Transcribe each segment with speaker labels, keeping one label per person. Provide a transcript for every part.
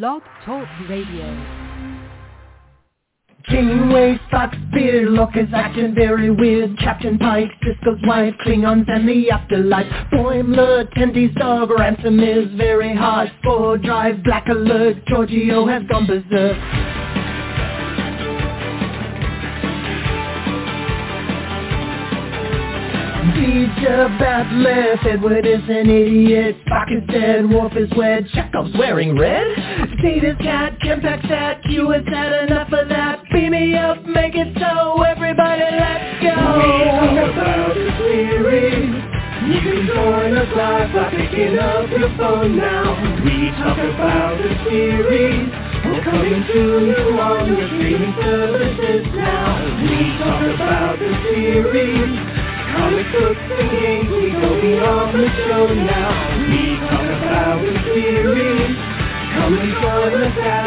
Speaker 1: Blog Talk Radio.
Speaker 2: Janeway thought beer lookers acting very weird Captain Pike, Sisko's wife, Klingons and the afterlife. Boimler, Tendi's dog, Ransom is very hard Spore drive, black alert, Georgiou has gone berserk Teacher Batleth, Edward is an idiot. Spock is dead, Worf is wed, Chekov's wearing red. Data's cat, Kempak's at, Q has had enough of that. Beam me up, make it so, everybody let's go. We talk about the series. You can join us live by picking up your phone now. We talk about the series. We're coming to you on your streaming services now. We talk about the series Comic books and games, we go beyond the show now. We talk about the series.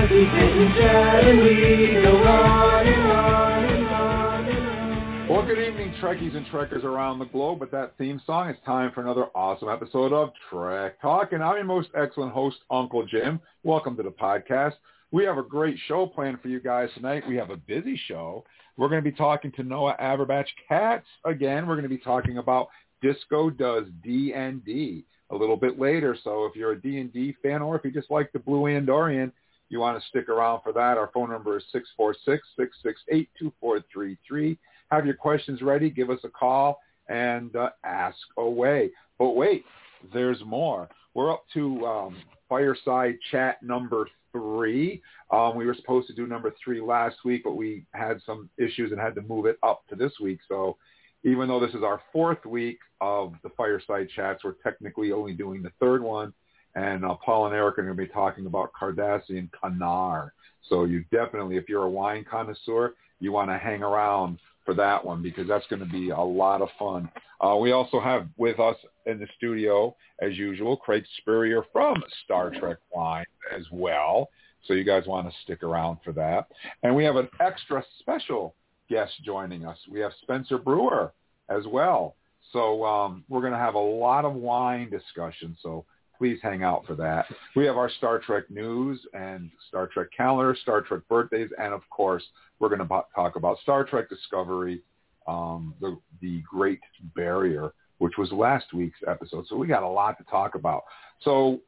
Speaker 2: And chat and we go on and on.
Speaker 3: Well, good evening, Trekkies and Trekkers around the globe. With that theme song, it's time for another awesome episode of Trek Talk. And I'm your most excellent host, Uncle Jim. Welcome to the podcast. We have a great show planned for you guys tonight. We have a busy show. We're going to be talking to Noah Averbach Katz again. We're going to be talking about Disco Does D&D a little bit later. So if you're a D&D fan or if you just like the Blue Andorian, you want to stick around for that. Our phone number is 646-668-2433. Have your questions ready. Give us a call and uh, ask away. But wait, there's more. We're up to um, fireside chat number three. Um, we were supposed to do number three last week, but we had some issues and had to move it up to this week. So even though this is our fourth week of the fireside chats, we're technically only doing the third one. And uh, Paul and Erik are going to be talking about Cardassian Kanar. So you definitely, if you're a wine connoisseur, you want to hang around for that one because that's going to be a lot of fun. Uh, we also have with us in the studio, as usual, Craig Spurrier from Star Trek Wine as well. So you guys want to stick around for that. And we have an extra special guest joining us. We have Spencer Brewer as well. So um, we're going to have a lot of wine discussion. So please hang out for that. We have our Star Trek news and Star Trek calendar, Star Trek birthdays, and of course, we're going to talk about Star Trek Discovery, um, the the Great Barrier, which was last week's episode. So we got a lot to talk about. So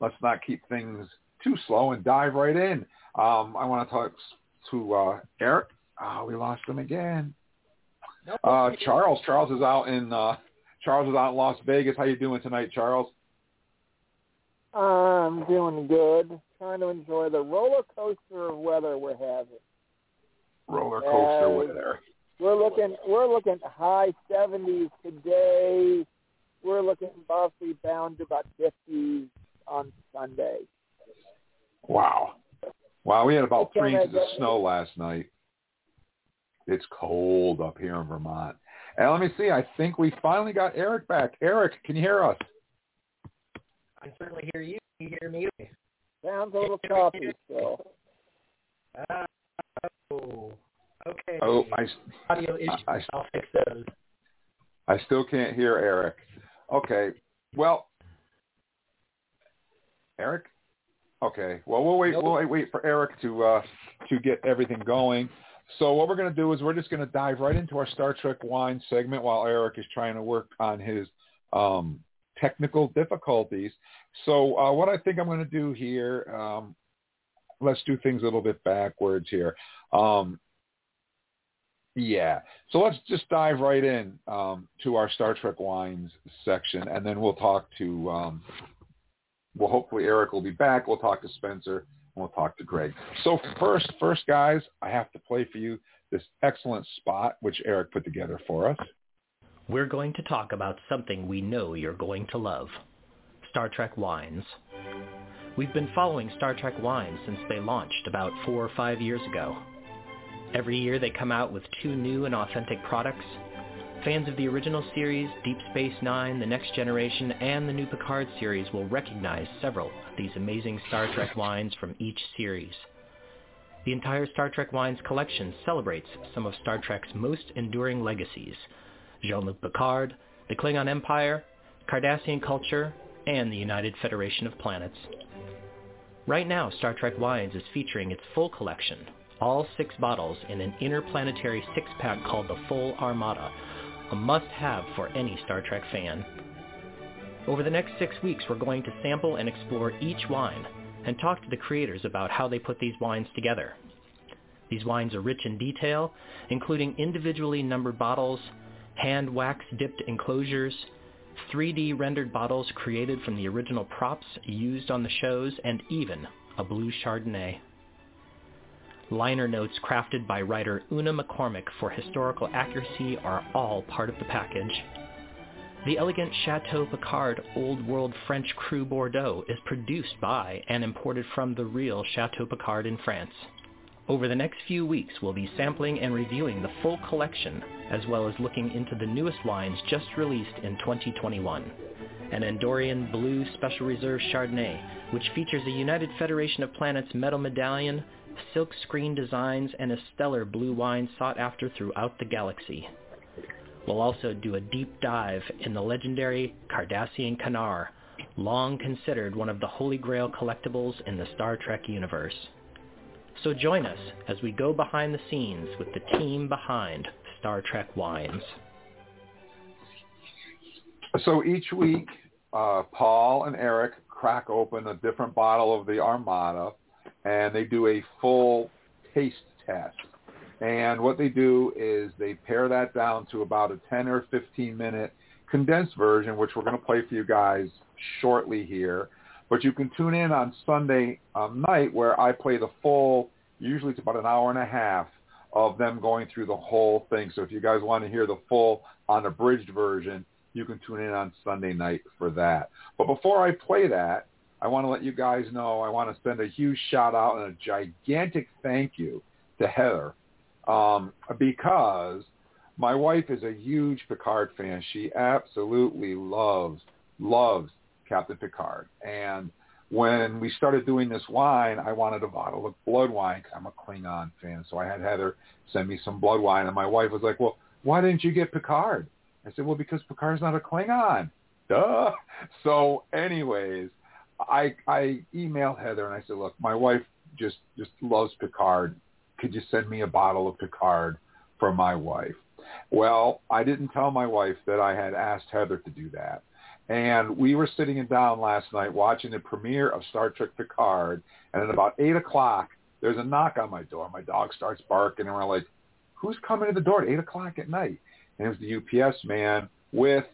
Speaker 3: let's not keep things too slow and dive right in. Um, I want to talk to uh, Erik. Oh, we lost him again. Uh, Charles. Charles is out in uh, Charles is out in Las Vegas. How you doing tonight, Charles?
Speaker 4: I'm doing good. Trying to enjoy the roller coaster of weather we're having.
Speaker 3: Roller coaster weather.
Speaker 4: We're looking we're looking high seventies today. We're looking possibly bound to about fifties on Sunday.
Speaker 3: Wow. Wow, we had about
Speaker 4: Okay,
Speaker 3: three inches of snow last night. It's cold up here in Vermont. And let me see, I think we finally got Erik back. Erik, can you hear us?
Speaker 5: I can certainly hear you. Can you hear me?
Speaker 4: Sounds a little choppy still.
Speaker 5: Uh, oh, okay.
Speaker 3: Oh, I,
Speaker 5: Audio issues.
Speaker 3: I- I-
Speaker 5: I'll fix those.
Speaker 3: I still can't hear Erik. Okay. Well, Erik. Okay. Well, we'll wait. We'll wait, wait for Erik to uh, to get everything going. So what we're going to do is we're just going to dive right into our Star Trek wine segment while Erik is trying to work on his um, technical difficulties. So uh, what I think I'm going to do here, um, let's do things a little bit backwards here. Um, yeah. So let's just dive right in um, to our Star Trek wines section, and then we'll talk to. Um, well, hopefully Erik will be back. We'll talk to Spencer and we'll talk to Greg. So first, first guys, I have to play for you this excellent spot which Erik put together for us.
Speaker 5: We're going to talk about something we know you're going to love. Star Trek wines. We've been following Star Trek wines since they launched about four or five years ago. Every year they come out with two new and authentic products. Fans of the original series, Deep Space Nine, The Next Generation, and the new Picard series will recognize several of these amazing Star Trek wines from each series. The entire Star Trek wines collection celebrates some of Star Trek's most enduring legacies, Jean-Luc Picard, the Klingon Empire, Cardassian culture, and the United Federation of Planets.
Speaker 6: Right now, Star Trek Wines is featuring its full collection, all six bottles in an interplanetary six-pack called the Full Armada, a must-have for any Star Trek fan. Over the next six weeks, we're going to sample and explore each wine and talk to the creators about how they put these wines together. These wines are rich in detail, including individually numbered bottles, hand wax dipped enclosures, 3D rendered bottles created from the original props used on the shows, and even a blue Chardonnay. Liner notes crafted by writer Una McCormack for historical accuracy are all part of the package. The elegant Chateau Picard Old World French Cru Bordeaux is produced by and imported from the real Chateau Picard in France. Over the next few weeks, we'll be sampling and reviewing the full collection, as well as looking into the newest wines just released in 2021. An Andorian Blue Special Reserve Chardonnay, which features a United Federation of Planets metal medallion, silk screen designs, and a stellar blue wine sought after throughout the galaxy. We'll also do a deep dive in the legendary Cardassian Kanar, long considered one of the holy grail collectibles in the Star Trek universe. So join us as we go behind the scenes with the team behind Star Trek Wines.
Speaker 3: So each week, uh, Paul and Erik crack open a different bottle of the Armada, and they do a full taste test. And what they do is they pare that down to about a 10 or 15 minute condensed version, which we're going to play for you guys shortly here. But you can tune in on Sunday um, night where I play the full, usually it's about an hour and a half of them going through the whole thing. So if you guys want to hear the full unabridged version, you can tune in on Sunday night for that. But before I play that, I want to let you guys know I want to send a huge shout out and a gigantic thank you to Heather um, because my wife is a huge Picard fan. She absolutely loves, loves Captain Picard. And when we started doing this wine, I wanted a bottle of blood wine I'm a Klingon fan. So I had Heather send me some blood wine. And my wife was like, well, why didn't you get Picard? I said, well, because Picard's not a Klingon. Duh. So anyways, I, I emailed Heather and I said, look, my wife just, just loves Picard could you send me a bottle of Picard for my wife? Well, I didn't tell my wife that I had asked Heather to do that. And we were sitting down last night watching the premiere of Star Trek Picard. And at about 8 o'clock, there's a knock on my door. My dog starts barking, and we're like, who's coming to the door at 8 o'clock at night? And it was the UPS man with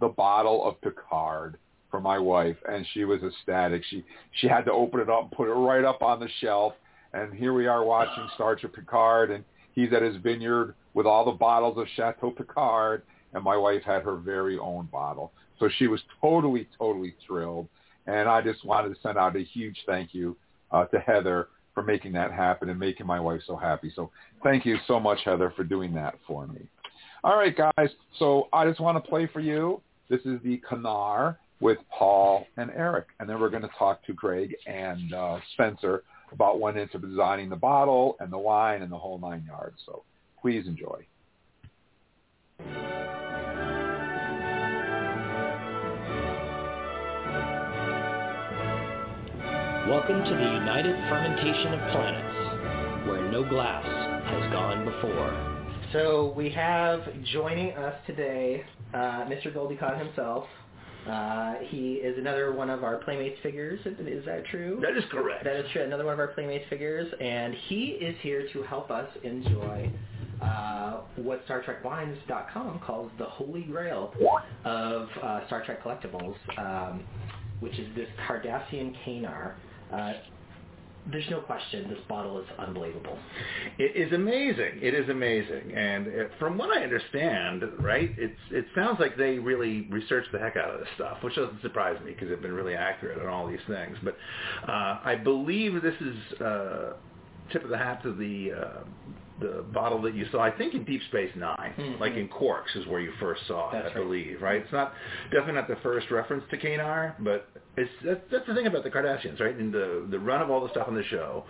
Speaker 3: the bottle of Picard for my wife. And she was ecstatic. She, she had to open it up and put it right up on the shelf and here we are watching Star Trek Picard, and he's at his vineyard with all the bottles of Chateau Picard, and my wife had her very own bottle. So she was totally, totally thrilled. And I just wanted to send out a huge thank you uh, to Heather for making that happen and making my wife so happy. So thank you so much, Heather, for doing that for me. All right, guys. So I just want to play for you. This is the Kanar with Paul and Erik. And then we're going to talk to Greg and uh, Spencer about went into designing the bottle and the wine and the whole nine yards. So please enjoy.
Speaker 6: Welcome to the United Fermentation of Planets, where no glass has gone before. So we have joining us today uh, Mr. Goldie himself, uh, he is another one of our Playmates figures. Is that true?
Speaker 7: That is correct.
Speaker 6: That is true. Another one of our Playmates figures, and he is here to help us enjoy uh, what StarTrekWines.com calls the holy grail of uh, Star Trek collectibles, um, which is this Cardassian Kanar. Uh, there's no question this bottle is unbelievable.
Speaker 7: It is amazing. It is amazing. And it, from what I understand, right, it's it sounds like they really researched the heck out of this stuff, which doesn't surprise me because they've been really accurate on all these things. But uh, I believe this is uh, tip of the hat to the uh, the bottle that you saw, I think in Deep Space 9 mm-hmm. like in Quarks is where you first saw it,
Speaker 6: that's
Speaker 7: I
Speaker 6: right.
Speaker 7: believe, right? It's not definitely not the first reference to Kanar, but it's that's, that's the thing about the Cardassians, right? In the the run of all the stuff on the show,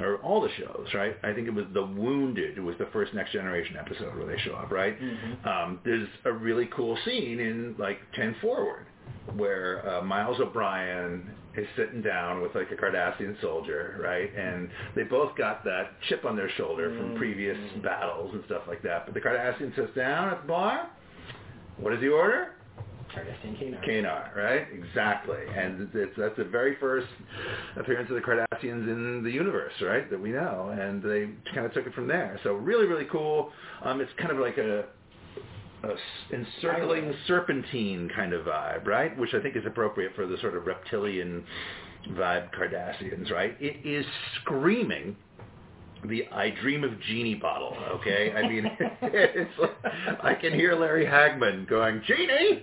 Speaker 7: or all the shows, right? I think it was the Wounded was the first Next Generation episode where they show up, right?
Speaker 6: Mm-hmm.
Speaker 7: Um, there's a really cool scene in like 10 Forward where uh, Miles O'Brien is sitting down with like a Cardassian soldier, right? And they both got that chip on their shoulder from previous battles and stuff like that. But the Cardassian sits down at the bar. What does he order?
Speaker 6: Cardassian Kanar.
Speaker 7: Kanar, right? Exactly. And it's, that's the very first appearance of the Cardassians in the universe, right, that we know. And they kind of took it from there. So really, really cool. Um, it's kind of like a, a encircling serpentine kind of vibe, right? Which I think is appropriate for the sort of reptilian vibe Cardassians, right? It is screaming the I Dream of Jeannie bottle, okay? I mean, it's like, I can hear Larry Hagman going, Jeannie,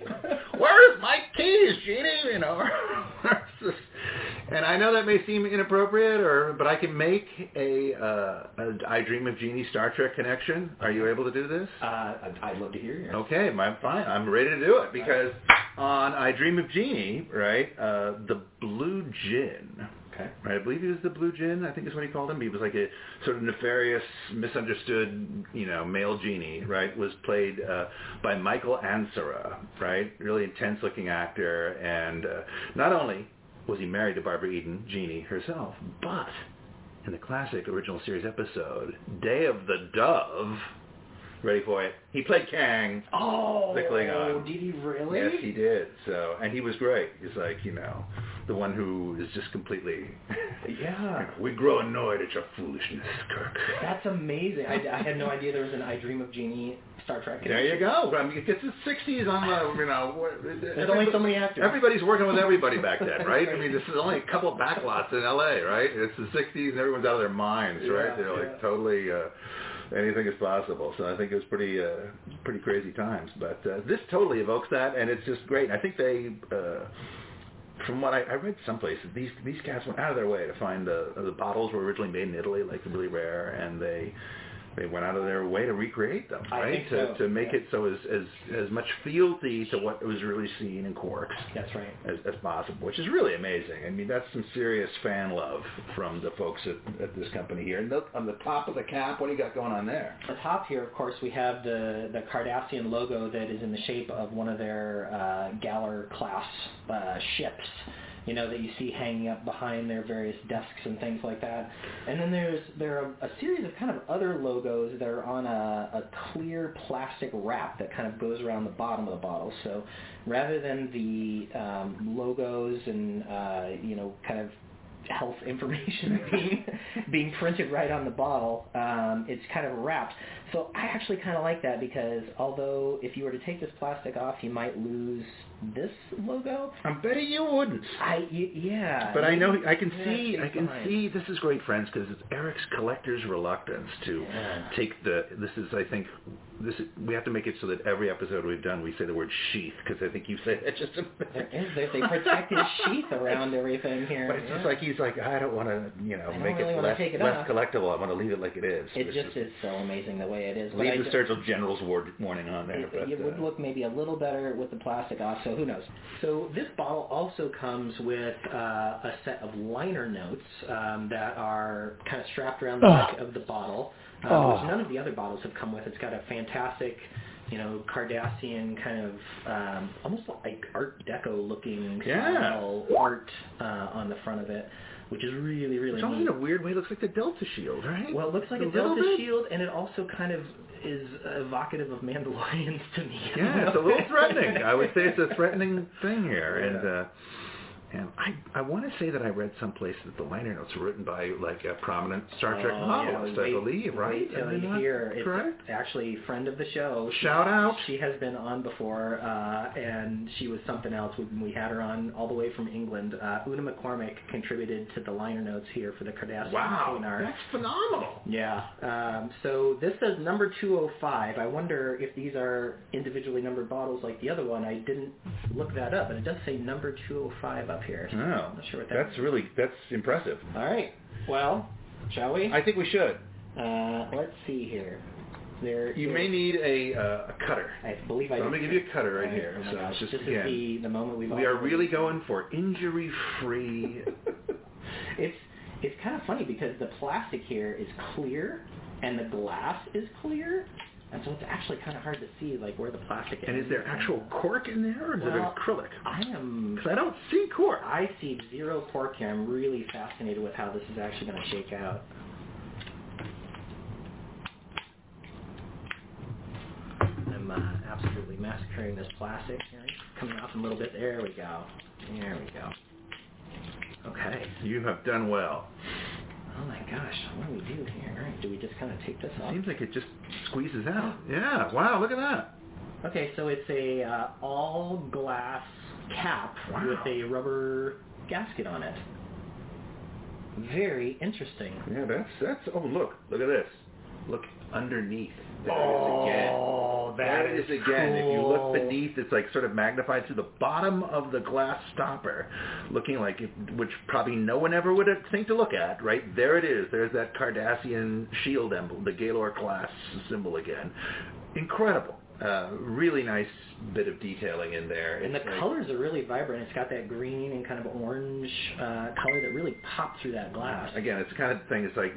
Speaker 7: where's my keys, Jeannie? You know, just- and I know that may seem inappropriate, or but I can make a, uh, a I Dream of Jeannie Star Trek connection. Are you able to do this?
Speaker 6: Uh, I'd- I'd love to hear you.
Speaker 7: Okay, I'm fine. I'm ready to do it because on I Dream of Jeannie, right, uh, the Blue Djinn,
Speaker 6: Okay.
Speaker 7: right, I believe he was the Blue Djinn, I think is what he called him. He was like a sort of nefarious, misunderstood, you know, male genie, right, was played uh, by Michael Ansara, right, really intense-looking actor, and uh, not only was he married to Barbara Eden, Jeannie herself, but in the classic original series episode, Day of the Dove, ready for it, he played Kang,
Speaker 6: Oh,
Speaker 7: The Klingon.
Speaker 6: did he really?
Speaker 7: Yes, he did. So, and he was great. He's like, you know, the one who is just completely.
Speaker 6: Yeah.
Speaker 7: we grow annoyed at your foolishness, Kirk.
Speaker 6: That's amazing. I, I had no idea there was an I Dream of Jeannie Star Trek.
Speaker 7: There you go. I mean, it's the '60s on the, you know.
Speaker 6: There's only so many actors.
Speaker 7: Everybody's working with everybody back then, right? I mean, this is only a couple of backlots in L.A., right? It's the '60s, and everyone's out of their minds, right?
Speaker 6: Yeah,
Speaker 7: They're
Speaker 6: yeah.
Speaker 7: like totally. Uh, anything is possible. So I think it was pretty uh, pretty crazy times. But uh, this totally evokes that, and it's just great. I think they, uh, from what I, I read someplace, these these cats went out of their way to find the the bottles were originally made in Italy, like really rare, and they. They went out of their way to recreate them, right? to to make
Speaker 6: yeah.
Speaker 7: it so as as as much fealty to what was really seen in Quarks
Speaker 6: That's right.
Speaker 7: as, as possible, which is really amazing. I mean, that's some serious fan love from the folks at, at this company here. And look, on the top of the cap, what do you got going on there?
Speaker 6: At the top here, of course, we have the, the Cardassian logo that is in the shape of one of their uh, Galor class uh, ships, you know, that you see hanging up behind their various desks and things like that. And then there's there are a series of kind of other logos that are on a, a clear plastic wrap that kind of goes around the bottom of the bottle. So rather than the um, logos and uh, you know kind of health information being being printed right on the bottle. Um, it's kind of wrapped. So I actually kind of like that because although if you were to take this plastic off, you might lose this logo.
Speaker 7: I'm betting you wouldn't.
Speaker 6: I y- yeah.
Speaker 7: But I know I can
Speaker 6: Yeah,
Speaker 7: see I can
Speaker 6: fine.
Speaker 7: see this is great, friends, because it's Erik's collector's reluctance to
Speaker 6: Yeah.
Speaker 7: take the. This is I think this is, we have to make it so that every episode we've done we say the word sheath because I think you say it just. A,
Speaker 6: There is there, they protect his sheath around everything here.
Speaker 7: But it's just like he's like I don't want to you know make
Speaker 6: really
Speaker 7: it less
Speaker 6: it
Speaker 7: less collectible. I want to leave it like it is.
Speaker 6: It just is so amazing the way it is.
Speaker 7: Leave the
Speaker 6: just-
Speaker 7: Surgeon General's ward warning on there.
Speaker 6: It,
Speaker 7: but,
Speaker 6: it would
Speaker 7: uh,
Speaker 6: look maybe a little better with the plastic off, so who knows. So this bottle also comes with uh, a set of liner notes um, that are kind of strapped around the back of the bottle, uh,
Speaker 8: Oh.
Speaker 6: which none of the other bottles have come with. It's got a fantastic, you know, Cardassian kind of um, almost like Art Deco looking
Speaker 7: Yeah.
Speaker 6: art uh, on the front of it, which is really really
Speaker 7: almost
Speaker 6: neat.
Speaker 7: in a weird way looks like the Delta Shield, right?
Speaker 6: Well, it looks like a,
Speaker 7: little
Speaker 6: Delta
Speaker 7: bit.
Speaker 6: shield, and it also kind of is evocative of Mandalorians to me.
Speaker 7: Yeah, it's a little threatening. I would say it's a threatening thing here, and uh, and I I want to say that I read someplace that the liner notes were written by like a prominent Star Trek
Speaker 6: Oh,
Speaker 7: novelist,
Speaker 6: yeah,
Speaker 7: I
Speaker 6: wait-
Speaker 7: believe, right?
Speaker 6: Wait till you hear. It's
Speaker 7: correct?
Speaker 6: actually friend of the show. She-
Speaker 7: Shout out.
Speaker 6: She has been on before, uh, and she was something else when we had her on all the way from England. Uh, Una McCormack contributed to the liner notes here for the Cardassian
Speaker 7: Wow, that's phenomenal.
Speaker 6: Yeah. Um, so this says number 205. I wonder if these are individually numbered bottles like the other one. I didn't look that up, but it does say number 205 up here. So
Speaker 7: Oh,
Speaker 6: I'm not sure what that
Speaker 7: that's really that's impressive.
Speaker 6: All right. Well, shall we?
Speaker 7: I think we should.
Speaker 6: Uh, let's see here. There.
Speaker 7: You may need a uh, a cutter.
Speaker 6: I believe I.
Speaker 7: So I'm gonna give you a cutter right
Speaker 6: Oh,
Speaker 7: here.
Speaker 6: Oh
Speaker 7: So
Speaker 6: gosh,
Speaker 7: just
Speaker 6: this
Speaker 7: again,
Speaker 6: is the the moment we've.
Speaker 7: we are
Speaker 6: all-
Speaker 7: really going for injury-free.
Speaker 6: It's it's kind of funny because the plastic here is clear and the glass is clear, And so it's actually kind of hard to see like where the plastic is.
Speaker 7: And is there actual cork in there, or is
Speaker 6: Well,
Speaker 7: it acrylic?
Speaker 6: I am.
Speaker 7: Because I don't see cork.
Speaker 6: I see zero cork here. I'm really fascinated with how this is actually going to shake out. I'm uh, absolutely massacring this plastic. Here, coming off a little bit. There we go. There we go. Okay.
Speaker 7: You have done well.
Speaker 6: Oh my gosh, what do we do here? All right, do we just kind of take this off?
Speaker 7: Seems like it just squeezes out. Yeah. Wow. Look at that.
Speaker 6: Okay, so it's a uh, all glass cap
Speaker 7: Wow.
Speaker 6: with a rubber gasket on it. Very interesting.
Speaker 7: Yeah. That's that's. Oh, look. Look at this. Look underneath. There it is again.
Speaker 6: Oh,
Speaker 7: There it is again. If you look beneath, it's like sort of magnified to the bottom of the glass stopper, looking like it, which probably no one ever would have think to look at. Right there, it is. There's that Cardassian shield emblem, the Galor class symbol again. Incredible. Uh, really nice bit of detailing in there.
Speaker 6: And the
Speaker 7: like-
Speaker 6: colors are really vibrant. It's got that green and kind of orange uh, color that really pops through that glass.
Speaker 7: Again, it's the kind of thing. It's like,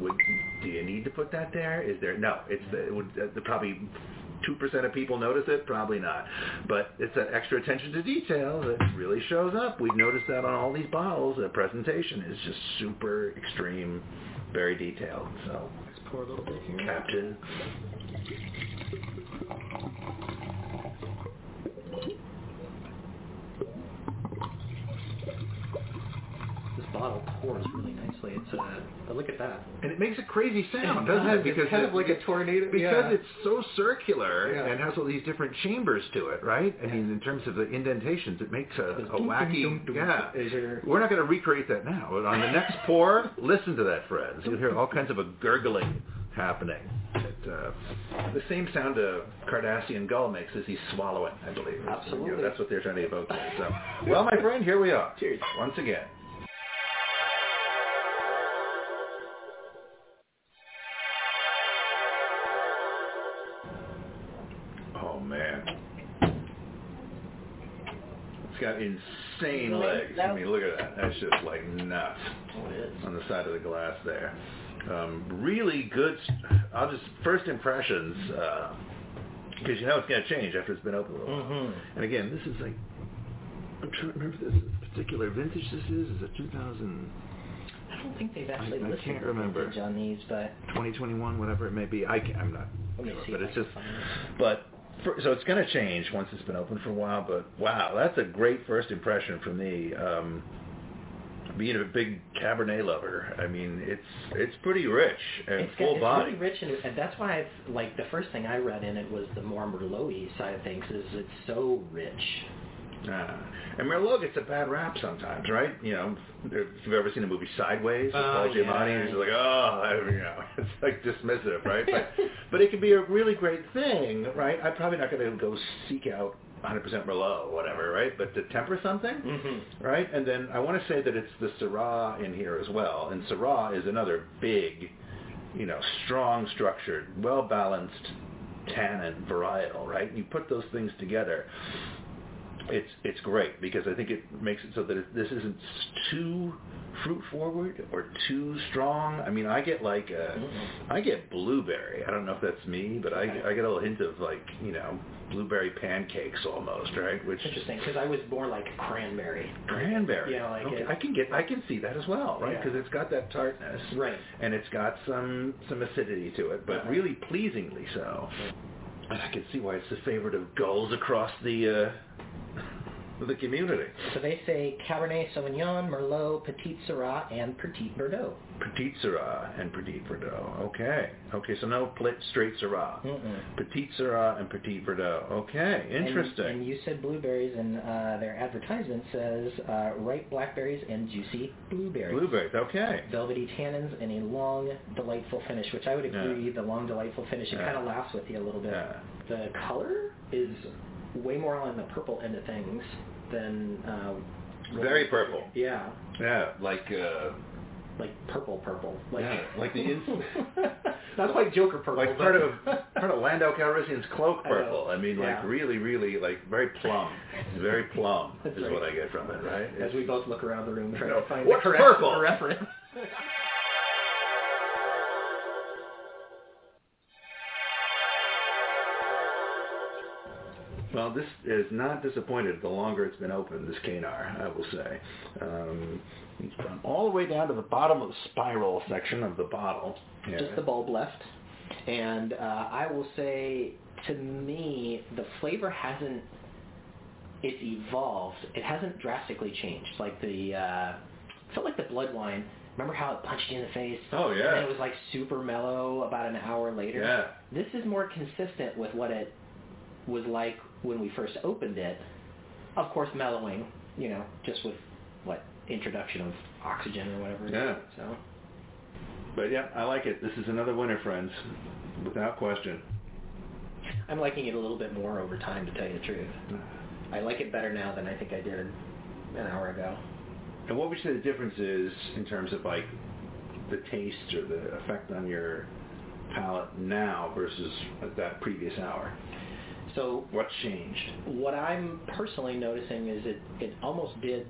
Speaker 7: would, do you need to put that there? Is there no? It's the, it would uh, the, probably two percent of people notice it. Probably not. But it's that extra attention to detail that really shows up. We've noticed that on all these bottles. The presentation is just super extreme, very detailed. So,
Speaker 6: Let's pour a little bit here.
Speaker 7: Captain.
Speaker 6: This bottle pours really nicely. It's uh, but look at that.
Speaker 7: And it makes a crazy sound,
Speaker 6: It
Speaker 7: doesn't
Speaker 6: does.
Speaker 7: it? Because
Speaker 6: It's kind
Speaker 7: it-
Speaker 6: of like a tornado.
Speaker 7: Because
Speaker 6: yeah.
Speaker 7: it's so circular
Speaker 9: Yeah.
Speaker 7: and has all these different chambers to it, right? I mean, in terms of the indentations, it makes a,
Speaker 6: Goes
Speaker 7: a
Speaker 6: dum,
Speaker 7: wacky.
Speaker 6: dum, dum, dum.
Speaker 7: yeah.
Speaker 6: Is there-
Speaker 7: We're not going to recreate that now. But on the next pour, listen to that, friends. You'll hear all kinds of a gurgling happening. It, uh, the same sound a Cardassian Gul makes as he's swallowing, I believe. That's-
Speaker 6: Absolutely.
Speaker 7: you know, that's what they're trying to evoke there. So, well, my friend, here we are.
Speaker 6: Cheers.
Speaker 7: Once again. Got insane legs. I mean, look at that. That's just like nuts
Speaker 6: Oh,
Speaker 7: on the side of the glass there. Um, really good. I'll just first impressions because you know it's going to change after it's been open a little. while.
Speaker 6: Mhm.
Speaker 7: And again, this is like I'm trying to remember this particular vintage. This is is it 2000,
Speaker 6: I don't think they've actually
Speaker 7: I
Speaker 6: listed
Speaker 7: can't remember.
Speaker 6: vintage on these, but
Speaker 7: 2021, whatever it may be. I can, I'm not
Speaker 6: let me
Speaker 7: sure,
Speaker 6: see.
Speaker 7: but it's
Speaker 6: I
Speaker 7: just but so it's going to change once it's been open for a while. But wow, that's a great first impression for me. Um, being a big Cabernet lover, I mean, it's it's pretty rich and
Speaker 6: It's,
Speaker 7: full
Speaker 6: it's
Speaker 7: body.
Speaker 6: It's really rich, and, and that's why I've like the first thing I read in it was the more Merlot side of things. Is it's so rich.
Speaker 7: Ah. And Merlot gets a bad rap sometimes, right? You know, if you've ever seen the movie Sideways with
Speaker 6: Oh,
Speaker 7: Paul Giamatti,
Speaker 6: yeah.
Speaker 7: like, oh, I- you know, it's like dismissive, right? But, but it can be a really great thing, right? I'm probably not going to go seek out 100% Merlot whatever, right? But to temper something,
Speaker 6: Mm-hmm.
Speaker 7: right? And then I want to say that it's the Syrah in here as well. And Syrah is another big, you know, strong structured, well-balanced tannin varietal, right? You put those things together, it's it's great because I think it makes it so that it, this isn't too fruit forward or too strong. I mean, I get like a, I get blueberry. I don't know if that's me, but I I get a little hint of like you know blueberry pancakes almost, right? Which
Speaker 6: Interesting, because I was more like cranberry.
Speaker 7: cranberry.
Speaker 6: Yeah, like
Speaker 7: okay.
Speaker 6: it-
Speaker 7: I can get I can see that as well, right?
Speaker 6: Yeah.
Speaker 7: Because it's got that tartness,
Speaker 6: Right.
Speaker 7: and it's got some some acidity to it, but
Speaker 6: Uh-huh.
Speaker 7: really pleasingly so. And I can see why it's the favorite of Guls across the uh, the community.
Speaker 6: So they say Cabernet Sauvignon, Merlot, Petit Syrah, and Petit Verdot.
Speaker 7: Petit Syrah and Petit Verdot. Okay. Okay, so no plit straight Syrah.
Speaker 6: Mm-mm.
Speaker 7: Petit Syrah and Petit Verdot. Okay, interesting.
Speaker 6: And, and you said blueberries, and uh, their advertisement says uh, ripe blackberries and juicy blueberries.
Speaker 7: Blueberries. Okay.
Speaker 6: Velvety tannins and a long, delightful finish, which I would agree, the long, delightful finish, it
Speaker 7: Yeah.
Speaker 6: kind of laughs with you a little bit.
Speaker 7: Yeah.
Speaker 6: The color is way more on the purple end of things than... Uh,
Speaker 7: Very purple.
Speaker 6: Yeah,
Speaker 7: Yeah, like uh,
Speaker 6: like purple purple. Like,
Speaker 7: Yeah, like the ins-
Speaker 6: Not quite Joker purple.
Speaker 7: like
Speaker 6: but-
Speaker 7: part of part of Lando Calrissian's cloak purple. I, mean,
Speaker 6: Yeah.
Speaker 7: like really, really, like very plum. Very plum
Speaker 6: That's
Speaker 7: is
Speaker 6: right.
Speaker 7: what I get from it, right?
Speaker 6: As we both look around the room trying
Speaker 7: No,
Speaker 6: to find
Speaker 7: what's
Speaker 6: the correct
Speaker 7: purple? Well, this is not disappointed the longer it's been open, this Kanar, I will say. Um, it's gone all the way down to the bottom of the spiral section of the bottle. Yeah.
Speaker 5: Just the bulb left. And uh, I will say, to me, the flavor hasn't, it's evolved. It hasn't drastically changed. Like the, uh, felt like the blood wine, remember how it punched you in the face?
Speaker 7: Oh, yeah.
Speaker 5: And it was like super mellow about an hour later.
Speaker 7: Yeah.
Speaker 5: This is more consistent with what it was like when we first opened it. Of course, mellowing, you know, just with what introduction of oxygen or whatever.
Speaker 7: Yeah.
Speaker 5: So
Speaker 7: But yeah, I like it. This is another winner, friends, without question.
Speaker 5: I'm liking it a little bit more over time, to tell you the truth. I like it better now than I think I did an hour ago.
Speaker 7: And what would you say the difference is in terms of like the taste or the effect on your palate now versus at that previous hour?
Speaker 5: So
Speaker 7: What's changed?
Speaker 5: what I'm personally noticing is it it almost did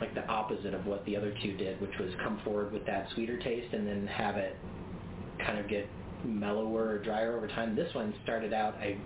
Speaker 5: like the opposite of what the other two did, which was come forward with that sweeter taste and then have it kind of get mellower or drier over time. This one started out I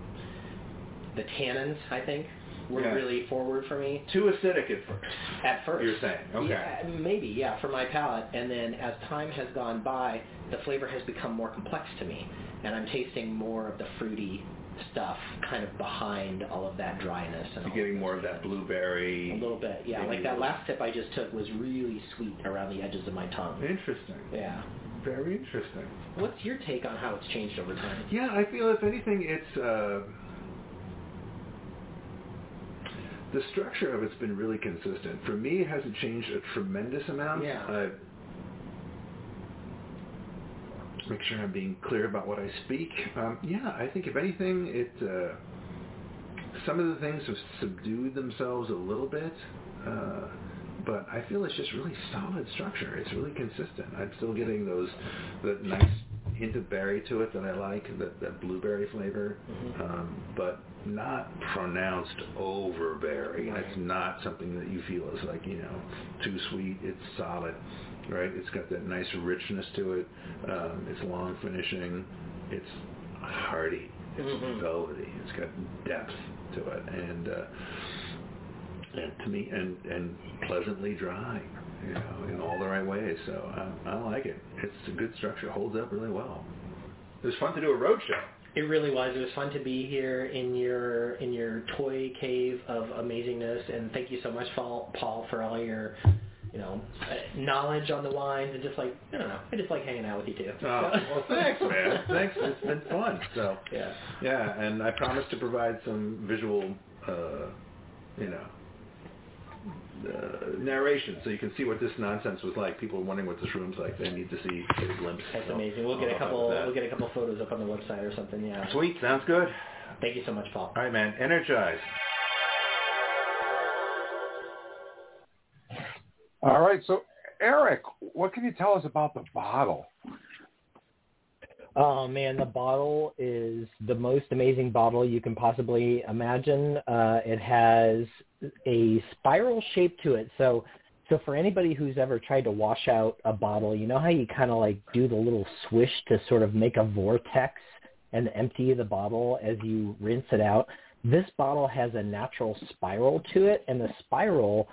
Speaker 5: the tannins I think were
Speaker 7: Yeah.
Speaker 5: really forward for me
Speaker 7: Too acidic at first.
Speaker 5: at first.
Speaker 7: You're saying, okay.
Speaker 5: Yeah, maybe, yeah, for my palate. And then as time has gone by, the flavor has become more complex to me, and I'm tasting more of the fruity stuff kind of behind all of that dryness. And
Speaker 7: You're getting more of that blueberry.
Speaker 5: A little bit, yeah. Like that last tip I just took was really sweet around the edges of my tongue.
Speaker 7: Interesting.
Speaker 5: Yeah.
Speaker 7: Very interesting.
Speaker 5: What's your take on how it's changed over time?
Speaker 7: Yeah, I feel if anything, it's uh, the structure of it's been really consistent. For me, it hasn't changed a tremendous amount.
Speaker 5: Yeah.
Speaker 7: Make sure I'm being clear about what I speak. Um, yeah, I think if anything, it uh, some of the things have subdued themselves a little bit. Uh, but I feel it's just really solid structure. It's really consistent. I'm still getting those, that nice hint of berry to it that I like, that, that blueberry flavor,
Speaker 5: Mhm.
Speaker 7: um, but not pronounced overberry.
Speaker 5: Right.
Speaker 7: It's not something that you feel is like, you know, too sweet. It's solid, right? It's got that nice richness to it. Um, it's long finishing. It's hearty. It's
Speaker 5: Mhm.
Speaker 7: velvety. It's got depth to it. And, uh, and to me, and and pleasantly dry, you know, in all the right ways. So I, I like it. It's a good structure. Holds up really well. It was fun to do a road show.
Speaker 5: It really was. It was fun to be here in your in your toy cave of amazingness, and thank you so much, Paul, Paul for all your you know knowledge on the wines and just like I don't know, I just like hanging out with you too.
Speaker 7: Oh, well, thanks, man. Thanks. It's been fun. So
Speaker 5: Yeah.
Speaker 7: yeah, and I promise to provide some visual, uh, you know, uh, narration so you can see what this nonsense was like. People are wondering what this room's like. They need to see get a glimpse.
Speaker 5: That's
Speaker 7: So
Speaker 5: amazing. We'll get a couple. We'll get a couple photos up on the website or something. Yeah.
Speaker 7: Sweet. Sounds good.
Speaker 5: Thank you so much, Paul.
Speaker 7: All right, man. Energize.
Speaker 3: All right, so Erik, what can you tell us about the bottle?
Speaker 6: Oh man, the bottle is the most amazing bottle you can possibly imagine. Uh, it has a spiral shape to it. So, so for anybody who's ever tried to wash out a bottle, you know how you kind of like do the little swish to sort of make a vortex and empty the bottle as you rinse it out. This bottle has a natural spiral to it, and the spiral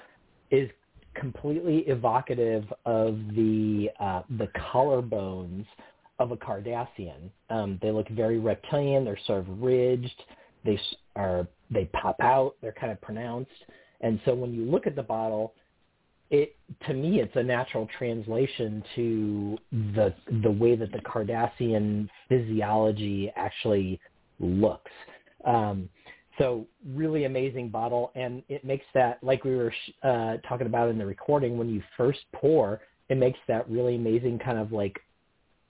Speaker 6: is completely evocative of the uh, the collarbones of a Cardassian. Um, they look very reptilian. They're sort of ridged. They are they pop out. They're kind of pronounced. And so when you look at the bottle, it to me it's a natural translation to the the way that the Cardassian physiology actually looks. Um, so really amazing bottle, and it makes that like we were uh, talking about in the recording when you first pour, it makes that really amazing kind of like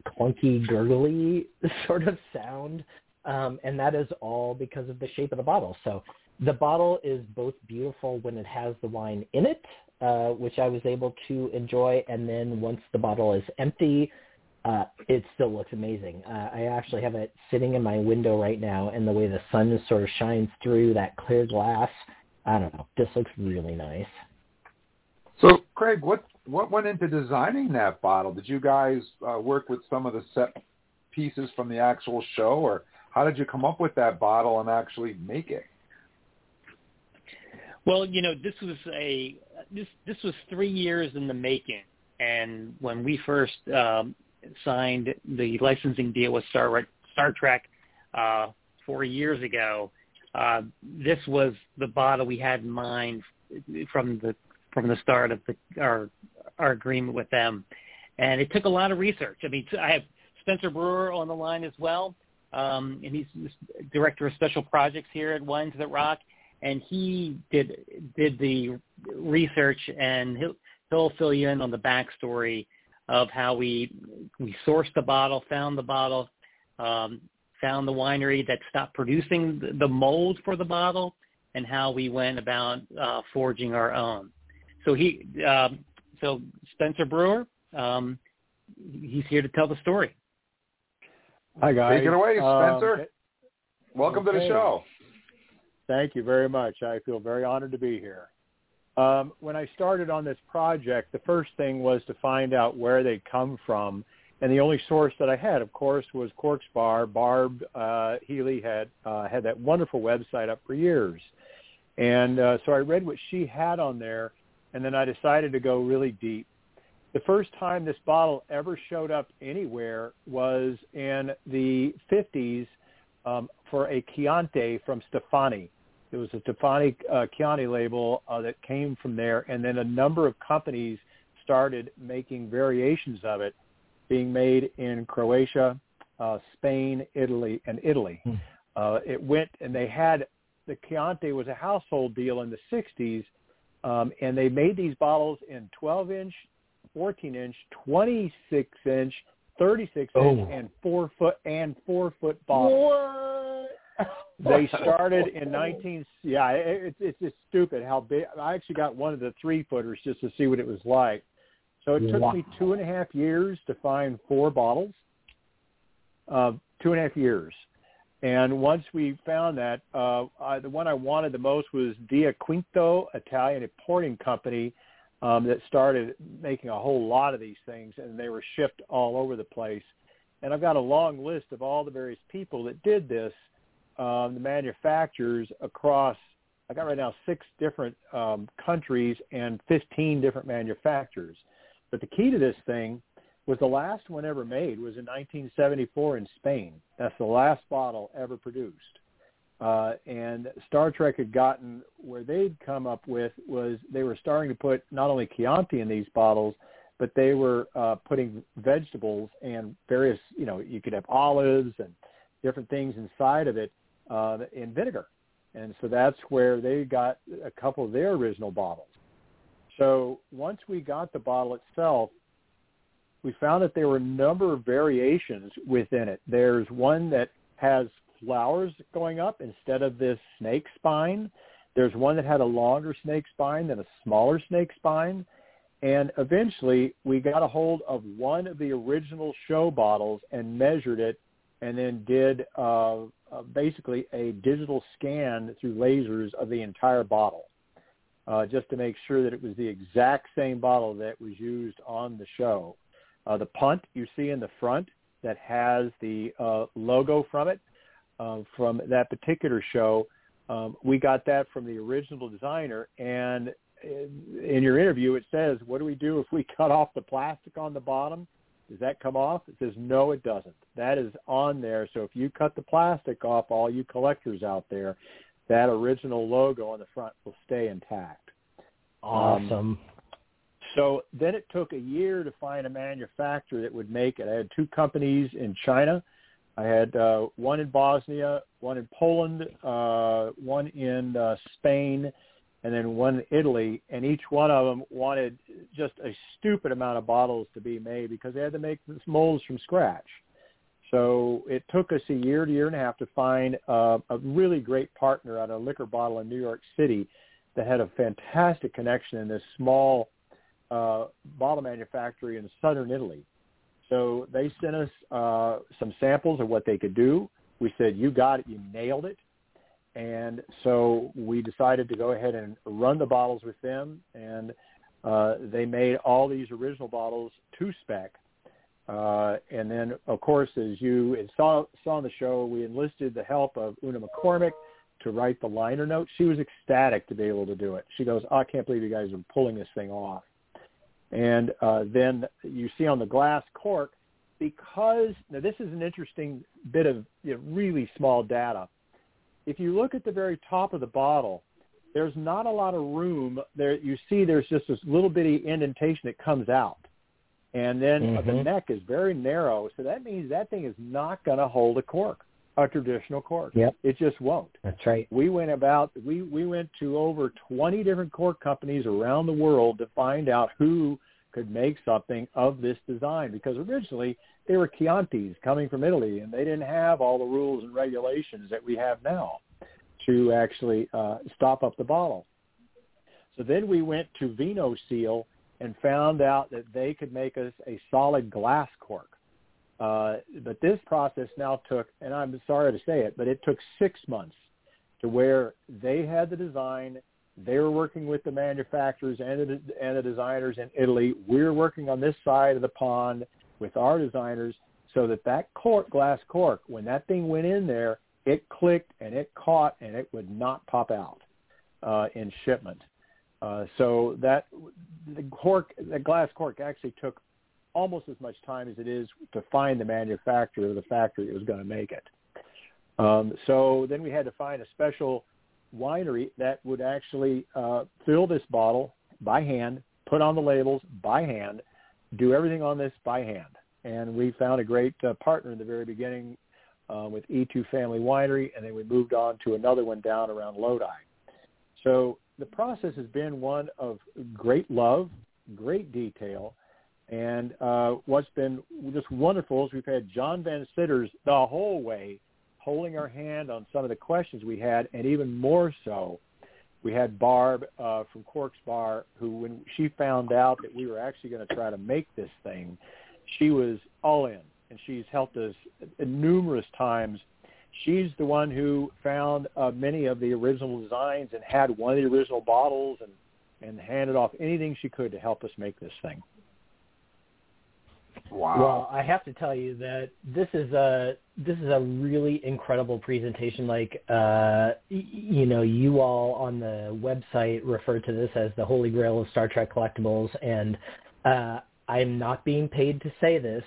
Speaker 6: clunky, gurgly sort of sound, um, and that is all because of the shape of the bottle. So the bottle is both beautiful when it has the wine in it, uh, which I was able to enjoy, and then once the bottle is empty, uh, it still looks amazing. Uh, I actually have it sitting in my window right now, and the way the sun sort of shines through that clear glass, I don't know, this looks really nice.
Speaker 3: So, Craig, what what went into designing that bottle? Did you guys uh, work with some of the set pieces from the actual show, or how did you come up with that bottle and actually make it?
Speaker 10: Well, you know, this was a this this was three years in the making, and when we first um, signed the licensing deal with Star Star Trek uh, four years ago, uh, this was the bottle we had in mind from the from the start of the, our our agreement with them, and it took a lot of research. I mean, I have Spencer Brewer on the line as well, um, and he's director of special projects here at Wines That Rock, and he did did the research, and he'll he'll fill you in on the backstory of how we we sourced the bottle, found the bottle, um, found the winery that stopped producing the mold for the bottle, and how we went about uh, forging our own. So he, um, so Spencer Brewer, um, he's here to tell the story.
Speaker 11: Hi guys.
Speaker 3: Take it away, Spencer.
Speaker 11: Um,
Speaker 3: Welcome to the show.
Speaker 11: Thank you very much. I feel very honored to be here. Um, when I started on this project, the first thing was to find out where they come from, and the only source that I had, of course, was Quark's Bar. Barb uh, Healy had uh, had that wonderful website up for years, and uh, so I read what she had on there, and then I decided to go really deep. The first time this bottle ever showed up anywhere was in the 50s um, for a Chianti from Stefani. It was a Stefani uh, Chianti label uh, that came from there, and then a number of companies started making variations of it, being made in Croatia, uh, Spain, Italy, and Italy.
Speaker 6: Hmm.
Speaker 11: Uh, it went, and they had the Chianti was a household deal in the 60s, um, and they made these bottles in 12 inch, 14 inch, 26 inch, 36
Speaker 6: Oh.
Speaker 11: inch, and four foot and four foot bottles. They started in 19. Yeah, it, it's it's just stupid how big. I actually got one of the three footers just to see what it was like. So it took
Speaker 6: Wow.
Speaker 11: me two and a half years to find four bottles. Uh, two and a half years. And once we found that, uh, I, the one I wanted the most was Dia Quinto, Italian importing company um, that started making a whole lot of these things, and they were shipped all over the place. And I've got a long list of all the various people that did this, um, the manufacturers across. I got right now six different um, countries and 15 different manufacturers. But the key to this thing was the last one ever made was in 1974 in Spain. That's the last bottle ever produced. Uh, and Star Trek had gotten where they'd come up with was they were starting to put not only Chianti in these bottles, but they were uh, putting vegetables and various, you know, you could have olives and different things inside of it uh, in vinegar. And so that's where they got a couple of their original bottles. So once we got the bottle itself, we found that there were a number of variations within it. There's one that has flowers going up instead of this snake spine. There's one that had a longer snake spine than a smaller snake spine. And eventually we got a hold of one of the original show bottles and measured it and then did uh, uh, basically a digital scan through lasers of the entire bottle uh, just to make sure that it was the exact same bottle that was used on the show. Uh, the punt you see in the front that has the uh, logo from it uh, from that particular show, um, we got that from the original designer. And in, in your interview, it says, "What do we do if we cut off the plastic on the bottom? Does that come off?" It says, "No, it doesn't. That is on there. So if you cut the plastic off, all you collectors out there, that original logo on the front will stay intact."
Speaker 6: Awesome.
Speaker 11: So then it took a year to find a manufacturer that would make it. I had two companies in China. I had uh, one in Bosnia, one in Poland, uh, one in uh, Spain, and then one Italy. And each one of them wanted just a stupid amount of bottles to be made because they had to make these molds from scratch. So it took us a year to year and a half to find uh, a really great partner at a liquor bottle in New York City that had a fantastic connection in this small uh, bottle manufactory in southern Italy. So they sent us uh, some samples of what they could do. We said, you got it, you nailed it. And so we decided to go ahead and run the bottles with them. And uh, they made all these original bottles to spec. Uh, and then, of course, as you saw, saw on the show, we enlisted the help of Una McCormack, to write the liner notes. She was ecstatic to be able to do it. She goes, oh, I can't believe you guys are pulling this thing off. And uh, then you see on the glass cork, because now this is an interesting bit of you know, really small data. If you look at the very top of the bottle, there's not a lot of room there. You see, there's just this little bitty indentation that comes out, and then
Speaker 6: mm-hmm.
Speaker 11: the neck is very narrow. So that means that thing is not going to hold a cork, a traditional cork.
Speaker 6: Yep.
Speaker 11: It just won't.
Speaker 6: That's right.
Speaker 11: We went about we we went to over 20 different cork companies around the world to find out who could make something of this design because originally they were Chiantis coming from Italy and they didn't have all the rules and regulations that we have now to actually uh, stop up the bottle. So then we went to Vino Seal and found out that they could make us a solid glass cork. Uh, but this process now took, and I'm sorry to say it, but it took six months to where they had the design. They were working with the manufacturers and the, and the designers in Italy. We're working on this side of the pond with our designers so that that cork, glass cork, when that thing went in there, it clicked and it caught and it would not pop out uh, in shipment. Uh, so that the cork, the glass cork actually took almost as much time as it is to find the manufacturer or the factory that was going to make it. Um, so then we had to find a special winery that would actually uh, fill this bottle by hand, put on the labels by hand, do everything on this by hand. And we found a great uh, partner in the very beginning uh, with E2 Family Winery, and then we moved on to another one down around Lodi. So the process has been one of great love, great detail, and uh, what's been just wonderful is we've had John Van Citters the whole way holding our hand on some of the questions we had, and even more so, we had Barb uh, from Corks Bar, who when she found out that we were actually going to try to make this thing, she was all in and she's helped us numerous times. She's the one who found uh, many of the original designs and had one of the original bottles and and handed off anything she could to help us make this thing.
Speaker 3: Wow.
Speaker 6: Well, I have to tell you that this is a this is a really incredible presentation. Like, uh, y- you know, you all on the website refer to this as the holy grail of Star Trek collectibles, and uh, I'm not being paid to say this,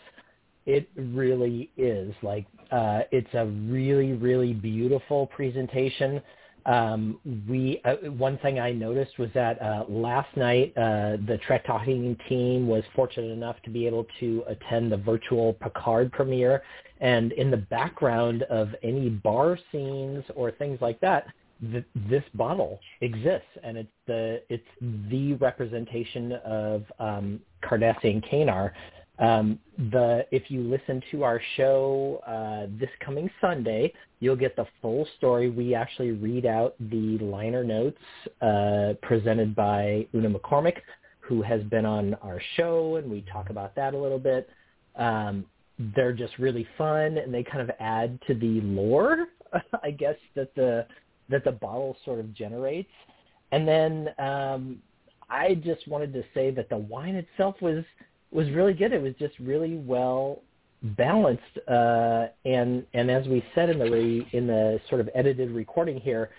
Speaker 6: it really is like uh, it's a really really beautiful presentation. Um, we uh, one thing I noticed was that uh, last night uh, the Trek Talking team was fortunate enough to be able to attend the virtual Picard premiere, and in the background of any bar scenes or things like that, th- this bottle exists, and it's the it's the representation of um, Cardassian Kanar um, the if you listen to our show uh, this coming Sunday, you'll get the full story. We actually read out the liner notes uh, presented by Una McCormack, who has been on our show, and we talk about that a little bit. Um, they're just really fun, and they kind of add to the lore, I guess that the that the bottle sort of generates. And then um, I just wanted to say that the wine itself was was really good. It was just really well balanced, uh, and and as we said in the re, in the sort of edited recording here,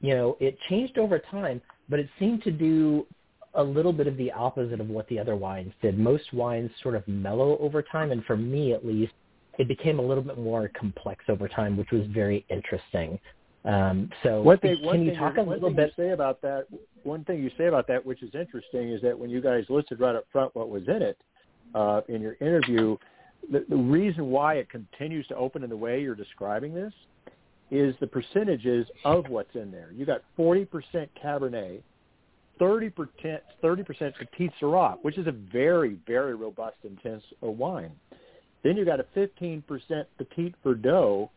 Speaker 6: you know, it changed over time, but it seemed to do a little bit of the opposite of what the other wines did. Most wines sort of mellow over time, and for me at least, it became a little bit more complex over time, which was very interesting. Um, so
Speaker 11: one thing,
Speaker 6: can
Speaker 11: one
Speaker 6: you
Speaker 11: thing
Speaker 6: talk a little bit?
Speaker 11: Say about that. One thing you say about that, which is interesting, is that when you guys listed right up front what was in it uh, in your interview, the, the reason why it continues to open in the way you're describing this is the percentages of what's in there. You got 40% Cabernet, 30% 30% Petite Sirah, which is a very very robust intense uh, wine. Then you got a 15% Petite Verdot,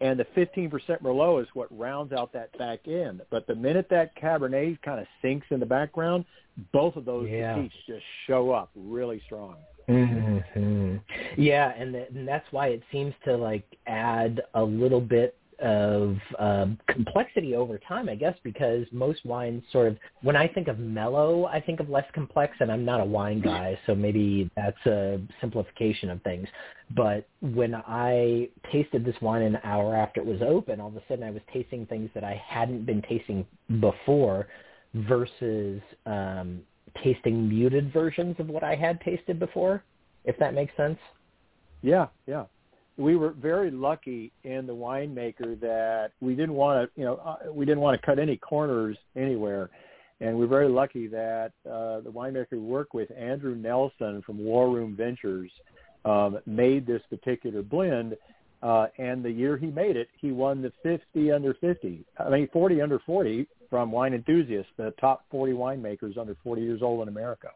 Speaker 11: and the 15% Merlot is what rounds out that back end. But the minute that Cabernet kind of sinks in the background, both of those
Speaker 6: Yeah.
Speaker 11: Petites just show up really strong.
Speaker 6: Hmm Yeah, and, th- and that's why it seems to like add a little bit of um, complexity over time, I guess, because most wines sort of when I think of mellow, I think of less complex, and I'm not a wine guy, so maybe that's a simplification of things. But when I tasted this wine an hour after it was open, all of a sudden I was tasting things that I hadn't been tasting before, versus um, tasting muted versions of what I had tasted before. If that makes sense.
Speaker 11: Yeah, yeah we were very lucky in the winemaker that we didn't want to, you know, uh, we didn't want to cut any corners anywhere. And we're very lucky that uh, the winemaker we work with, Andrew Nelson from War Room Ventures, um, made this particular blend. Uh, and the year he made it, he won the 50 under 50, I mean 40 under 40 from Wine Enthusiasts, the top 40 winemakers under 40 years old in America.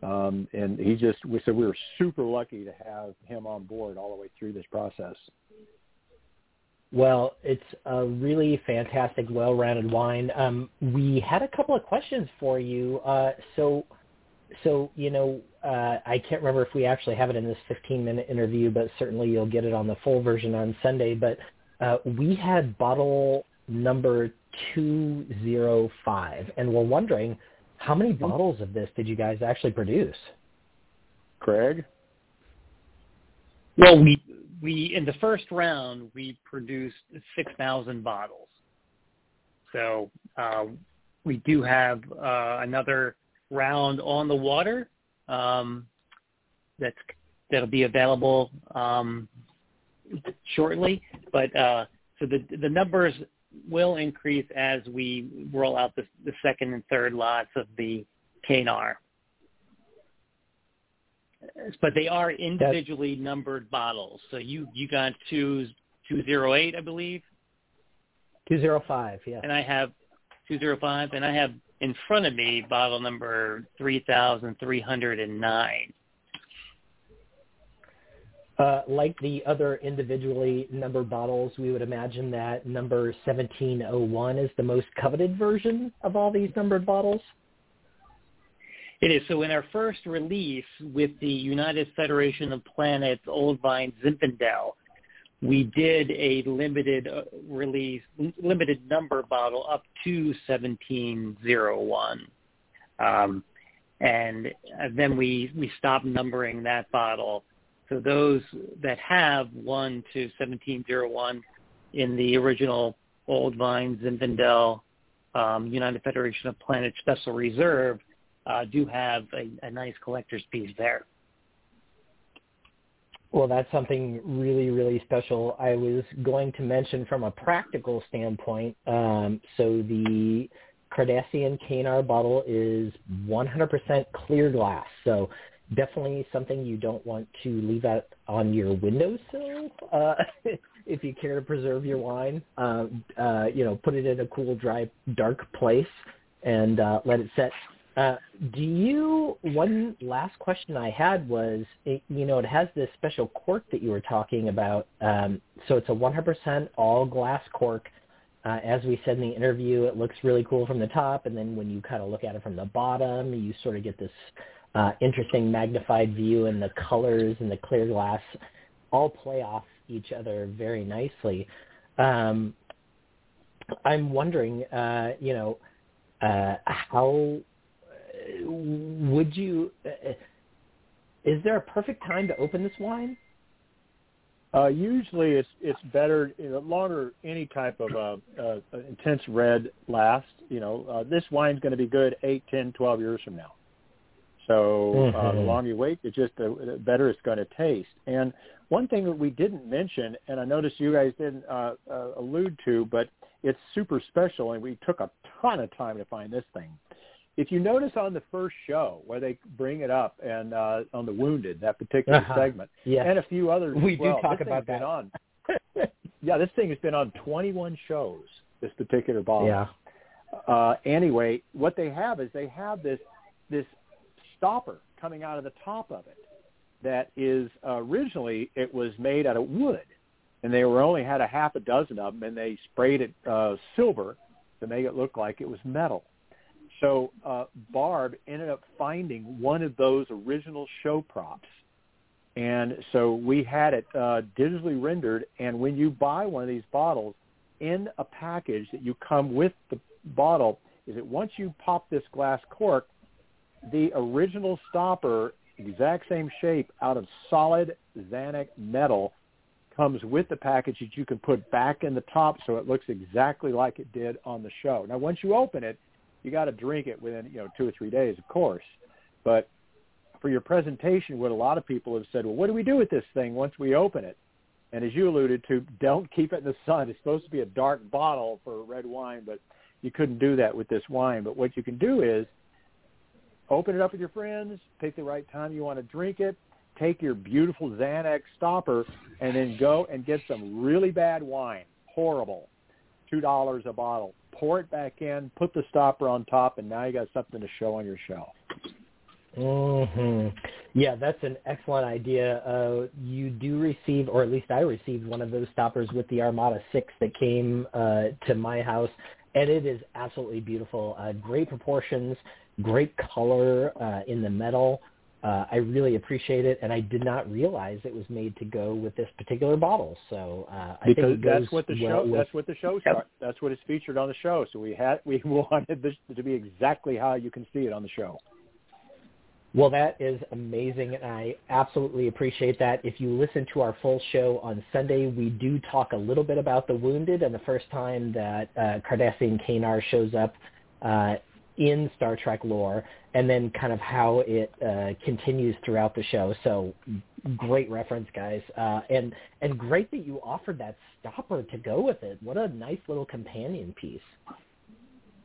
Speaker 11: Um, and he just we said we were super lucky to have him on board all the way through this process.
Speaker 6: Well, it's a really fantastic, well-rounded wine. Um, we had a couple of questions for you. Uh, so, so you know, uh, I can't remember if we actually have it in this 15-minute interview, but certainly you'll get it on the full version on Sunday. But uh, we had bottle number 205, and we're wondering how many bottles of this did you guys actually produce?
Speaker 11: Craig?
Speaker 10: Well, we we in the first round we produced six thousand bottles. So uh, we do have uh, another round on the water um, that's that'll be available um, shortly. But uh, so the the numbers will increase as we roll out the, the second and third lots of the Kanar. But they are individually That's, numbered bottles. So you, you got two, 208, I believe?
Speaker 6: 205, yeah.
Speaker 10: And I have 205, and I have in front of me bottle number 3,309.
Speaker 6: Uh, like the other individually numbered bottles, we would imagine that number 1701 is the most coveted version of all these numbered bottles.
Speaker 10: It is. So in our first release with the United Federation of Planets Old Vine Zinfandel, we did a limited uh, release, limited number bottle up to 1701. Um, and then we, we stopped numbering that bottle so those that have 1 to 1701 in the original Old Vine Zinfandel um, United Federation of Planets Special Reserve uh, do have a, a nice collector's piece there.
Speaker 6: Well, that's something really, really special. I was going to mention from a practical standpoint. Um, so the Cardassian Kanar bottle is 100% clear glass. So definitely something you don't want to leave out on your windowsill uh, if you care to preserve your wine. Uh, uh, you know, put it in a cool, dry, dark place and uh, let it set. Uh, do you? One last question I had was, it, you know, it has this special cork that you were talking about. Um, so it's a 100% all glass cork. Uh, as we said in the interview, it looks really cool from the top, and then when you kind of look at it from the bottom, you sort of get this uh, interesting magnified view and the colors and the clear glass all play off each other very nicely. Um, I'm wondering, uh, you know, uh, how would you? Uh, is there a perfect time to open this wine?
Speaker 11: Uh, usually, it's it's better you know, longer any type of uh, uh, intense red lasts. You know, uh, this wine's going to be good eight, ten, twelve years from now. So mm-hmm. uh, the mm-hmm. longer you wait, it's just the, better it's going to taste. And one thing that we didn't mention, and I noticed you guys didn't uh, uh, allude to, but it's super special, and we took a ton of time to find this thing. If you notice on the first show where they bring it up and uh, on the wounded that particular uh-huh. segment,
Speaker 6: yeah.
Speaker 11: and a few others,
Speaker 6: we
Speaker 11: well,
Speaker 6: do talk about that.
Speaker 11: on. yeah, this thing has been on 21 shows. This particular bottle.
Speaker 6: Yeah.
Speaker 11: Uh, anyway, what they have is they have this this stopper coming out of the top of it that is uh, originally it was made out of wood and they were only had a half a dozen of them and they sprayed it uh, silver to make it look like it was metal so uh, barb ended up finding one of those original show props And so we had it uh, digitally rendered. And when you buy one of these bottles, in a package that you come with the bottle, is that once you pop this glass cork, the original stopper, exact same shape, out of solid Zamak metal, comes with the package that you can put back in the top so it looks exactly like it did on the show. Now, once you open it, you got to drink it within you know two or three days, of course. But for your presentation, what a lot of people have said, well, what do we do with this thing once we open it? And as you alluded to, don't keep it in the sun. It's supposed to be a dark bottle for red wine, but you couldn't do that with this wine. But what you can do is open it up with your friends, pick the right time you want to drink it, take your beautiful Zamak stopper, and then go and get some really bad wine, horrible, two dollars a bottle. Pour it back in, put the stopper on top, and now you got something to show on your shelf.
Speaker 6: hmm Yeah, that's an excellent idea. Uh, you do receive, or at least I received one of those stoppers with the Armada 6 that came uh, to my house, and it is absolutely beautiful. Uh, great proportions, great color uh, in the metal. Uh, I really appreciate it, and I did not realize it was made to go with this particular bottle. So uh, I
Speaker 11: because
Speaker 6: think
Speaker 11: that's what the
Speaker 6: well
Speaker 11: show
Speaker 6: with,
Speaker 11: that's what the show
Speaker 6: Yep.
Speaker 11: that's what is featured on the show. So we had we wanted this to be exactly how you can see it on the show.
Speaker 6: Well, that is amazing, and I absolutely appreciate that. If you listen to our full show on Sunday, we do talk a little bit about the wounded and the first time that uh, Cardassian Kanar shows up uh, in Star Trek lore, and then kind of how it uh, continues throughout the show. So, great reference, guys, uh, and and great that you offered that stopper to go with it. What a nice little companion piece.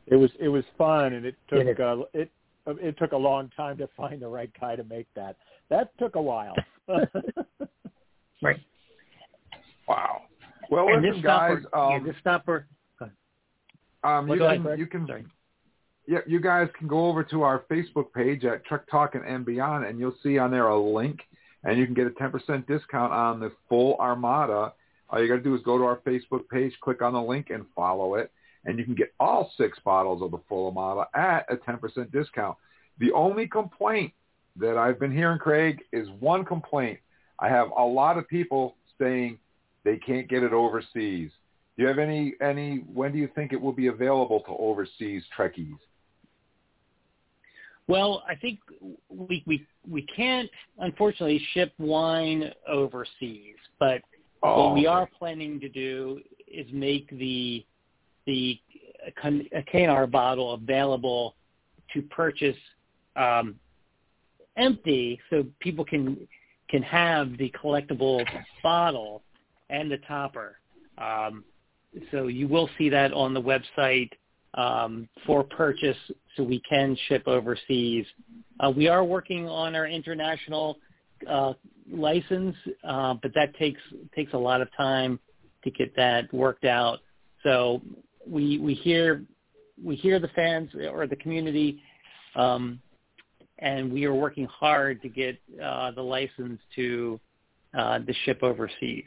Speaker 11: It was it was fun, and it took
Speaker 6: It is.
Speaker 11: uh, it it took a long time to find the right guy to make that. That took a while.
Speaker 10: Right.
Speaker 3: Wow. Well,
Speaker 10: and
Speaker 3: listen,
Speaker 10: this
Speaker 3: guys.
Speaker 10: stopper, yeah,
Speaker 3: Um,
Speaker 10: this stopper.
Speaker 3: um,
Speaker 10: Well,
Speaker 3: you
Speaker 10: go ahead,
Speaker 3: can, you can
Speaker 10: Sorry.
Speaker 3: Yeah, you guys can go over to our Facebook page at Trek Talking and Beyond, and you'll see on there a link, and you can get a 10% discount on the full Armada. All you got to do is go to our Facebook page, click on the link, and follow it, and you can get all six bottles of the full Armada at a 10% discount. The only complaint that I've been hearing, Craig, is one complaint. I have a lot of people saying they can't get it overseas. Do you have any any? When do you think it will be available to overseas Trekkies?
Speaker 10: Well, I think we we we can't unfortunately ship wine overseas, but
Speaker 3: Oh,
Speaker 10: what we are planning to do is make the the Can- Kanar bottle available to purchase um, empty, so people can can have the collectible bottle and the topper. Um, so you will see that on the website um, for purchase, so we can ship overseas. Uh, we are working on our international uh, license, uh, but that takes takes a lot of time to get that worked out. So we we hear we hear the fans or the community, um, and we are working hard to get uh, the license to uh, the ship overseas,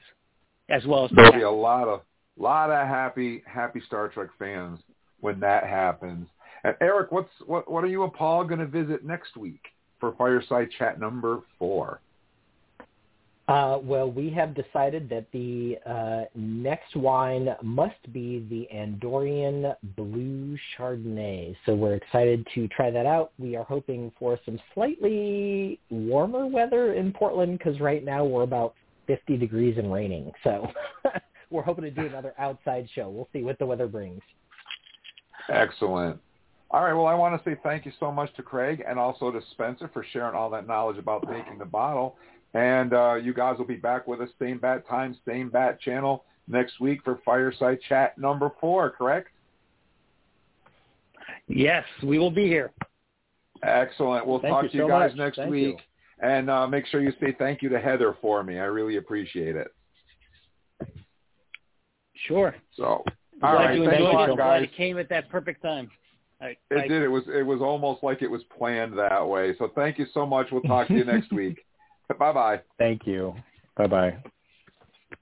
Speaker 10: as well as
Speaker 3: There'll be a lot of lot of happy happy Star Trek fans when that happens. And Erik, what's what what are you and Paul going to visit next week for Fireside Chat number four?
Speaker 6: Uh, well, we have decided that the uh, next wine must be the Andorian Blue Chardonnay. So we're excited to try that out. We are hoping for some slightly warmer weather in Portland because right now we're about 50 degrees and raining. So we're hoping to do another outside show. We'll see what the weather brings.
Speaker 3: Excellent. All right. Well, I want to say thank you so much to Craig and also to Spencer for sharing all that knowledge about making the bottle. And uh, you guys will be back with us same bat time, same bat channel next week for Fireside Chat number four. Correct?
Speaker 10: yes, we will be here.
Speaker 3: Excellent. We'll
Speaker 11: Thank
Speaker 3: talk
Speaker 11: you
Speaker 3: to you
Speaker 11: so
Speaker 3: guys
Speaker 11: much.
Speaker 3: next
Speaker 11: Thank
Speaker 3: week. And uh, make sure you say thank you to Heather for me. I really appreciate it.
Speaker 10: Sure.
Speaker 3: So, all
Speaker 10: Glad
Speaker 3: right.
Speaker 10: you
Speaker 3: Thanks a
Speaker 10: enjoyed
Speaker 3: lot,
Speaker 10: it. Glad
Speaker 3: guys.
Speaker 10: it came at that perfect time. All right.
Speaker 3: It
Speaker 10: bye.
Speaker 3: did. It was it was almost like it was planned that way. So thank you so much. We'll talk to you next week. Bye bye.
Speaker 11: Thank you. Bye bye.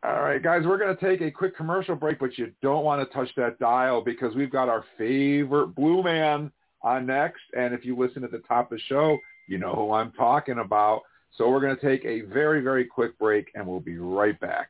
Speaker 3: All right, guys, we're going to take a quick commercial break, but you don't want to touch that dial because we've got our favorite Blue Man on next. And if you listen at the top of the show, you know who I'm talking about. So we're going to take a very, very quick break, and we'll be right back.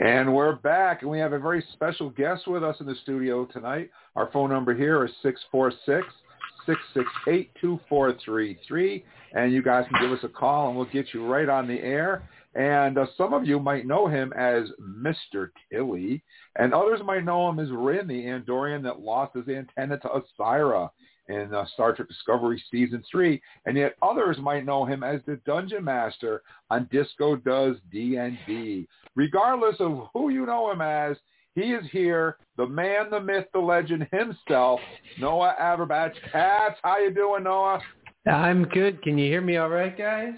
Speaker 3: And we're back, and we have a very special guest with us in the studio tonight. Our phone number here is 646-668-2433, and you guys can give us a call, and we'll get you right on the air. And uh, some of you might know him as Mr. Tilly, and others might know him as Ryn, the Andorian that lost his antenna to Osyraa in uh, Star Trek Discovery Season 3. And yet others might know him as the Dungeon Master on Disco Does D&D. Regardless of who you know him as, he is here, the man, the myth, the legend himself, Noah Averbach. Katz, how you doing, Noah?
Speaker 12: I'm good. Can you hear me all right, guys?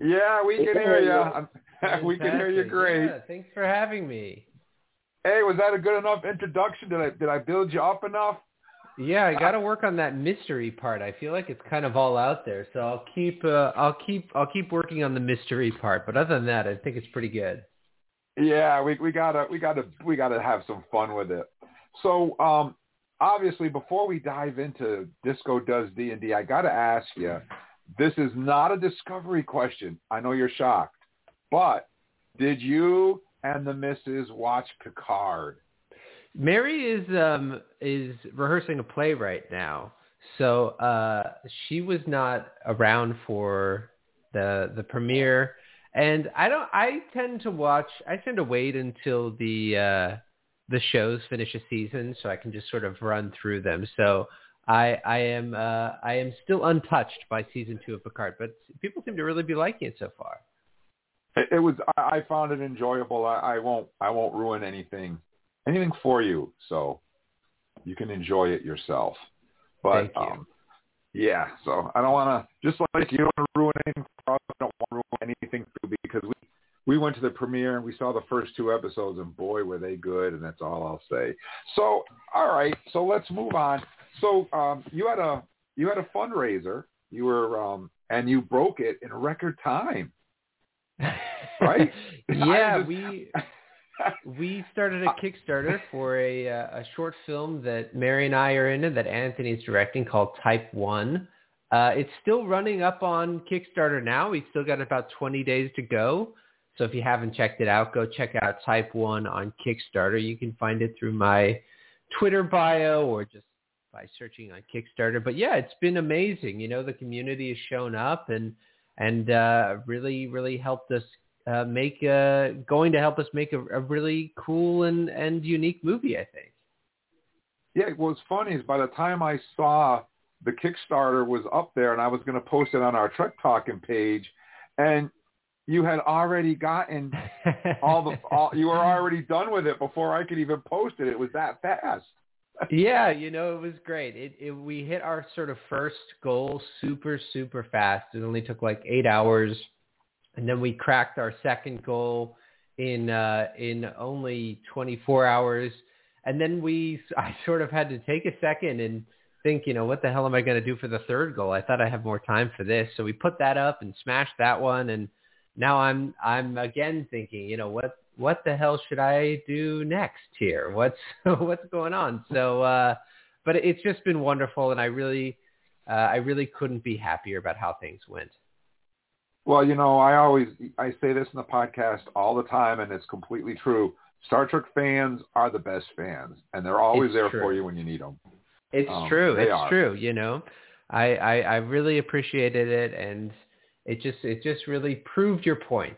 Speaker 3: Yeah, we can hear you. we can hear you great.
Speaker 12: Yeah, thanks for having me.
Speaker 3: Hey, was that a good enough introduction? Did I did I build you up enough?
Speaker 12: Yeah, I got to work on that mystery part. I feel like it's kind of all out there, so I'll keep uh, I'll keep I'll keep working on the mystery part. But other than that, I think it's pretty good.
Speaker 3: Yeah, we we gotta we gotta we gotta have some fun with it. So um, obviously, before we dive into Disco Does D and D, I gotta ask you. This is not a discovery question. I know you're shocked, but did you and the missus watch Picard?
Speaker 12: Mary is um is rehearsing a play right now. So uh she was not around for the the premiere and I don't I tend to watch I tend to wait until the uh the shows finish a season so I can just sort of run through them. So I I am uh I am still untouched by season 2 of Picard, but people seem to really be liking it so far.
Speaker 3: It, was I found it enjoyable. I, I won't I won't ruin anything anything for you, so you can enjoy it yourself. But um, yeah, so I don't want to just like you don't want to ruin anything for us. I don't want to ruin anything for you because we we went to the premiere and we saw the first two episodes and boy were they good and that's all I'll say. So all right, so let's move on. So um, you had a you had a fundraiser. You were um, and you broke it in record time. Right?
Speaker 12: yeah,
Speaker 3: just,
Speaker 12: we we started a Kickstarter for a uh, a short film that Mary and I are in and that Anthony's directing called Type One. Uh, it's still running up on Kickstarter now. We've still got about 20 days to go. So if you haven't checked it out, go check out Type One on Kickstarter. You can find it through my Twitter bio or just by searching on Kickstarter. But yeah, it's been amazing. You know, the community has shown up and and uh, really really helped us uh, make uh, going to help us make a, a really cool and, and unique movie. I think.
Speaker 3: Yeah, what's funny is by the time I saw the Kickstarter was up there and I was going to post it on our Trek Talking page, and you had already gotten all the all, you were already done with it before I could even post it. It was that fast.
Speaker 12: yeah, you know, it was great. It, it we hit our sort of first goal super super fast. It only took like 8 hours and then we cracked our second goal in uh, in only 24 hours. And then we, I sort of had to take a second and think, you know, what the hell am I going to do for the third goal? I thought I have more time for this, so we put that up and smashed that one. And now I'm, I'm again thinking, you know, what, what the hell should I do next here? What's, what's going on? So, uh, but it's just been wonderful, and I really, uh, I really couldn't be happier about how things went.
Speaker 3: Well, you know, I always I say this in the podcast all the time, and it's completely true. Star Trek fans are the best fans, and they're always
Speaker 12: it's
Speaker 3: there
Speaker 12: true.
Speaker 3: for you when you need them.
Speaker 12: It's
Speaker 3: um,
Speaker 12: true. It's
Speaker 3: are.
Speaker 12: true. You know, I, I I really appreciated it, and it just it just really proved your point.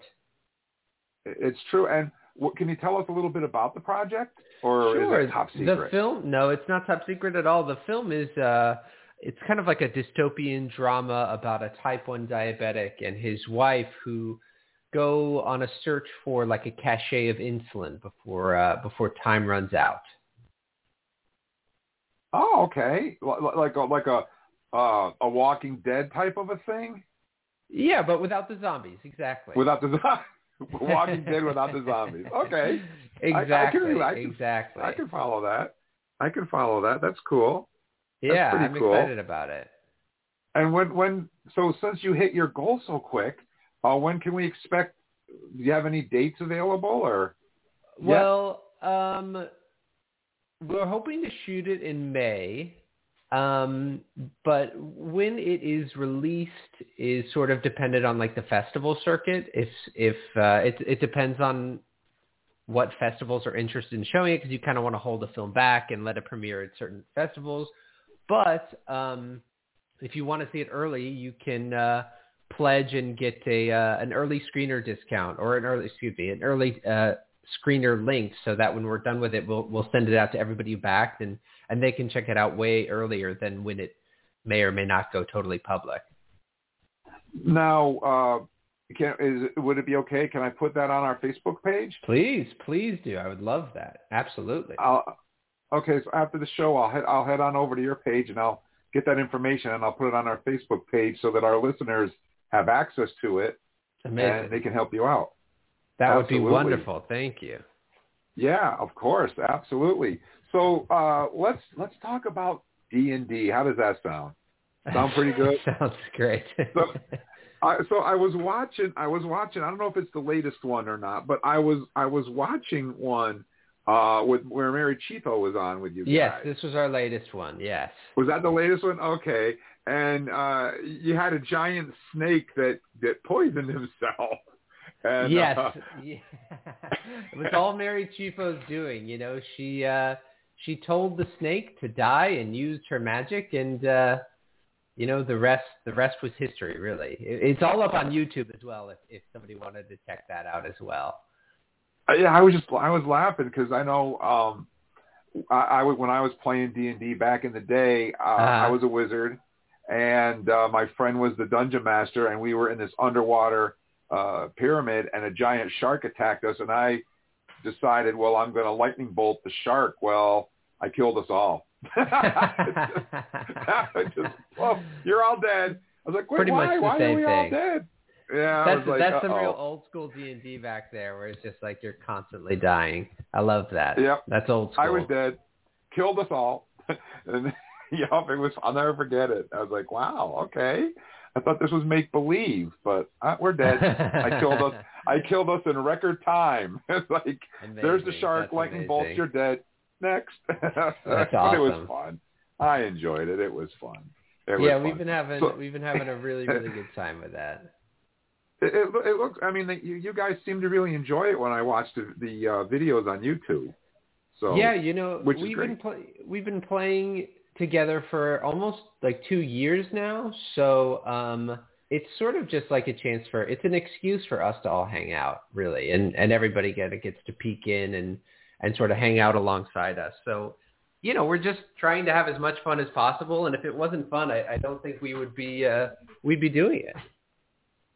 Speaker 3: It's true. And what, can you tell us a little bit about the project, or
Speaker 12: sure.
Speaker 3: is it top secret?
Speaker 12: The film? No, it's not top secret at all. The film is. uh it's kind of like a dystopian drama about a type 1 diabetic and his wife who go on a search for like a cachet of insulin before uh, before time runs out.
Speaker 3: Oh, okay. Like a like a uh, a Walking Dead type of a thing.
Speaker 12: Yeah, but without the zombies, exactly.
Speaker 3: Without the Walking Dead without the zombies. Okay.
Speaker 12: Exactly.
Speaker 3: I, I can, I can,
Speaker 12: exactly.
Speaker 3: I can follow that. I can follow that. That's cool. That's
Speaker 12: yeah, I'm
Speaker 3: cool.
Speaker 12: excited about it.
Speaker 3: And when when so since you hit your goal so quick, uh, when can we expect? Do you have any dates available or?
Speaker 12: Well, um, we're hoping to shoot it in May, um, but when it is released is sort of dependent on like the festival circuit. If if uh, it it depends on what festivals are interested in showing it because you kind of want to hold the film back and let it premiere at certain festivals. But um, if you want to see it early, you can uh, pledge and get a uh, an early screener discount or an early excuse me an early uh, screener link so that when we're done with it, we'll we'll send it out to everybody who backed and and they can check it out way earlier than when it may or may not go totally public.
Speaker 3: Now, uh, can is would it be okay? Can I put that on our Facebook page?
Speaker 12: Please, please do. I would love that. Absolutely.
Speaker 3: I'll, okay, so after the show, I'll head I'll head on over to your page and I'll get that information and I'll put it on our Facebook page so that our listeners have access to it
Speaker 12: Amazing.
Speaker 3: and they can help you out.
Speaker 12: That
Speaker 3: Absolutely.
Speaker 12: would be wonderful. Thank you.
Speaker 3: Yeah, of course, absolutely. So uh, let's let's talk about D and D. How does that sound? Sound pretty good.
Speaker 12: Sounds great.
Speaker 3: so, I, so I was watching. I was watching. I don't know if it's the latest one or not, but I was I was watching one uh, with where Mary Chieffo was on with you
Speaker 12: yes,
Speaker 3: guys.
Speaker 12: this was our latest one. Yes.
Speaker 3: Was that the latest one? Okay. And uh, you had a giant snake that that poisoned himself. And,
Speaker 12: yes.
Speaker 3: uh,
Speaker 12: yeah. it was all Mary Chieffo's doing. You know, she uh, she told the snake to die and used her magic, and uh, you know the rest the rest was history. Really, it, it's all up on YouTube as well. If if somebody wanted to check that out as well.
Speaker 3: Uh, yeah, I was just I was laughing because I know um, I, I when I was playing D and D back in the day, uh,
Speaker 12: Uh-huh.
Speaker 3: I was a wizard, and uh, my friend was the dungeon master, and we were in this underwater uh, pyramid, and a giant shark attacked us, and I decided, well, I'm going to lightning bolt the shark. Well, I killed us all. Just, well, you're all dead. I was like, Wait,
Speaker 12: Pretty
Speaker 3: why?
Speaker 12: much the
Speaker 3: why
Speaker 12: same
Speaker 3: are we all dead? Yeah,
Speaker 12: that's
Speaker 3: like,
Speaker 12: that's some real old school D and D back there, where it's just like you're constantly dying. I love that.
Speaker 3: Yeah,
Speaker 12: That's old school.
Speaker 3: I was dead, killed us all, and yep, it was. I'll never forget it. I was like, wow, okay. I thought this was make believe, but uh, we're dead. I killed us. I killed us in record time. it's like there's the shark,
Speaker 12: That's
Speaker 3: lightning bolts, you're dead. Next.
Speaker 12: That's
Speaker 3: but it was fun. I enjoyed it. It was fun. It
Speaker 12: yeah,
Speaker 3: was
Speaker 12: we've
Speaker 3: fun.
Speaker 12: been having
Speaker 3: So-
Speaker 12: we've been having a really really good time with that.
Speaker 3: It, it, it looks. I mean, you, you guys seem to really enjoy it when I watch the, the uh, videos on YouTube. So
Speaker 12: yeah, you know, we've been play, we've been playing together for almost like two years now. So um, it's sort of just like a chance for it's an excuse for us to all hang out, really, and and everybody get gets to peek in and and sort of hang out alongside us. So you know, we're just trying to have as much fun as possible. And if it wasn't fun, I, I don't think we would be uh, we'd be doing it.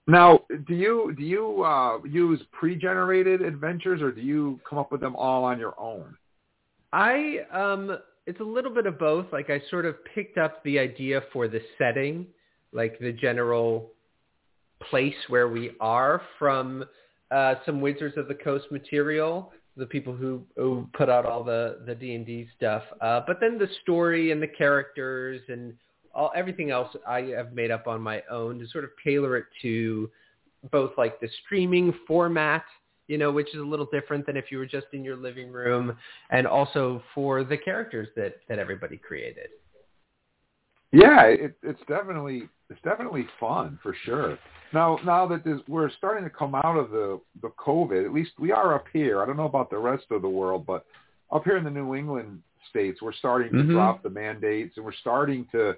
Speaker 3: Now, do you do you uh, use pre-generated adventures, or do you come up with them all on your own?
Speaker 12: I um it's a little bit of both. Like I sort of picked up the idea for the setting, like the general place where we are from uh, some Wizards of the Coast material, the people who, who put out all the the D and D stuff. Uh, but then the story and the characters and all everything else I have made up on my own to sort of tailor it to both like the streaming format you know, which is a little different than if you were just in your living room, and also for the characters that that everybody created.
Speaker 3: Yeah, it, it's definitely it's definitely fun for sure. Now, now that this, we're starting to come out of the the COVID, at least we are up here. I don't know about the rest of the world, but up here in the New England states, we're starting to
Speaker 12: Mhm.
Speaker 3: drop the mandates, and we're starting to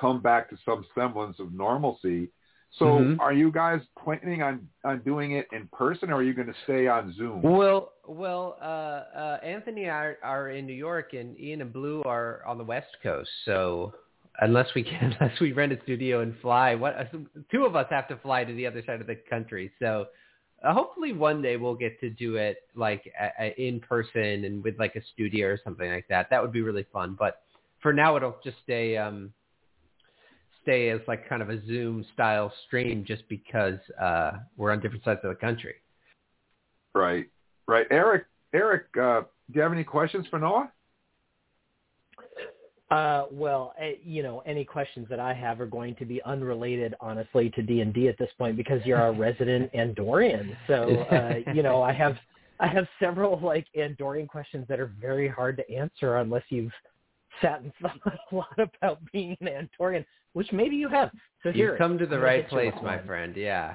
Speaker 3: come back to some semblance of normalcy. So,
Speaker 12: Mhm.
Speaker 3: are you guys planning on on doing it in person, or are you going to stay on Zoom?
Speaker 12: Well, well, uh, uh, Anthony are, are in New York, and Ian and Blue are on the West Coast. So unless we can, unless we rent a studio and fly, what two of us have to fly to the other side of the country. So uh, hopefully one day we'll get to do it like a, a, in person and with like a studio or something like that. That would be really fun. But for now, it'll just stay um, stay as like kind of a Zoom style stream just because uh, we're on different sides of the country.
Speaker 3: Right, right. Erik, Erik, uh, do you have any questions for Noah?
Speaker 6: Uh, well, uh, you know, any questions that I have are going to be unrelated, honestly, to D and D at this point because you're a resident Andorian. So, uh, you know, I have I have several like Andorian questions that are very hard to answer unless you've sat and thought a lot about being an Andorian, which maybe you have. So here,
Speaker 12: You've come to the right place, my
Speaker 6: one.
Speaker 12: friend. Yeah.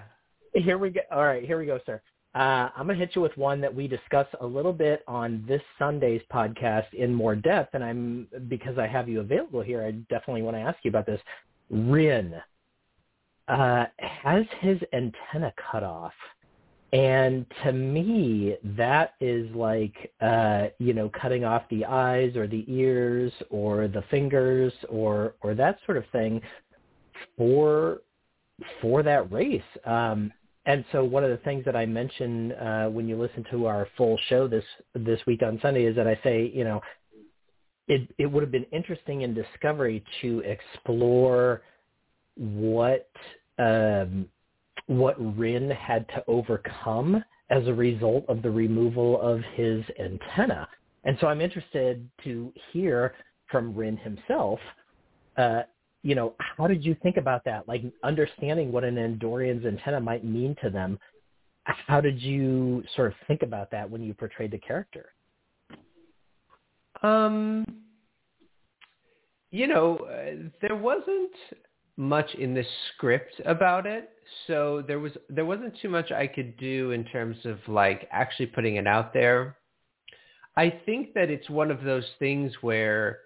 Speaker 6: Here we go. All right, here we go, sir. Uh, I'm gonna hit you with one that we discuss a little bit on this Sunday's podcast in more depth, and I'm because I have you available here. I definitely want to ask you about this. Ryn uh, has his antenna cut off, and to me, that is like uh, you know cutting off the eyes or the ears or the fingers or or that sort of thing for for that race. Um, and so one of the things that I mention uh, when you listen to our full show this this week on Sunday is that I say, you know, it it would have been interesting in Discovery to explore what um, what Ryn had to overcome as a result of the removal of his antenna. And so I'm interested to hear from Ryn himself uh, you know, how did you think about that? Like understanding what an Andorian's antenna might mean to them. How did you sort of think about that when you portrayed the character?
Speaker 12: Um, you know, uh, there wasn't much in the script about it, so there was there wasn't too much I could do in terms of like actually putting it out there. I think that it's one of those things where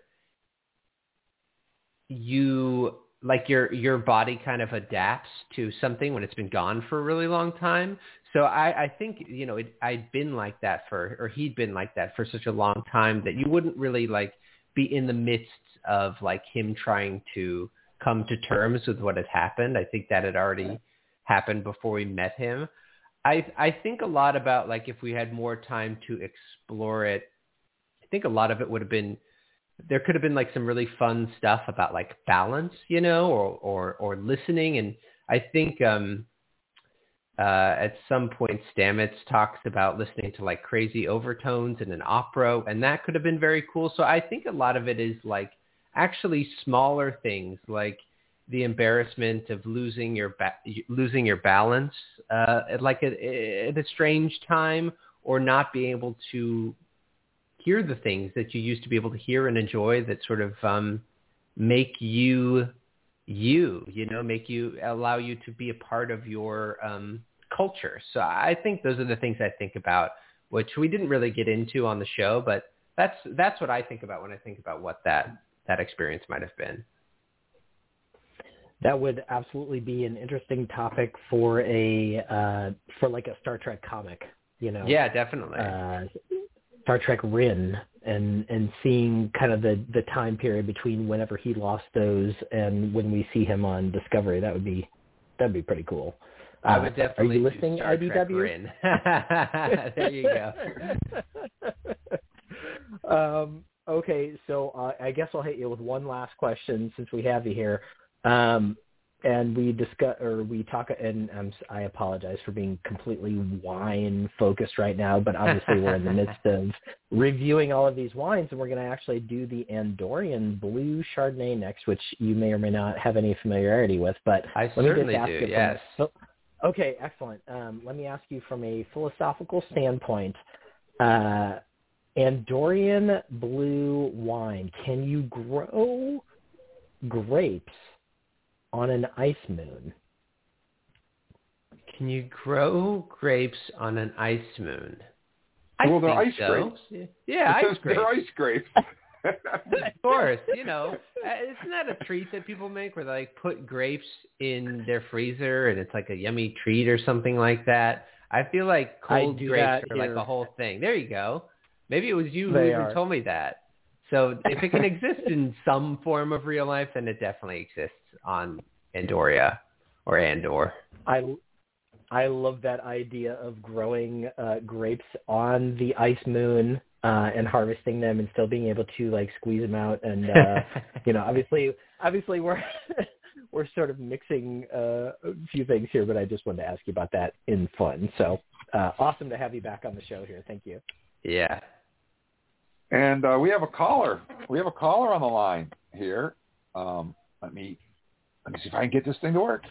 Speaker 12: you like your your body kind of adapts to something when it's been gone for a really long time. So I, I think you know it, I'd been like that for, or he'd been like that for such a long time that you wouldn't really like be in the midst of like him trying to come to terms with what had happened. I think that had already happened before we met him. I I think a lot about like if we had more time to explore it. I think a lot of it would have been there could have been like some really fun stuff about like balance, you know, or or or listening. And I think um uh at some point Stamets talks about listening to like crazy overtones in an opera, and that could have been very cool. So I think a lot of it is like actually smaller things like the embarrassment of losing your ba- losing your balance uh at like a, at a strange time or not being able to hear the things that you used to be able to hear and enjoy that sort of um, make you you, you know, make you allow you to be a part of your um, culture. So I think those are the things I think about, which we didn't really get into on the show, but that's that's what I think about when I think about what that that experience might have been.
Speaker 6: That would absolutely be an interesting topic for a uh, for like a Star Trek comic. You know.
Speaker 12: Yeah, definitely.
Speaker 6: Uh, Star Trek Ryn and and seeing kind of the the time period between whenever he lost those and when we see him on Discovery. That would be that'd be pretty cool.
Speaker 12: I
Speaker 6: Uh,
Speaker 12: would definitely
Speaker 6: Are you listening,
Speaker 12: Star
Speaker 6: IDW?
Speaker 12: There you
Speaker 6: go. um, okay, so uh, I guess I'll hit you with one last question since we have you here. Um, and we discuss or we talk and um, I apologize for being completely wine focused right now, but obviously we're in the midst of reviewing all of these wines, and we're going to actually do the Andorian Blue Chardonnay next, which you may or may not have any familiarity with. But
Speaker 12: I
Speaker 6: let me
Speaker 12: certainly
Speaker 6: just ask
Speaker 12: do,
Speaker 6: from
Speaker 12: yes.
Speaker 6: okay, excellent. Um, let me ask you from a philosophical standpoint. Uh, Andorian blue wine. Can you grow grapes on an ice moon?
Speaker 12: Can you grow grapes on an ice moon? I
Speaker 3: well, they're ice
Speaker 12: so.
Speaker 3: grapes.
Speaker 12: Yeah,
Speaker 3: It
Speaker 12: ice
Speaker 3: says
Speaker 12: grapes.
Speaker 3: They're ice grapes.
Speaker 12: of course, you know, uh, isn't that a treat that people make where they like put grapes in their freezer and it's like a yummy treat or something like that? I feel like cold
Speaker 6: do
Speaker 12: grapes
Speaker 6: that
Speaker 12: are like
Speaker 6: here.
Speaker 12: a whole thing. There you go. Maybe it was you who even
Speaker 6: are.
Speaker 12: told me that. So if it can exist in some form of real life, then it definitely exists on Andoria or Andor.
Speaker 6: I I love that idea of growing uh, grapes on the ice moon uh, and harvesting them and still being able to like squeeze them out and uh, you know obviously obviously we're we're sort of mixing uh, a few things here, but I just wanted to ask you about that in fun. So uh, awesome to have you back on the show here. Thank you.
Speaker 12: Yeah.
Speaker 3: And uh, we have a caller. We have a caller on the line here. Um, let me let me see if I can get this thing to work.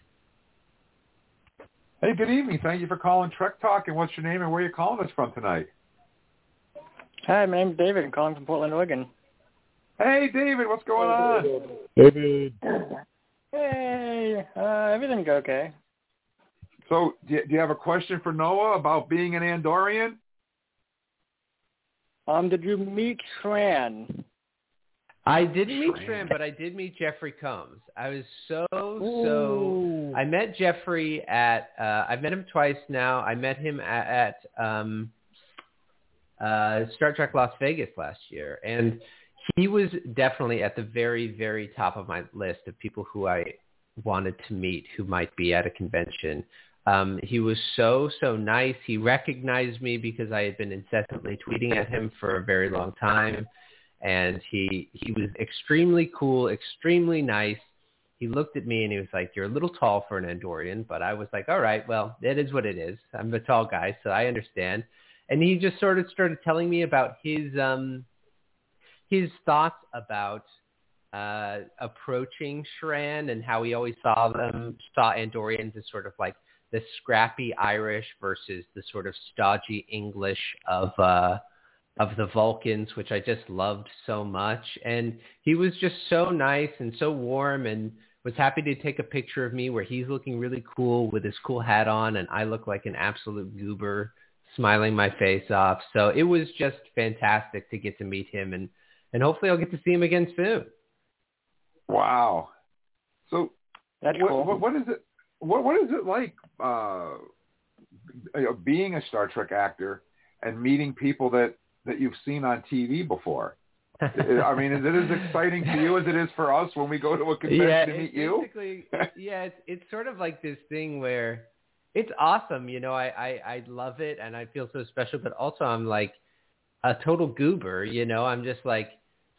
Speaker 3: Hey, good evening. Thank you for calling Trek Talk. And what's your name and where are you calling us from tonight?
Speaker 13: Hi, my name's David. I'm calling from Portland, Oregon.
Speaker 3: Hey, David. What's going on?
Speaker 11: David.
Speaker 13: Hey, uh, everything's okay.
Speaker 3: So, do you, do you have a question for Noah about being an Andorian?
Speaker 13: Um, did you meet Shran?
Speaker 12: I didn't meet.
Speaker 3: Shran,
Speaker 12: but I did meet Jeffrey Combs. I was so so. I met Jeffrey at. Uh, I've met him twice now. I met him at, at um, uh, Star Trek Las Vegas last year, and he was definitely at the very very top of my list of people who I wanted to meet who might be at a convention. Um, he was so so nice. He recognized me because I had been incessantly tweeting at him for a very long time and he he was extremely cool, extremely nice. He looked at me and he was like, "You're a little tall for an Andorian," but I was like, "All right, well, it is what it is. I'm a tall guy, so I understand." And he just sort of started telling me about his um his thoughts about uh approaching Shran and how he always saw them saw Andorians as sort of like the scrappy Irish versus the sort of stodgy English of uh of the Vulcans, which I just loved so much. And he was just so nice and so warm and was happy to take a picture of me where he's looking really cool with his cool hat on and I look like an absolute goober smiling my face off. So it was just fantastic to get to meet him and, and hopefully I'll get to see him again soon.
Speaker 3: Wow. So,
Speaker 13: That's
Speaker 3: what,
Speaker 13: cool.
Speaker 3: what, what is it? What what is it like uh, you know, being a Star Trek actor and meeting people that that you've seen on TV before? I mean, is it as exciting to you as it is for us when we go to a convention
Speaker 12: yeah,
Speaker 3: to meet
Speaker 12: it's
Speaker 3: you?
Speaker 12: basically yeah, it's it's sort of like this thing where it's awesome, you know, I, I I love it and I feel so special, but also I'm like a total goober, you know, I'm just like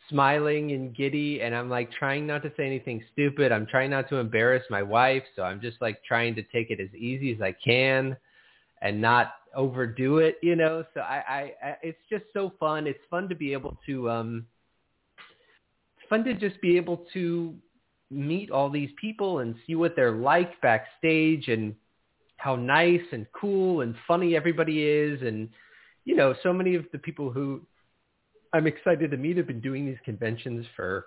Speaker 12: smiling and giddy and I'm like trying not to say anything stupid. I'm trying not to embarrass my wife, so I'm just like trying to take it as easy as I can and not overdo it, you know. So I, I, I it's just so fun. It's fun to be able to um it's fun to just be able to meet all these people and see what they're like backstage and how nice and cool and funny everybody is and you know, so many of the people who I'm excited to meet have been doing these conventions for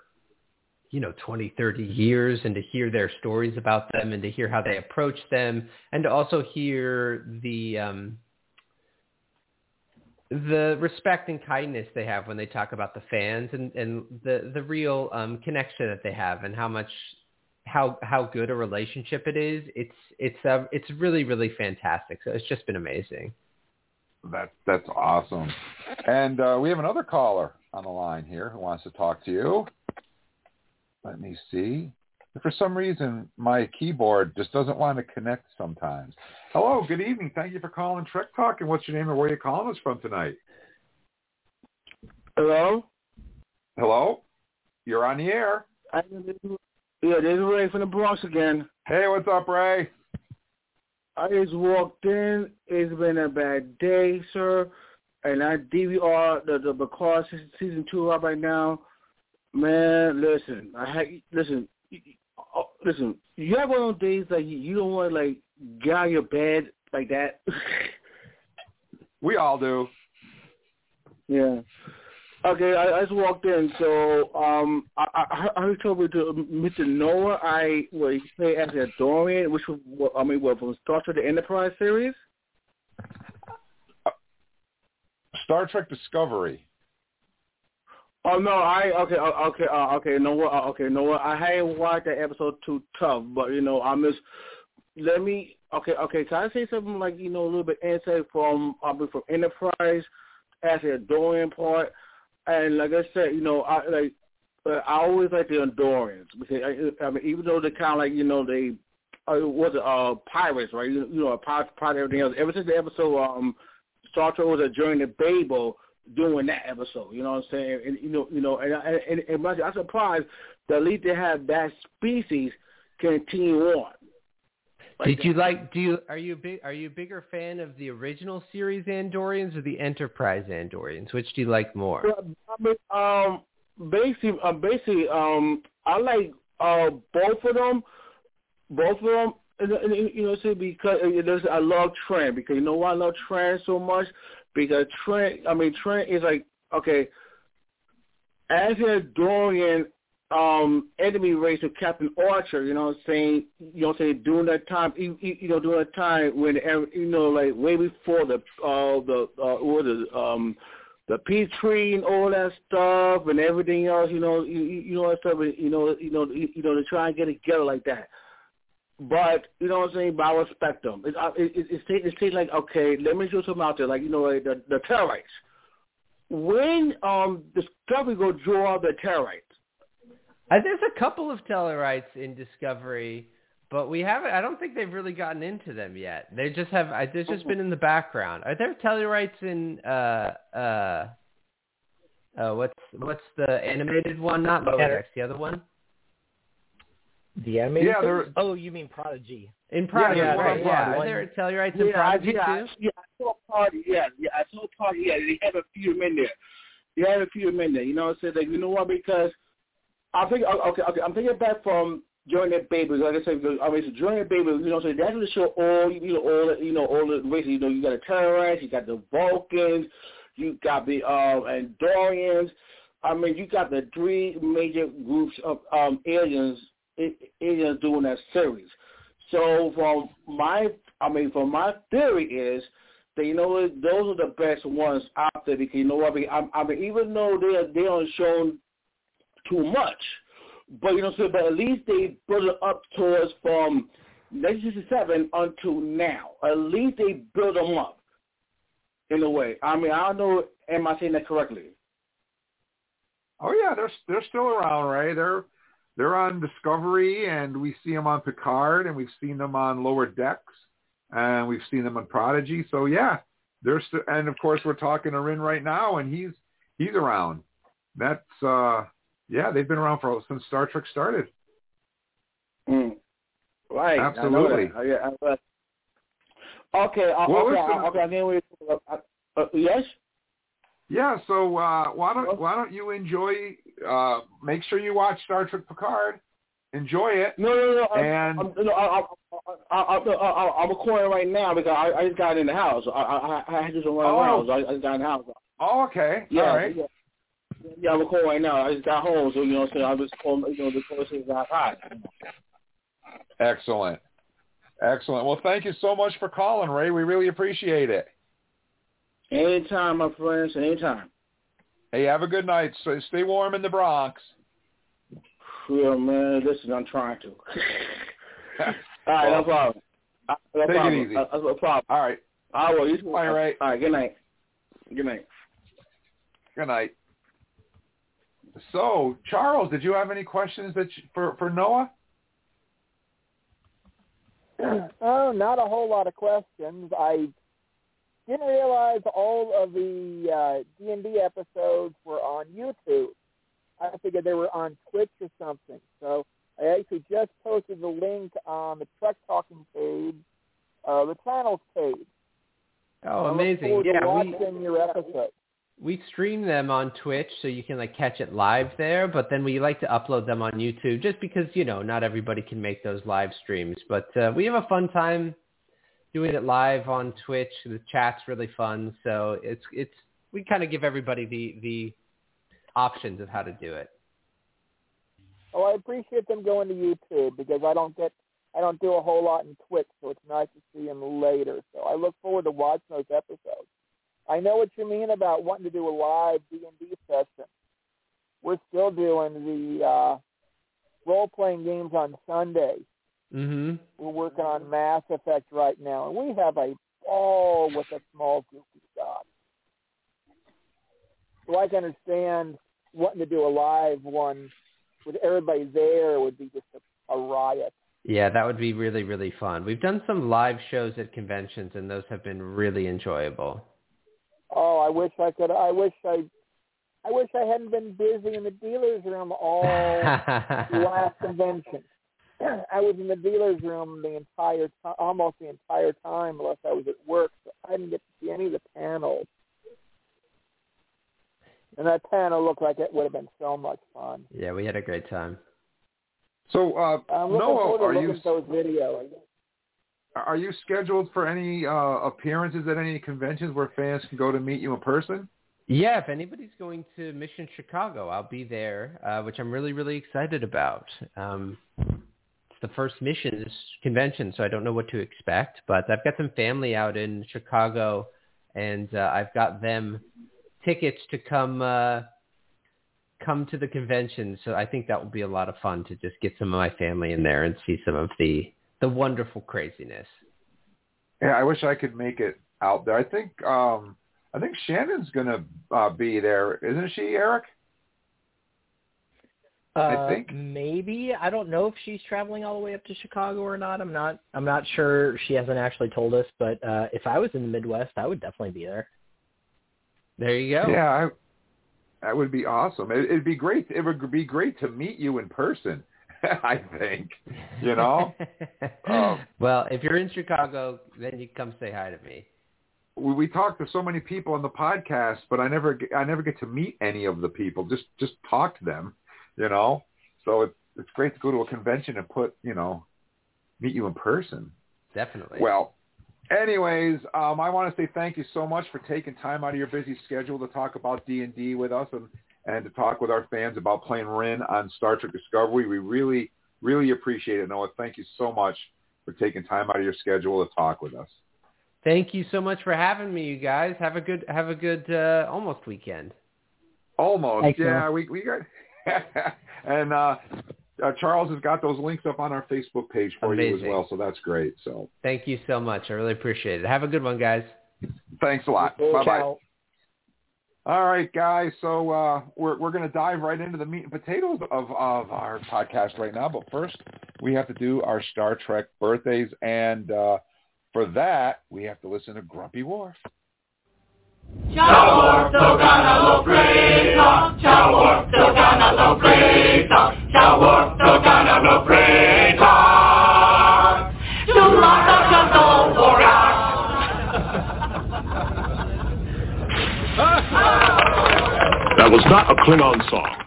Speaker 12: you know 20 30 years and to hear their stories about them and to hear how they approach them and to also hear the um the respect and kindness they have when they talk about the fans and and the the real um connection that they have and how much how how good a relationship it is it's it's uh, it's really really fantastic so it's just been amazing
Speaker 3: That that's awesome. And uh, we have another caller on the line here who wants to talk to you. Let me see. For some reason, my keyboard just doesn't want to connect sometimes. Hello, good evening. Thank you for calling Trek Talk. And what's your name and where are you calling us from tonight?
Speaker 14: Hello?
Speaker 3: Hello? You're on the air.
Speaker 14: I, yeah, this is Ray from the Bronx again.
Speaker 3: Hey, what's up, Ray?
Speaker 14: I just walked in. It's been a bad day, sir. And I DVR the the Picard season, season two out right now. Man, listen, I had listen, oh, listen. You have one of those days like you, you don't want to like get out of your bed like that.
Speaker 3: We all do.
Speaker 14: yeah. Okay, I, I just walked in. So um, I, I, I heard told me to Mr. Noah. I was play as a Dorian, which was I mean, what from Star Trek: The Enterprise series.
Speaker 3: Star Trek Discovery.
Speaker 14: Oh no, I okay, uh, okay, uh, okay. No. Uh, okay, no. I hadn't watched that episode too tough, but you know, I miss. Let me. Okay, okay. Can I say something like you know a little bit insight from probably from Enterprise as a Dorian part, and like I said, you know, I like. Uh, I always like the Andorians because I, I mean, even though they kind of like you know they uh, was uh pirates, right? You, you know, a pirate, pirate, everything else. Ever since the episode um Star Trek was a Journey to Babel doing that episode. You know what I'm saying? And you know, you know, and and, and, and I'm surprised that at least they have that species continue on.
Speaker 12: Did you like? Do you are you big? Are you a bigger fan of the original series Andorians or the Enterprise Andorians? Which do you like more?
Speaker 14: Well, I mean, um, basically, uh, basically, um, I like uh both of them, both of them. And, and, you know, see, because uh, I love Trent because you know why I love Trent so much because Trent. I mean, Trent is like okay. As an Andorian, um enemy race with Captain Archer, you know what I'm saying? You know what I'm saying? During that time, you, know, during that time when, you know, like way before the, uh, the, uh, is it, um, the peace tree and all that stuff and everything else, you know, you, you know that stuff, you know, you know, you, you know, to try and get it together like that. But you know what I'm saying? But I respect them. It, it, it, it's it's it's like okay, let me throw something out there, like you know, like the the Tellarites. When um Discovery go draw the Tellarites,
Speaker 12: Uh, there's a couple of Tellarites in Discovery, but we haven't. I don't think they've really gotten into them yet. They just have. I, they've just been in the background. Are there Tellarites in uh uh uh what's what's the animated one? Not Lower Decks. The other one.
Speaker 6: The animated.
Speaker 3: Yeah, there-
Speaker 6: Oh, you mean Prodigy?
Speaker 12: In Prodigy,
Speaker 14: yeah,
Speaker 12: right?
Speaker 14: yeah,
Speaker 12: Yeah.
Speaker 14: one-
Speaker 12: Are there Tellarites in Prodigy
Speaker 14: yeah,
Speaker 12: too?
Speaker 14: yeah, I saw a party. Yeah, yeah, I saw a party. Yeah, they have a few of them in there. They have a few of them in there. You know what I'm saying? Like, you know what? Because I think okay, okay, I'm thinking back from during that baby. Like I said, I mean, during that baby, you know, so that's the show all you know all the, you know all the races. You know, you got the Tellarites, you got the Vulcans, you got the um Andorians. I mean, you got the three major groups of um aliens aliens doing that series. So from my, I mean, from my theory is that you know those are the best ones out there because you know what I mean. I, I mean, even though they are, they aren't shown too much, but you know, so but at least they build it up towards from 1967 until now. At least they build them up in a way. I mean, I don't know. Am I saying that correctly?
Speaker 3: Oh yeah, they're they're still around, right? They're they're on Discovery, and we see them on Picard, and we've seen them on Lower Decks, and we've seen them on Prodigy. So yeah, they're st- and of course we're talking to Ryn right now, and he's he's around. That's uh yeah, they've been around for since Star Trek started.
Speaker 14: Mm. Right.
Speaker 3: Absolutely.
Speaker 14: I know that. Yeah, I- Okay. Uh, okay. uh, okay. I. Uh, uh, yes.
Speaker 3: Yeah, so uh, why don't why don't you enjoy? Uh, make sure you watch Star Trek Picard. Enjoy it.
Speaker 14: No, no, no.
Speaker 3: And-
Speaker 14: I'm, no, I, I, I, I, I'm recording right now because I, I just got in the house. I, I, I just run
Speaker 3: Oh.
Speaker 14: around. So I, I just got in the house.
Speaker 3: Oh, okay.
Speaker 14: Yeah.
Speaker 3: All right.
Speaker 14: Yeah. Yeah, I'm recording right now. I just got home, so you know what I'm saying. I just calling, you know, the question got hot.
Speaker 3: Excellent. Excellent. Well, thank you so much for calling, Ray. We really appreciate it.
Speaker 14: Anytime, my friends. Anytime.
Speaker 3: Hey, have a good night. So stay warm in the Bronx.
Speaker 14: Yeah, man. Listen, I'm trying to. All right, no problem. No
Speaker 3: take it
Speaker 14: problem.
Speaker 3: easy.
Speaker 14: Uh, no problem.
Speaker 3: All right.
Speaker 14: I will. You.
Speaker 3: Bye, Ray.
Speaker 14: All right. Good night. Good night.
Speaker 3: Good night. So, Charles, did you have any questions that you, for for Noah?
Speaker 4: oh, not a whole lot of questions. I didn't realize all of the uh, D&D episodes were on YouTube. I figured they were on Twitch or something. So I actually just posted the link on the Truck Talking page, uh, the channels page.
Speaker 12: Oh, amazing! Yeah, we
Speaker 4: your episode.
Speaker 12: We stream them on Twitch, so you can like catch it live there. But then we like to upload them on YouTube, just because you know not everybody can make those live streams. But uh, we have a fun time doing it live on Twitch. The chat's really fun, so it's it's we kind of give everybody the the options of how to do it.
Speaker 4: Oh, I appreciate them going to YouTube because I don't get, I don't do a whole lot in Twitch, so it's nice to see them later. So I look forward to watching those episodes. I know what you mean about wanting to do a live D and D session. We're still doing the uh, role playing games on Sunday.
Speaker 12: Mm-hmm.
Speaker 4: We're working on Mass Effect right now, and we have a ball with a small group we've got. So I can understand wanting to do a live one with everybody there would be just a, a riot.
Speaker 12: Yeah, that would be really really fun. We've done some live shows at conventions, and those have been really enjoyable.
Speaker 4: Oh, I wish I could. I wish I. I wish I hadn't been busy in the dealers room all last convention. I was in the dealer's room the entire time, almost the entire time, unless I was at work. So I didn't get to see any of the panels. And that panel looked like it would have been so much fun.
Speaker 12: Yeah, we had a great time.
Speaker 3: So, uh,
Speaker 4: I'm looking
Speaker 3: Noah,
Speaker 4: forward to
Speaker 3: are
Speaker 4: looking
Speaker 3: you
Speaker 4: at those videos.
Speaker 3: Are you scheduled for any uh, appearances at any conventions where fans can go to meet you in person?
Speaker 12: Yeah, if anybody's going to Mission Chicago, I'll be there, uh, which I'm really, really excited about. Um, it's the first missions convention, so I don't know what to expect, but I've got some family out in Chicago, and uh, I've got them tickets to come uh, come to the convention. So I think that will be a lot of fun to just get some of my family in there and see some of the the wonderful craziness.
Speaker 3: Yeah, I wish I could make it out there. I think um, I think Shannon's gonna uh, be there, isn't she, Erik?
Speaker 6: Uh,
Speaker 3: think.
Speaker 6: maybe I don't know if she's traveling all the way up to Chicago or not. I'm not. I'm not sure. She hasn't actually told us. But uh, if I was in the Midwest, I would definitely be there.
Speaker 12: There you go.
Speaker 3: Yeah, I, that would be awesome. It, it'd be great. It would be great to meet you in person. I think. You know. Um,
Speaker 12: well, if you're in Chicago, then you come say hi to me.
Speaker 3: we, we talk to so many people on the podcast, but I never get- I never get to meet any of the people. Just just talk to them, you know. So it's it's great to go to a convention and put you know meet you in person.
Speaker 12: Definitely.
Speaker 3: Well, anyways, um, I want to say thank you so much for taking time out of your busy schedule to talk about D and D with us and and to talk with our fans about playing Ryn on Star Trek Discovery. We really really appreciate it, Noah. Thank you so much for taking time out of your schedule to talk with us.
Speaker 12: Thank you so much for having me, you guys. Have a good have a good uh, almost weekend.
Speaker 3: Almost,
Speaker 12: Thanks,
Speaker 3: yeah.
Speaker 12: Noah.
Speaker 3: We we got and uh, uh, Charles has got those links up on our Facebook page for you as well, so that's great. So
Speaker 12: Thank you so much. I really appreciate it. Have a good one, guys.
Speaker 3: thanks a lot. Bye bye. All right, guys. So uh, we're we're going to dive right into the meat and potatoes of of our podcast right now. But first, we have to do our Star Trek birthdays, and uh, for that, we have to listen to Grumpy Worf.
Speaker 2: Ciao, tocana lo frito. Ciao, tocana lo frito. Ciao,
Speaker 15: was not a Klingon song.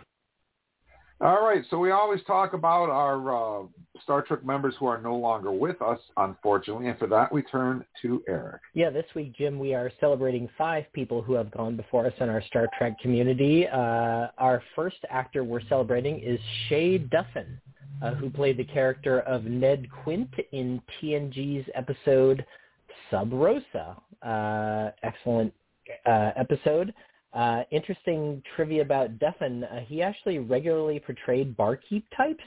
Speaker 3: All right, so we always talk about our uh, Star Trek members who are no longer with us, unfortunately, and for that we turn to Erik.
Speaker 6: Yeah, this week, Jim, we are celebrating five people who have gone before us in our Star Trek community. Uh, our first actor we're celebrating is Shay Duffin, uh, who played the character of Ned Quint in TNG's episode Sub Rosa. Uh, excellent uh, episode. Uh, interesting trivia about Duffin. Uh, he actually regularly portrayed barkeep types,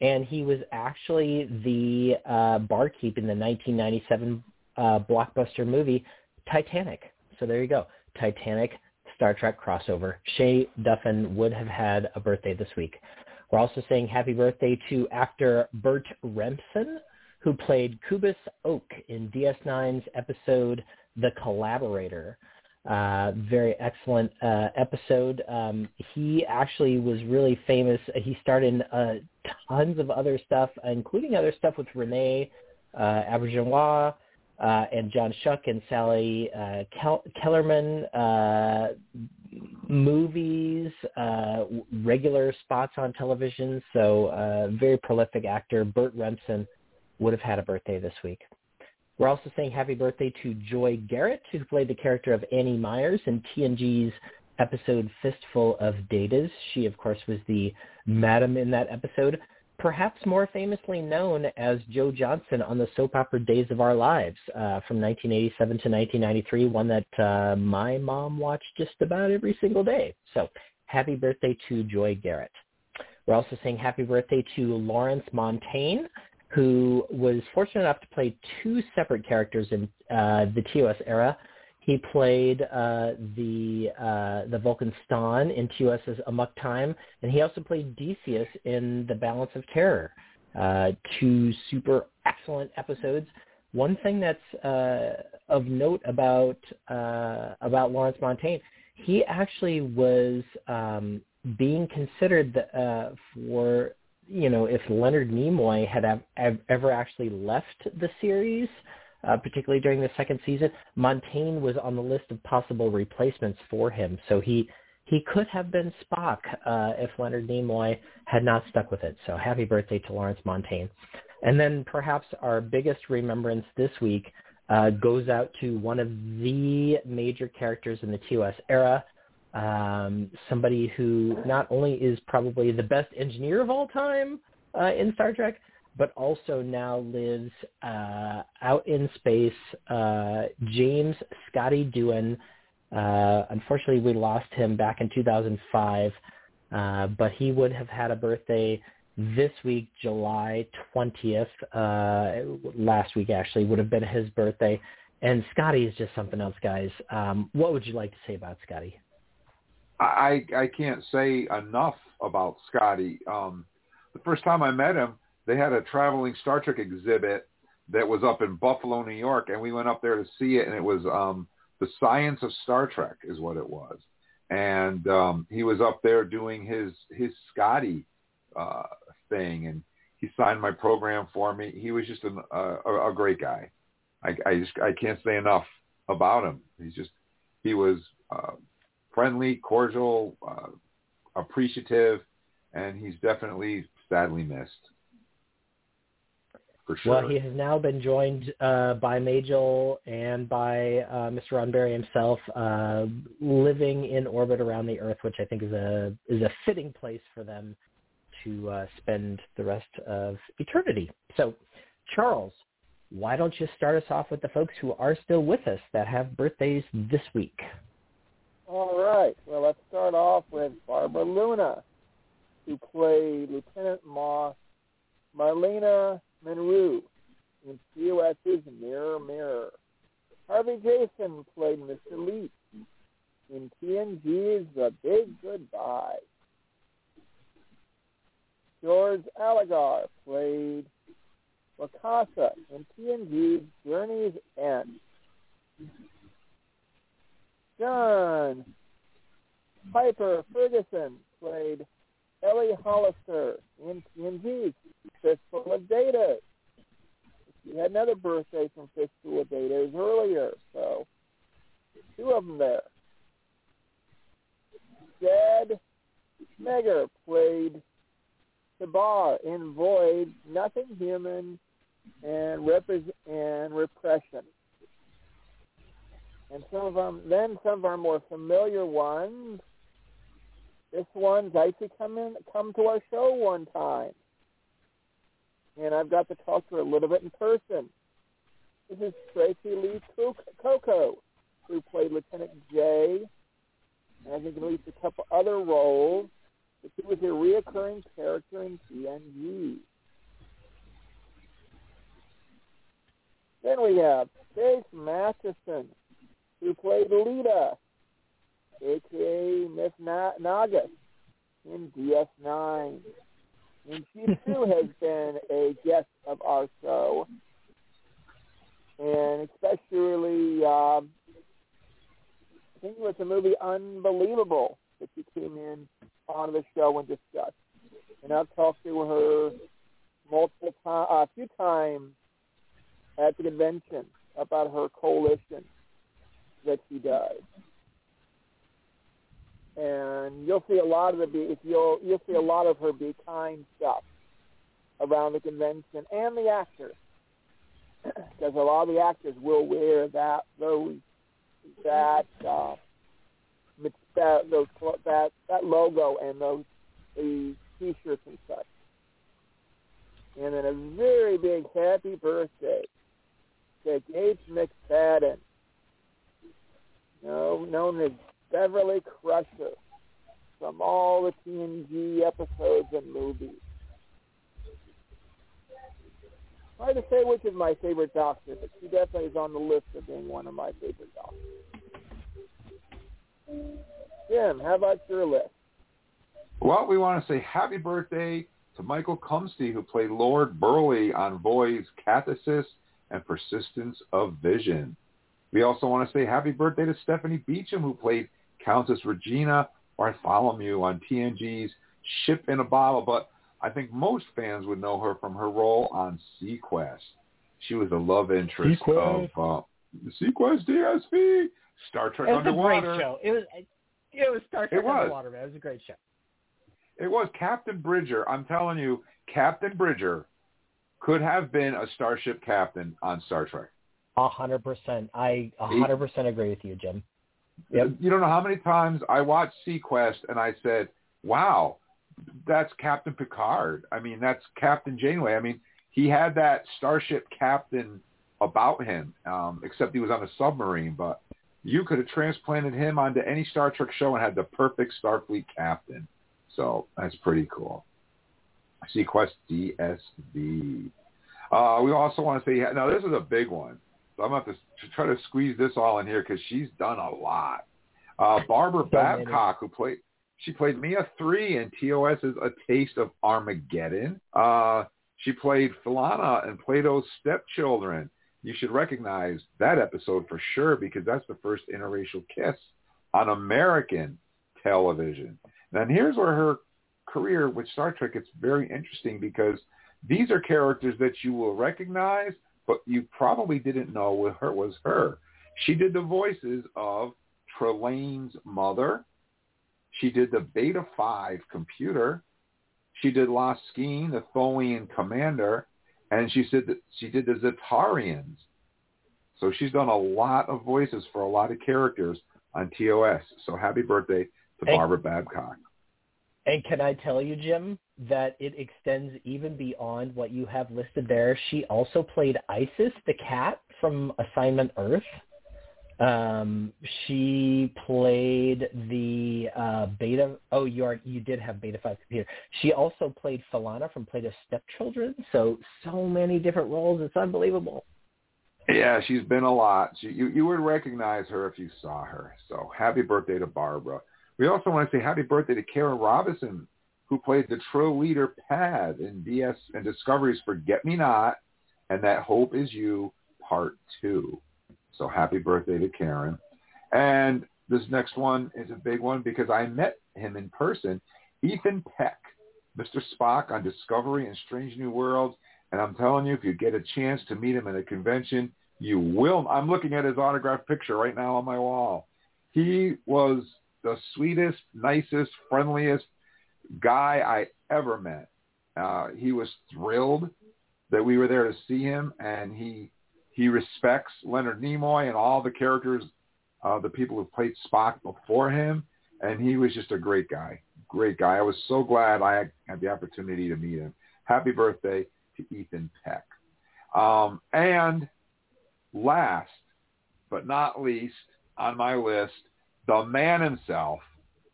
Speaker 6: and he was actually the uh, barkeep in the 1997 uh, blockbuster movie Titanic. So there you go. Titanic, Star Trek crossover. Shay Duffin would have had a birthday this week. We're also saying happy birthday to actor Bert Remsen, who played Kubus Oak in DS9's episode The Collaborator. Uh, very excellent uh, episode. Um, he actually was really famous. He started uh, tons of other stuff, including other stuff with Renee uh, Auberjonois uh, and John Schuck and Sally uh, Kel- Kellerman. Uh, movies, uh, regular spots on television. So uh, very prolific actor. Bert Remsen would have had a birthday this week. We're also saying happy birthday to Joy Garrett, who played the character of Annie Myers in TNG's episode Fistful of Datas. She, of course, was the madam in that episode, perhaps more famously known as Jo Johnson on the soap opera Days of Our Lives uh, from 1987 to 1993, one that uh, my mom watched just about every single day. So happy birthday to Joy Garrett. We're also saying happy birthday to Lawrence Montaigne, who was fortunate enough to play two separate characters in uh, the TOS era. He played uh, the uh, the Vulcan Stonn in TOS's Amok Time, and he also played Decius in The Balance of Terror. Uh, two super excellent episodes. One thing that's uh, of note about uh, about Lawrence Montaigne, he actually was um, being considered the, uh, for you know, if Leonard Nimoy had have, ever actually left the series, uh, particularly during the second season, Montaigne was on the list of possible replacements for him. So he he could have been Spock uh, if Leonard Nimoy had not stuck with it. So happy birthday to Lawrence Montaigne. And then perhaps our biggest remembrance this week uh, goes out to one of the major characters in the TOS era, um, somebody who not only is probably the best engineer of all time uh, in Star Trek, but also now lives uh, out in space. Uh, James Scotty Doohan. Uh, unfortunately, we lost him back in 2005, uh, but he would have had a birthday this week, July 20th. Uh, last week, actually, would have been his birthday. And Scotty is just something else, guys. Um, what would you like to say about Scotty?
Speaker 3: I I can't say enough about Scotty. Um, the first time I met him, they had a traveling Star Trek exhibit that was up in Buffalo, New York, and we went up there to see it, and it was um, the science of Star Trek is what it was, and um, he was up there doing his his Scotty uh, thing, and he signed my program for me. He was just an, uh, a, a great guy. I, I just I can't say enough about him. He's just he was uh, friendly, cordial, uh, appreciative, and he's definitely sadly missed. Sure.
Speaker 6: Well, he has now been joined uh, by Majel and by uh, Mr. Roddenberry himself, uh, living in orbit around the Earth, which I think is a is a fitting place for them to uh, spend the rest of eternity. So, Charles, why don't you start us off with the folks who are still with us that have birthdays this week?
Speaker 4: All right. Well, let's start off with Barbara Luna, who played Lieutenant Ma Marlena Monroe in TOS's Mirror Mirror. Harvey Jason played Mr. Leech in TNG's The Big Goodbye. George Aguilar played Wakasa in TNG's Journey's End. John Pyper-Ferguson played Ellie Hollister in TNG's Fistful of Data. She had another birthday from Fistful of Data earlier, so two of them there. Jad Mager played Sabar in Void, Nothing Human, and, and Repression. And some of them, then some of our more familiar ones. This one's actually come in, come to our show one time, and I've got to talk to her a little bit in person. This is Tracee Lee Cocco, who played Lieutenant Jae, and I think at least a couple other roles. But she was a reoccurring character in TNG. Then we have Chase Masterson, who played Leeta, aka Miss Na- Nagas, in DS9. And she too has been a guest of our show. And especially, um, I think it was the movie Unbelievable that she came in on the show and discussed. And I've talked to her multiple times, a few times at the convention about her coalition that she does. And you'll see a lot of the be you'll you'll see a lot of her be kind stuff around the convention and the actors because a lot of the actors will wear that those that uh, that those that that logo and those the t-shirts and such. And then a very big happy birthday to Gates McFadden, know, known as Beverly Crusher from all the TNG episodes and movies. Hard to say which is my favorite Doctor, but she definitely is on the list of being one of my favorite Doctors. Jim, how about your list?
Speaker 3: Well, we want to say happy birthday to Michael Cumpsty, who played Lord Burleigh on Voyager's Cathexis and Persistence of Vision. We also want to say happy birthday to Stephanie Beacham, who played Countess Regina Bartholomew on TNG's Ship in a Bottle. But I think most fans would know her from her role on seaQuest. She was the love interest
Speaker 6: seaQuest.
Speaker 3: of uh, seaQuest DSV, Star Trek
Speaker 6: It was a great show. It was it was Star Trek
Speaker 3: It was.
Speaker 6: Underwater, man. It was a great show.
Speaker 3: It was Captain Bridger. I'm telling you, Captain Bridger could have been a starship captain on Star Trek.
Speaker 6: A hundred percent. I a hundred percent agree with you, Jim. Yep.
Speaker 3: You don't know how many times I watched seaQuest and I said, "Wow, that's Captain Picard." I mean, that's Captain Janeway. I mean, he had that starship captain about him, um, except he was on a submarine. But you could have transplanted him onto any Star Trek show and had the perfect Starfleet captain. So that's pretty cool. seaQuest DSV. Uh, we also want to say, now this is a big one. So I'm going to have to try to squeeze this all in here because she's done a lot. Uh, Barbara
Speaker 6: So many.
Speaker 3: Babcock, who played, she played Mea 3 in TOS's A Taste of Armageddon. Uh, she played Philana in Plato's Stepchildren. You should recognize that episode for sure because that's the first interracial kiss on American television. And here's where her career with Star Trek gets very interesting because these are characters that you will recognize, but you probably didn't know was her was her. She did the voices of Trelane's mother. She did the Beta 5 computer. She did Loskene, the Tholian commander, and she said that she did the Zetarians. So she's done a lot of voices for a lot of characters on TOS. So happy birthday to
Speaker 6: Hey.
Speaker 3: Barbara Babcock.
Speaker 6: And can I tell you, Jim, that it extends even beyond what you have listed there. She also played Isis, the cat from Assignment Earth. Um, she played the uh, Beta. Oh, you are you did have Beta Five computer. She also played Falana from Plato's Stepchildren. So so many different roles. It's unbelievable.
Speaker 3: Yeah, she's been a lot. She, you, you would recognize her if you saw her. So happy birthday to Barbara. We also want to say happy birthday to Karen Robinson, who played the Trill leader Pad in DS and Discovery's Forget Me Not and That Hope Is You Part 2. So happy birthday to Karen. And this next one is a big one because I met him in person. Ethan Peck, Mr. Spock on Discovery and Strange New Worlds. And I'm telling you, if you get a chance to meet him at a convention, you will. I'm looking at his autograph picture right now on my wall. He was the sweetest, nicest, friendliest guy I ever met. Uh, he was thrilled that we were there to see him, and he he respects Leonard Nimoy and all the characters, uh, the people who played Spock before him, and he was just a great guy, great guy. I was so glad I had the opportunity to meet him. Happy birthday to Ethan Peck. Um, and last but not least on my list, the man himself,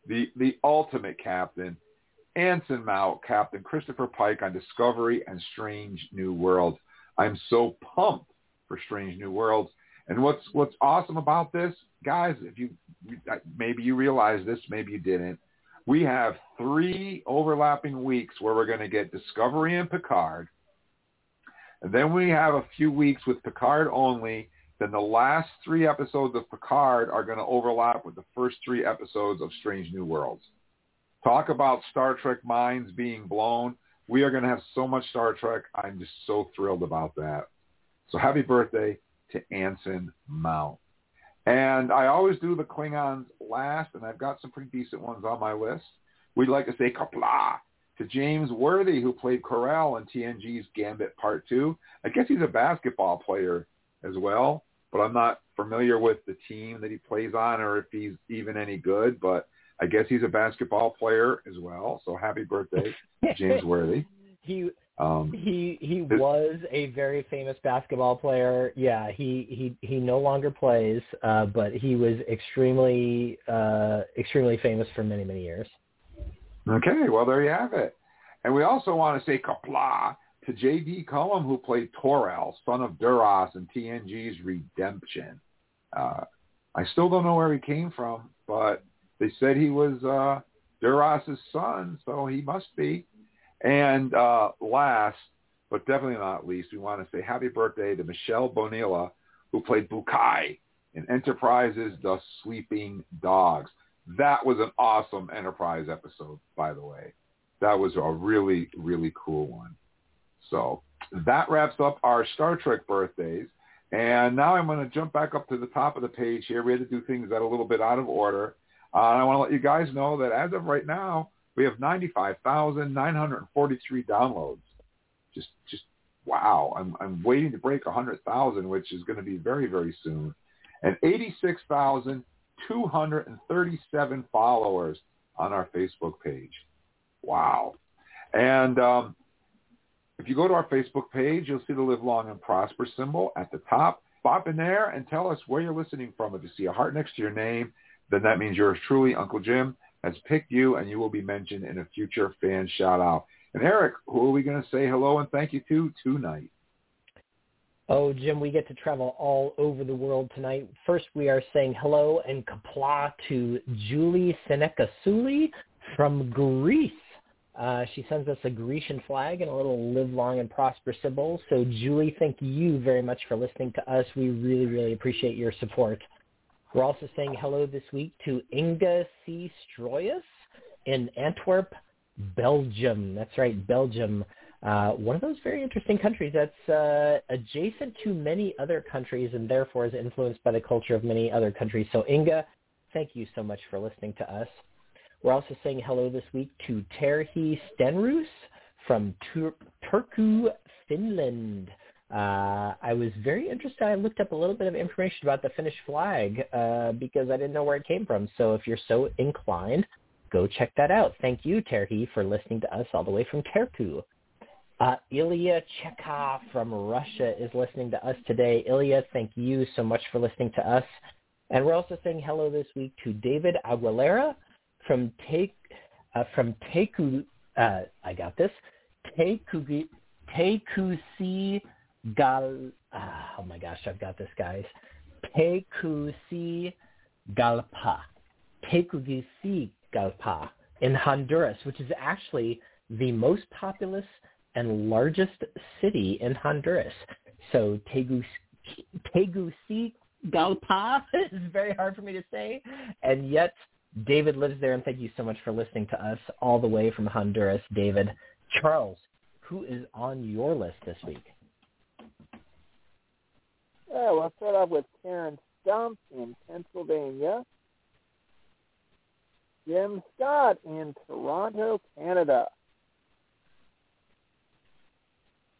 Speaker 3: the the ultimate captain, Anson Mount, Captain Christopher Pike on Discovery and Strange New Worlds. I'm so pumped for Strange New Worlds. And what's what's awesome about this, guys, if you maybe you realize this, maybe you didn't. We have three overlapping weeks where we're going to get Discovery and Picard. And then we have a few weeks with Picard only. Then the last three episodes of Picard are going to overlap with the first three episodes of Strange New Worlds. Talk about Star Trek minds being blown. We are going to have so much Star Trek. I'm just so thrilled about that. So happy birthday to Anson Mount. And I always do the Klingons last, and I've got some pretty decent ones on my list. We'd like to say kapla to James Worthy, who played Corell in TNG's Gambit Part 2. I guess he's a basketball player as well, but I'm not familiar with the team that he plays on or if he's even any good, but I guess he's a basketball player as well. So happy birthday, James Worthy.
Speaker 6: He
Speaker 3: Um,
Speaker 6: he he
Speaker 3: This-
Speaker 6: was a very famous basketball player. Yeah, he he he no longer plays, uh, but he was extremely uh, extremely famous for many many years.
Speaker 3: Okay, well there you have it. And we also want to say kapla to J.D. Cullum, who played Toral, son of Duras in TNG's Redemption. Uh, I still don't know where he came from, but they said he was uh, Duras' son, so he must be. And uh, last, but definitely not least, we want to say happy birthday to Michelle Bonilla, who played Bukai in Enterprise's The Sleeping Dogs. That was an awesome Enterprise episode, by the way. that was a really, really cool one. So that wraps up our Star Trek birthdays. And now I'm going to jump back up to the top of the page here. We had to do things that are a little bit out of order. Uh, and I want to let you guys know that as of right now, we have 95,943 downloads. Just, just wow. I'm, I'm waiting to break 100,000, which is going to be very, very soon. And 86,237 followers on our Facebook page. Wow. And um, if you go to our Facebook page, you'll see the Live Long and Prosper symbol at the top. Pop in there and tell us where you're listening from. If you see a heart next to your name, then that means yours truly, Uncle Jim, has picked you and you will be mentioned in a future fan shout out. And Erik, who are we going to say hello and thank you to tonight?
Speaker 6: Oh, Jim, we get to travel all over the world tonight. First, we are saying hello and kapla to Julie Seneca Suli from Greece. Uh, she sends us a Grecian flag and a little live long and prosper symbol. So Julie, thank you very much for listening to us. We really, really appreciate your support. We're also saying hello this week to Inga C. Stroyus in Antwerp, Belgium. That's right, Belgium. Uh, one of those very interesting countries that's uh, adjacent to many other countries and therefore is influenced by the culture of many other countries. So Inga, thank you so much for listening to us. We're also saying hello this week to Terhi Stenrus from Tur- Turku, Finland. Uh, I was very interested. I looked up a little bit of information about the Finnish flag uh, because I didn't know where it came from. So if you're so inclined, go check that out. Thank you, Terhi, for listening to us all the way from Turku. Uh, Ilya Chekhov from Russia is listening to us today. Ilya, thank you so much for listening to us. And we're also saying hello this week to David Aguilera from Take uh, from Teku. Uh, I got this. Teku Tekusi Gal. Uh, oh my gosh, I've got this, guys. Tekusi Galpa. Tekusi Galpa in Honduras, which is actually the most populous and largest city in Honduras. So Tegucigalpa is very hard for me to say, and yet David lives there, and thank you so much for listening to us all the way from Honduras, David. Charles, who is on your list this week?
Speaker 4: Well, let's start off with Karen Stump in Pennsylvania. Jim Scott in Toronto, Canada.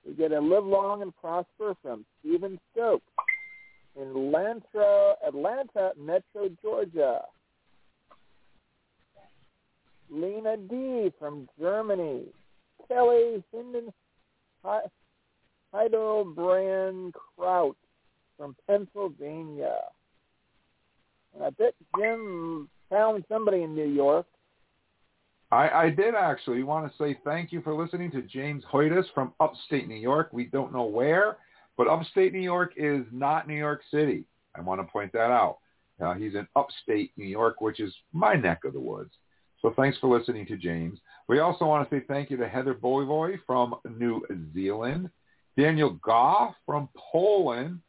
Speaker 4: We get a live long and prosper from Stephen Stokes in Atlanta, Atlanta, Metro, Georgia. Lena D. from Germany. Kelly Hinden Heidelbrand Kraut from Pennsylvania. And I bet Jim found somebody in New York.
Speaker 3: I, I did actually want to say thank you for listening to James Hoytus from upstate New York. We don't know where, but upstate New York is not New York City. I want to point that out. Uh, he's in upstate New York, which is my neck of the woods. So thanks for listening to James. We also want to say thank you to Heather Boyvoy from New Zealand, Daniel Goff from Poland,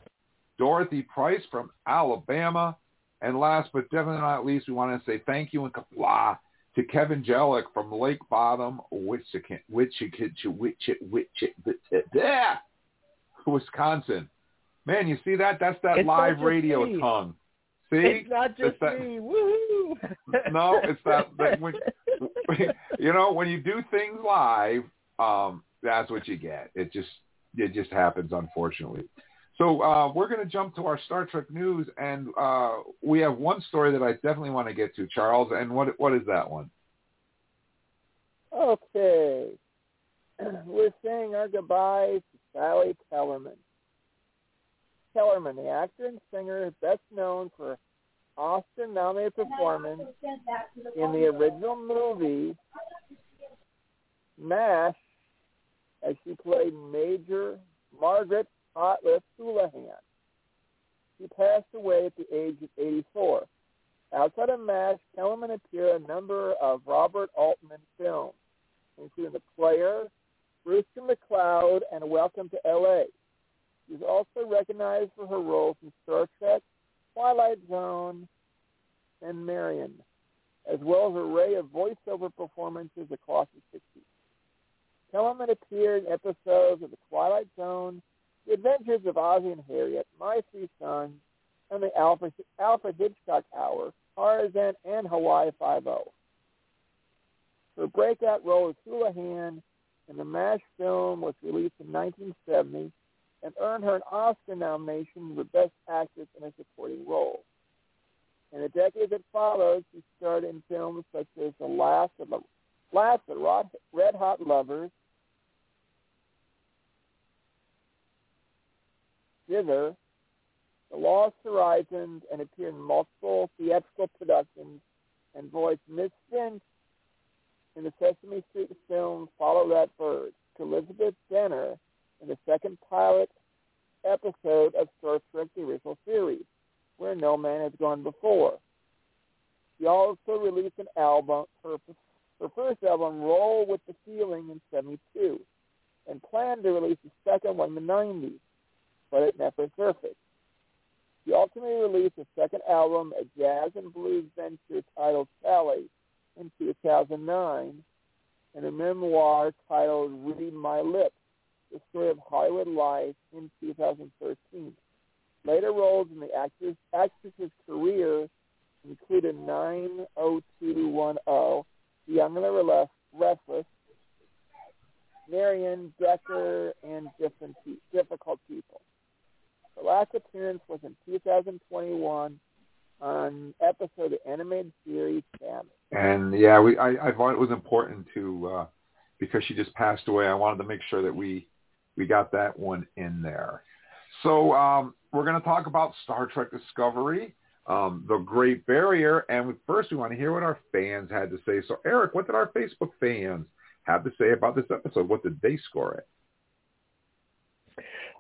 Speaker 3: Dorothy Price from Alabama, and last but definitely not least, we want to say thank you and kapla to Kevin Jellick from Lake Bottom, Wichita, Wichita, Wichita, Wisconsin. Man, you see that? That's that
Speaker 6: it's
Speaker 3: live radio tongue. See?
Speaker 6: It's not just
Speaker 3: It's that-
Speaker 6: me. Woohoo!
Speaker 3: no, it's that, that when you know when you do things live, um, that's what you get. It just it just happens, unfortunately. So uh, we're going to jump to our Star Trek news, and uh, we have one story that I definitely want to get to, Charles. And what what is that one?
Speaker 4: Okay. We're saying our goodbyes to Sally Kellerman. Kellerman, the actor and singer is best known for Oscar-nominated performance in the original movie MASH as she played Major Margaret Hot Lips Houlihan. She passed away at the age of 84. Outside of MASH, Kellerman appeared in a number of Robert Altman films, including The Player, Brewster McCloud, and Welcome to L.A. She is also recognized for her roles in Star Trek, Twilight Zone, and Marion. as well as an array of voiceover performances across the 60s. Kellerman appeared in episodes of The Twilight Zone, The Adventures of Ozzie and Harriet, My Three Sons, and The Alfred, Alfred Hitchcock Hour, Tarzan, and Hawaii Five-O. Her breakout role as Houlihan in the MASH film was released in 1970 and earned her an Oscar nomination for Best Actress in a Supporting Role. In the decade that followed, she starred in films such as The Last of the Last of Red Hot Lovers, Dither, The Lost Horizons, and appeared in multiple theatrical productions and voiced Miss Finch in the Sesame Street film Follow That Bird, Elizabeth Denner in the second pilot episode of Star Trek The Original Series, Where No Man Has Gone Before. She also released an album, her, her first album, Roll with the Feeling, in 72, and planned to release the second one in the 90s, but it never surfaced. She ultimately released a second album, a jazz and blues venture titled Sally, in 2009, and a memoir titled Read My Lips, the story of Hollywood life in 2013. Later roles in the actress, actress's career included 90210, The Young and the Restless, Maron, Decker, and different Difficult People. Her last appearance was in 2021 on episode of animated series Family.
Speaker 3: And yeah, we I, I thought it was important to uh, because she just passed away. I wanted to make sure that we we got that one in there. So um, we're going to talk about Star Trek Discovery, um, the Great Barrier, and first we want to hear what our fans had to say. So Erik, what did our Facebook fans have to say about this episode? What did they score it?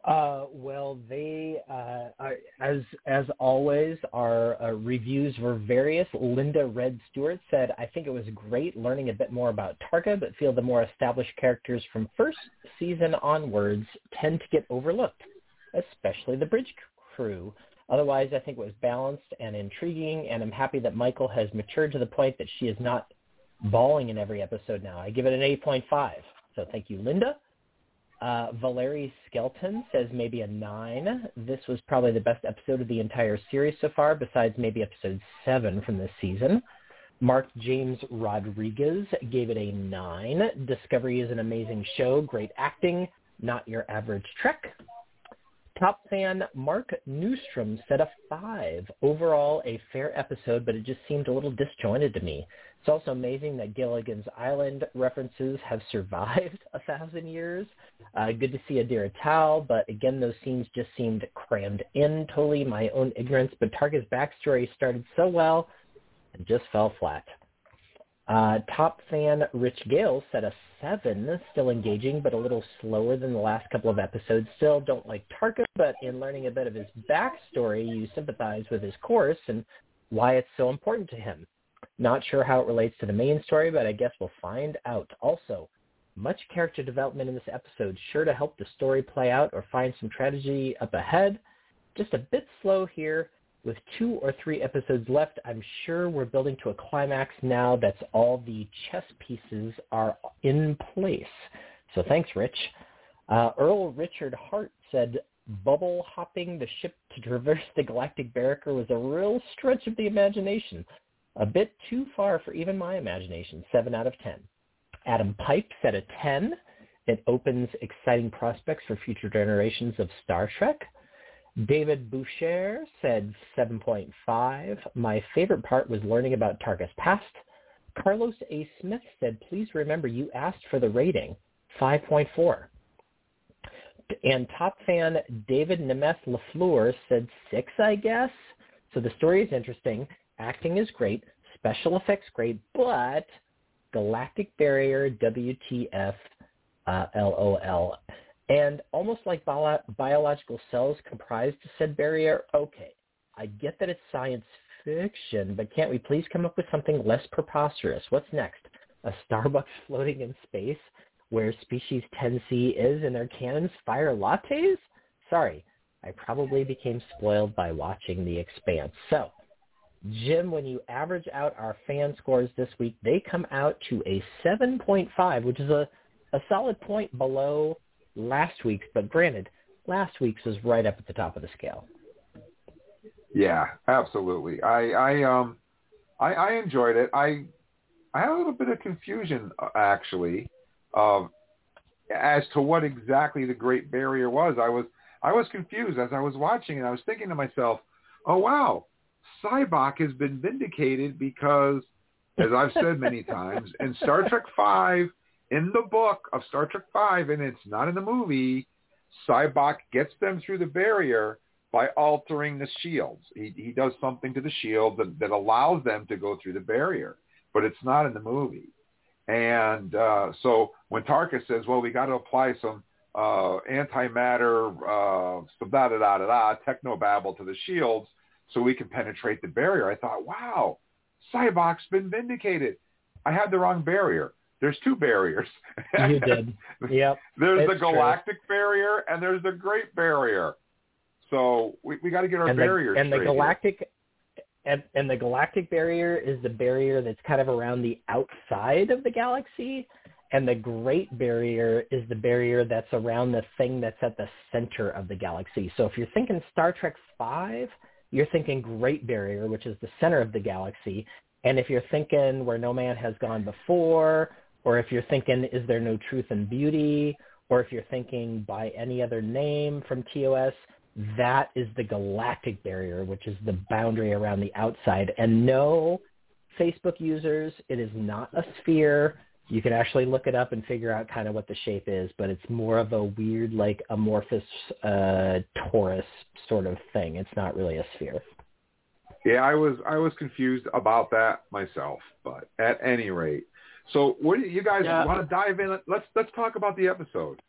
Speaker 6: Uh, well, they, uh, are, as as always, our uh, reviews were various. Linda Red Stewart said, "I think it was great learning a bit more about Tarka, but feel the more established characters from first season onwards tend to get overlooked, especially the bridge crew. Otherwise, I think it was balanced and intriguing, and I'm happy that Michael has matured to the point that she is not bawling in every episode now. I give it an 8.5. So thank you, Linda." Uh, Valerie Skelton says maybe a nine. This was probably the best episode of the entire series so far, besides maybe episode seven from this season. Mark James Rodriguez gave it a nine. Discovery is an amazing show, great acting, not your average Trek. Top fan Mark Newstrom said a five. Overall, a fair episode, but it just seemed a little disjointed to me. It's also amazing that Gilligan's Island references have survived a thousand years. Uh, good to see Adira Tal, but again, those scenes just seemed crammed in. Totally my own ignorance, but Tarka's backstory started so well and just fell flat. Uh, top fan Rich Gale said a seven, still engaging, but a little slower than the last couple of episodes. Still don't like Tarka, but in learning a bit of his backstory, you sympathize with his course and why it's so important to him. Not sure how it relates to the main story, but I guess we'll find out. Also, much character development in this episode, sure to help the story play out or find some tragedy up ahead. Just a bit slow here. With two or three episodes left, I'm sure we're building to a climax now that's all the chess pieces are in place. So thanks, Rich. Uh, Earl Richard Hart said, bubble hopping the ship to traverse the galactic barrier was a real stretch of the imagination. A bit too far for even my imagination. 7 out of 10. Adam Pipe said a 10. It opens exciting prospects for future generations of Star Trek. David Boucher said 7.5. My favorite part was learning about Tarka's past. Carlos A. Smith said, please remember you asked for the rating, 5.4. And top fan David Nemeth LaFleur said 6, I guess. So the story is interesting. Acting is great. Special effects great. But Galactic Barrier, WTF, uh, LOL. And almost like bio- biological cells comprised said barrier, okay, I get that it's science fiction, but can't we please come up with something less preposterous? What's next? A Starbucks floating in space where species 10C is and their cannons fire lattes? Sorry, I probably became spoiled by watching The Expanse. So, Jim, when you average out our fan scores this week, they come out to a 7.5, which is a, a solid point below last week's. But granted, last week's was right up at the top of the scale.
Speaker 3: Yeah, absolutely. I I um I, I enjoyed it. I I had a little bit of confusion uh, actually of as to what exactly the Great Barrier was. I was I was confused as I was watching and I was thinking to myself, "Oh wow, Sybok has been vindicated because as I've said many times, in Star Trek 5 in the book of Star Trek 5 and it's not in the movie, Sybok gets them through the barrier by altering the shields. He, he does something to the shield that, that allows them to go through the barrier, but it's not in the movie. And uh, so when Tarka says, well, we got to apply some uh, antimatter, uh, da da da da da, technobabble to the shields so we can penetrate the barrier, I thought, wow, Sybok's been vindicated. I had the wrong barrier. There's two barriers.
Speaker 6: You did. Yep.
Speaker 3: there's the galactic barrier and there's the Great Barrier. So we, we got to get our
Speaker 6: and
Speaker 3: barriers
Speaker 6: the, and the
Speaker 3: here.
Speaker 6: galactic and, and the galactic barrier is the barrier that's kind of around the outside of the galaxy and the great barrier is the barrier that's around the thing that's at the center of the galaxy so if you're thinking star trek 5 you're thinking great barrier which is the center of the galaxy and if you're thinking where no man has gone before or if you're thinking is there no truth and beauty or if you're thinking by any other name from tos that is the galactic barrier, which is the boundary around the outside. And no, Facebook users, it is not a sphere. You can actually look it up and figure out kind of what the shape is, but it's more of a weird, like amorphous uh, torus sort of thing. It's not really a sphere.
Speaker 3: Yeah, I was I was confused about that myself, but at any rate, so what do you guys
Speaker 13: Yeah.
Speaker 3: want to dive in? Let's let's talk about the episode.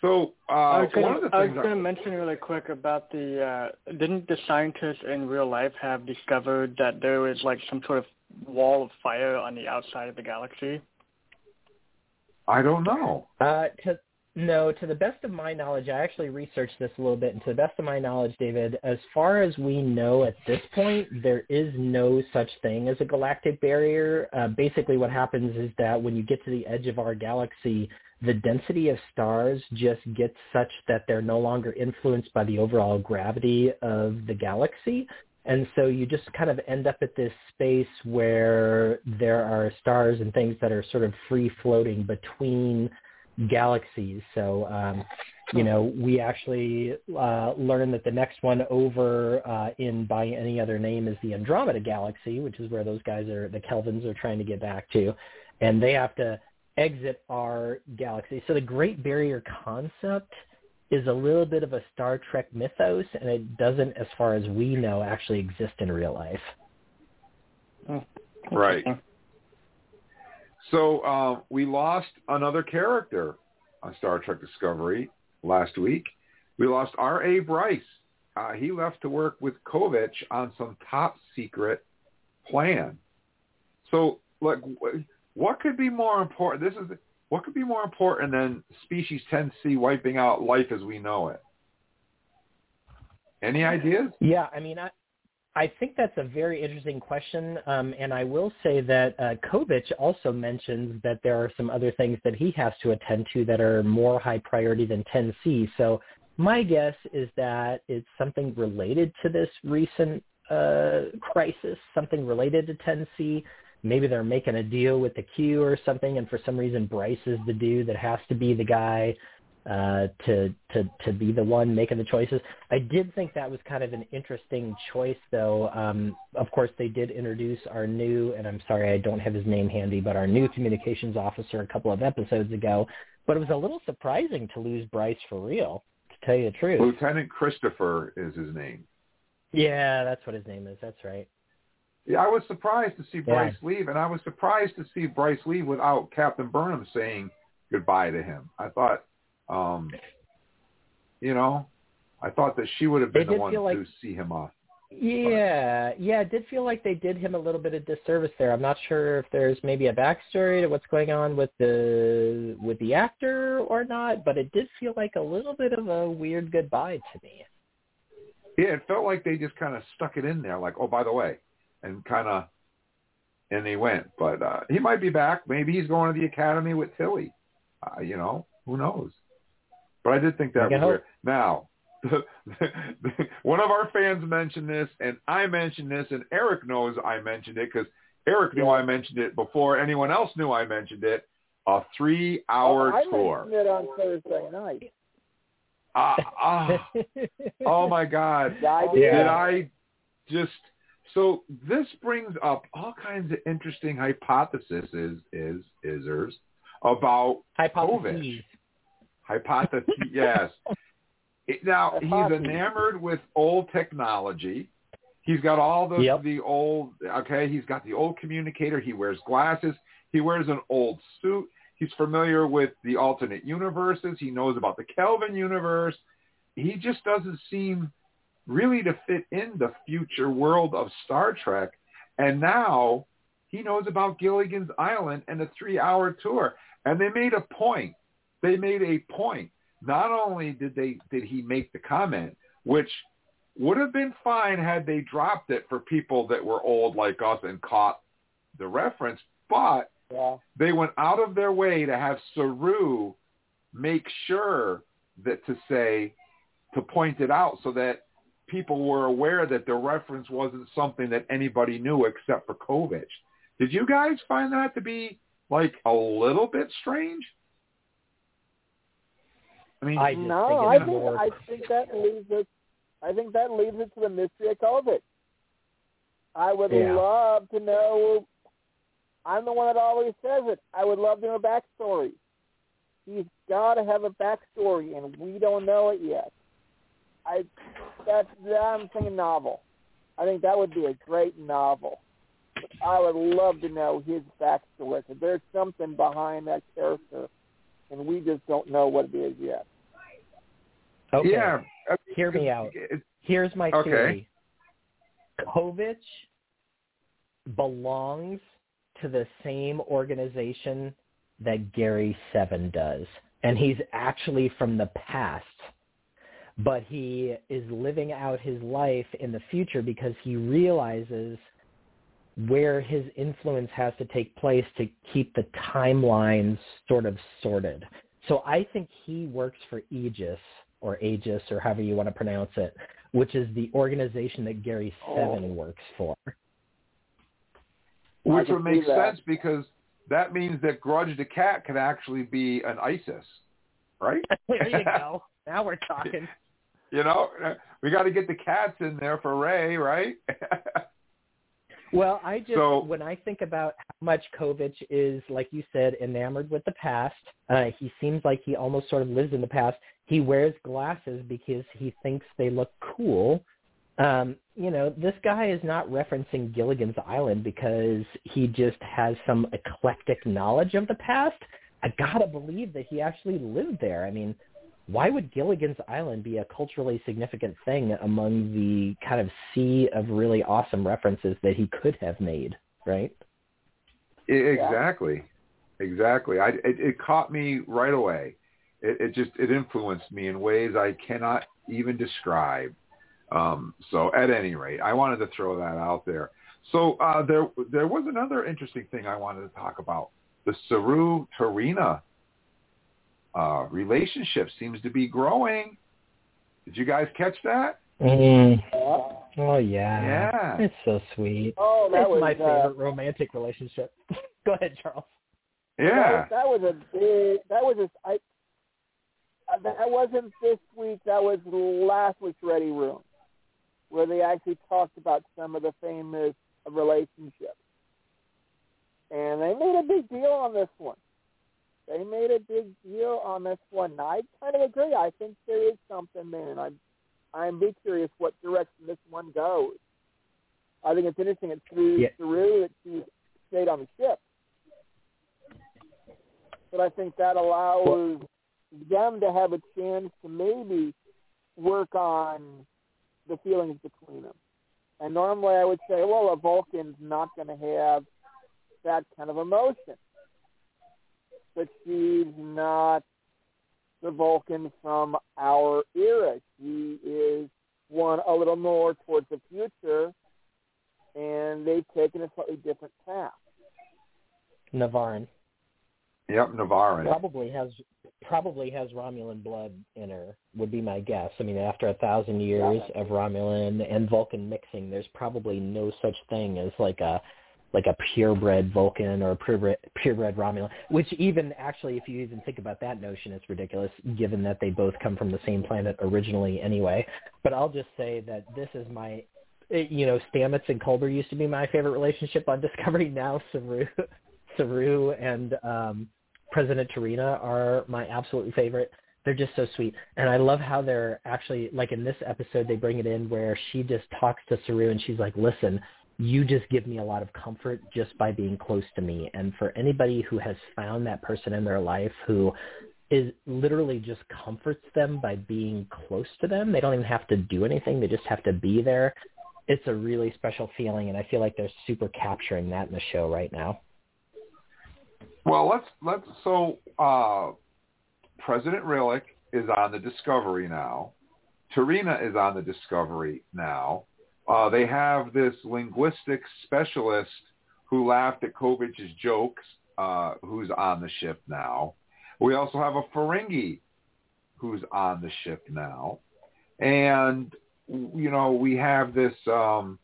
Speaker 3: So uh,
Speaker 13: I was
Speaker 3: one of the
Speaker 13: gonna, I was going to mention really quick about the. Uh, didn't the scientists in real life have discovered that there was like some sort of wall of fire on the outside of the galaxy?
Speaker 3: I don't know.
Speaker 6: Uh, to, no, to the best of my knowledge, I actually researched this a little bit, and to the best of my knowledge, David, as far as we know at this point, there is no such thing as a galactic barrier. Uh, basically, what happens is that when you get to the edge of our galaxy, the density of stars just gets such that they're no longer influenced by the overall gravity of the galaxy. And so you just kind of end up at this space where there are stars and things that are sort of free floating between galaxies. So, um, you know, we actually uh, learned that the next one over uh, in by any other name is the Andromeda Galaxy, which is where those guys are, the Kelvins are trying to get back to, and they have to exit our galaxy. So the Great Barrier concept is a little bit of a Star Trek mythos, and it doesn't, as far as we know, actually exist in real life.
Speaker 3: Right. So uh, we lost another character on Star Trek Discovery last week. We lost R.A. Bryce. Uh, he left to work with Kovich on some top secret plan. So, like, what could be more important? This is what could be more important than Species 10C wiping out life as we know it? Any ideas?
Speaker 6: Yeah, I mean, I, I think that's a very interesting question, um, and I will say that uh, Kovich also mentions that there are some other things that he has to attend to that are more high priority than 10C. So my guess is that it's something related to this recent uh, crisis, something related to 10C. Maybe they're making a deal with the Q or something, and for some reason Bryce is the dude that has to be the guy uh, to to to be the one making the choices. I did think that was kind of an interesting choice, though. Um, of course, they did introduce our new, and I'm sorry I don't have his name handy, but our new communications officer a couple of episodes ago. But it was a little surprising to lose Bryce for real, to tell you the truth.
Speaker 3: Lieutenant Christopher is his name.
Speaker 6: Yeah, that's what his name is. That's right.
Speaker 3: Yeah, I was surprised to see
Speaker 6: Yeah.
Speaker 3: Bryce leave, and I was surprised to see Bryce leave without Captain Burnham saying goodbye to him. I thought, um, you know, I thought that she would have been the one
Speaker 6: like-
Speaker 3: to see him off.
Speaker 6: Yeah, yeah, it did feel like they did him a little bit of disservice there. I'm not sure if there's maybe a backstory to what's going on with the with the actor or not, but it did feel like a little bit of a weird goodbye to me.
Speaker 3: Yeah, it felt like they just kind of stuck it in there, like, oh, by the way, and kind of and he went. But uh, he might be back. Maybe he's going to the academy with Tilly. Uh, you know, who knows? But I did think that was weird. Now, one of our fans mentioned this, and I mentioned this, and Erik knows I mentioned it because Erik knew I mentioned it before anyone else knew I mentioned it. A three-hour
Speaker 4: oh, I
Speaker 3: tour.
Speaker 4: mentioned it on Thursday night.
Speaker 3: Ah, ah. oh my God!
Speaker 4: I did.
Speaker 3: Did I just? So this brings up all kinds of interesting hypotheses, is is isers about
Speaker 6: Hypotheses.
Speaker 3: Hypotheses, yes. It- now he's enamored with old technology. He's got all the
Speaker 6: Yep.
Speaker 3: the old. Okay, he's got the old communicator. He wears glasses. He wears an old suit. He's familiar with the alternate universes. He knows about the Kelvin universe. He just doesn't seem really to fit in the future world of Star Trek. And now he knows about Gilligan's Island and a three-hour tour. And they made a point. They made a point. Not only did they did he make the comment, which would have been fine had they dropped it for people that were old like us and caught the reference, but
Speaker 4: Yeah.
Speaker 3: they went out of their way to have Saru make sure that to say to point it out so that people were aware that the reference wasn't something that anybody knew except for Kovich. Did you guys find that to be like a little bit strange? I mean,
Speaker 6: I just
Speaker 4: no, I think
Speaker 6: more.
Speaker 4: I think that leaves it. I think that leaves it to the mystery of Kovich. I would
Speaker 6: Yeah.
Speaker 4: love to know. I'm the one that always says it. I would love to know a backstory. He's got to have a backstory, and we don't know it yet. I that's I'm thinking novel. I think that would be a great novel. I would love to know his backstory. 'cause there's something behind that character, and we just don't know what it is yet.
Speaker 6: Okay.
Speaker 3: yeah.
Speaker 6: Hear me out. Here's my
Speaker 3: Okay.
Speaker 6: theory. Kovich belongs to the same organization that Gary Seven does. And he's actually from the past. But he is living out his life in the future because he realizes where his influence has to take place to keep the timelines sort of sorted. So I think he works for Aegis or Aegis or however you want to pronounce it, which is the organization that Gary oh. Seven works for.
Speaker 3: Which would make sense because that means that Grudge the Cat can actually be an Isis, right?
Speaker 6: there you go. Now we're talking.
Speaker 3: You know, we got to get the cats in there for Ray, right?
Speaker 6: Well, I just
Speaker 3: So-
Speaker 6: when I think about how much Kovich is, like you said, enamored with the past. Uh, he seems like he almost sort of lives in the past. He wears glasses because he thinks they look cool. Um, you know, this guy is not referencing Gilligan's Island because he just has some eclectic knowledge of the past. I gotta believe that he actually lived there. I mean, why would Gilligan's Island be a culturally significant thing among the kind of sea of really awesome references that he could have made, right?
Speaker 3: I- exactly, exactly. I it, it caught me right away. It, it just it influenced me in ways I cannot even describe. Um, so at any rate, I wanted to throw that out there. So uh, there there was another interesting thing I wanted to talk about. The Saru T'Rina uh, relationship seems to be growing. Did you guys catch that?
Speaker 6: Mm. Oh yeah.
Speaker 3: Yeah.
Speaker 6: It's so sweet.
Speaker 4: Oh, that
Speaker 6: it's
Speaker 4: was
Speaker 6: my
Speaker 4: uh,
Speaker 6: favorite romantic relationship. Go ahead, Charles.
Speaker 3: Yeah.
Speaker 4: That was, that was a big. That was a. I, uh, that wasn't this week. That was last week's Ready Room, where they actually talked about some of the famous relationships, and they made a big deal on this one. They made a big deal on this one. And I kind of agree. I think there is something there, and I'm I'm be curious what direction this one goes. I think it's interesting. It's through
Speaker 6: Yeah.
Speaker 4: Saru that she stayed on the ship but I think that allows them to have a chance to maybe work on the feelings between them. And normally I would say, well, a Vulcan's not going to have that kind of emotion. But she's not the Vulcan from our era. She is one a little more towards the future and they've taken a slightly different path.
Speaker 6: Navarin
Speaker 3: Yep, Navarin.
Speaker 6: probably has probably has Romulan blood in her. Would be my guess. I mean, after a thousand years of Romulan and Vulcan mixing, there's probably no such thing as like a like a purebred Vulcan or a purebred, purebred Romulan. Which even actually, if you even think about that notion, it's ridiculous, given that they both come from the same planet originally anyway. But I'll just say that this is my you know, Stamets and Culber used to be my favorite relationship on Discovery. Now Saru, Saru and um, President T'Rina are my absolute favorite. They're just so sweet, and I love how they're actually like in this episode they bring it in where she just talks to Saru and she's like, "Listen, you just give me a lot of comfort just by being close to me." And for anybody who has found that person in their life who is literally just comforts them by being close to them. They don't even have to do anything. They just have to be there. It's a really special feeling, and I feel like they're super capturing that in the show right now.
Speaker 3: Well, let's let's so uh, President Rillak is on the Discovery now. T'Rina is on the Discovery now. Uh, they have this linguistics specialist who laughed at Kovich's jokes, uh, who's on the ship now. We also have a Ferengi who's on the ship now, and you know we have this um,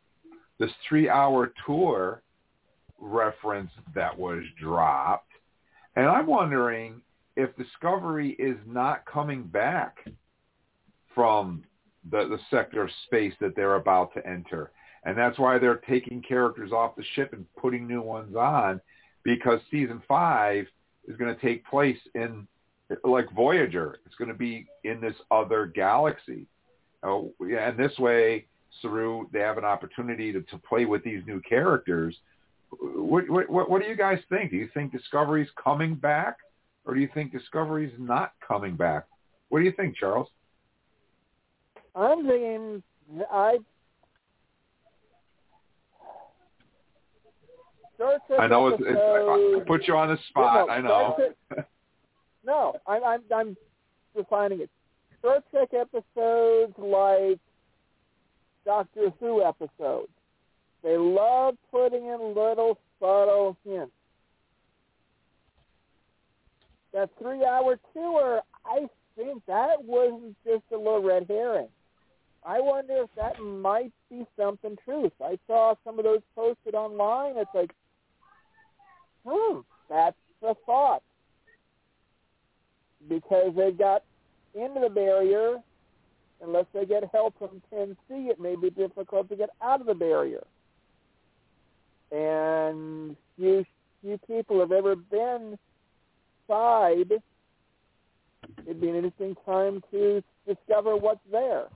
Speaker 3: this three-hour tour reference that was dropped. And I'm wondering if Discovery is not coming back from the, the sector of space that they're about to enter. And that's why they're taking characters off the ship and putting new ones on because season five is going to take place in like Voyager. It's going to be in this other galaxy. Oh, and this way, Saru, they have an opportunity to, to play with these new characters what, what, what, do you guys think? Do you think Discovery's coming back, or do you think Discovery's not coming back? What do you think, Charles?
Speaker 4: I'm thinking I.
Speaker 3: I know it's, it's I, put you on the spot.
Speaker 4: No,
Speaker 3: I know.
Speaker 4: No, I'm I'm I'm defining it. Star Trek episodes like Doctor Who episodes. They love putting in little subtle hints. That three-hour tour, I think that was just a little red herring. I wonder if that might be something truth. I saw some of those posted online. It's like, hmm, that's a thought. Because they got into the barrier, unless they get help from 10C, it may be difficult to get out of the barrier. And few few people have ever been side. It'd be an interesting time to discover what's there.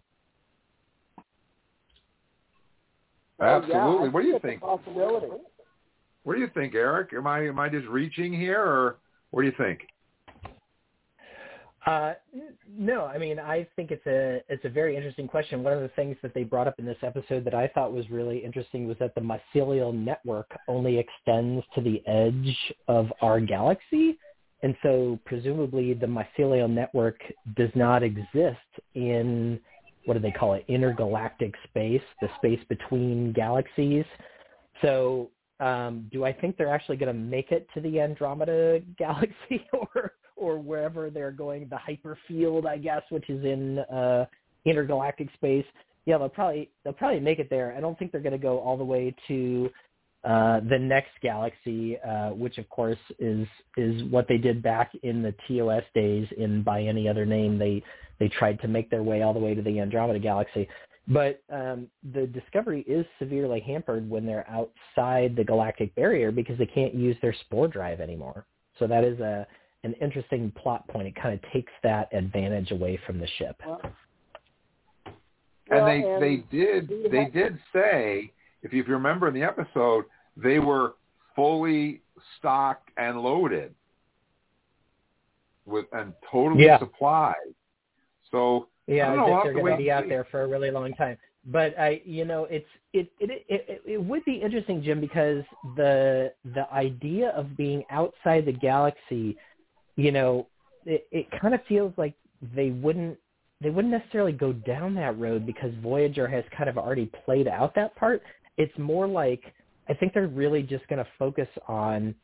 Speaker 4: So, yeah,
Speaker 3: Absolutely. What do you think?
Speaker 4: Possibility.
Speaker 3: What do you think, Erik? Am I am I just reaching here, or what do you think?
Speaker 6: Uh, no, I mean I think it's a it's a very interesting question. One of the things that they brought up in this episode that I thought was really interesting was that the mycelial network only extends to the edge of our galaxy, and so presumably the mycelial network does not exist in what do they call it intergalactic space, the space between galaxies. So um, do I think they're actually going to make it to the Andromeda galaxy or or wherever they're going, the hyperfield, I guess, which is in uh, intergalactic space. Yeah, they'll probably they'll probably make it there. I don't think they're going to go all the way to uh, the next galaxy, uh, which of course is is what they did back in the TOS days. In by any other name, they they tried to make their way all the way to the Andromeda galaxy. But um, the Discovery is severely hampered when they're outside the galactic barrier because they can't use their spore drive anymore. So that is a an interesting plot point. It kind of takes that advantage away from the ship.
Speaker 3: and they
Speaker 4: and
Speaker 3: they did they
Speaker 4: have-
Speaker 3: did say if you, if you remember in the episode they were fully stocked and loaded with and totally
Speaker 6: Yeah.
Speaker 3: supplied. So
Speaker 6: Yeah,
Speaker 3: I
Speaker 6: I
Speaker 3: don't know, we'll
Speaker 6: think they're going to be out there for a really long time. But I, you know, it's it it, it it it would be interesting, Jim, because the the idea of being outside the galaxy, you know, it it kind of feels like they wouldn't they wouldn't necessarily go down that road because Voyager has kind of already played out that part. it's more like I think they're really just going to focus on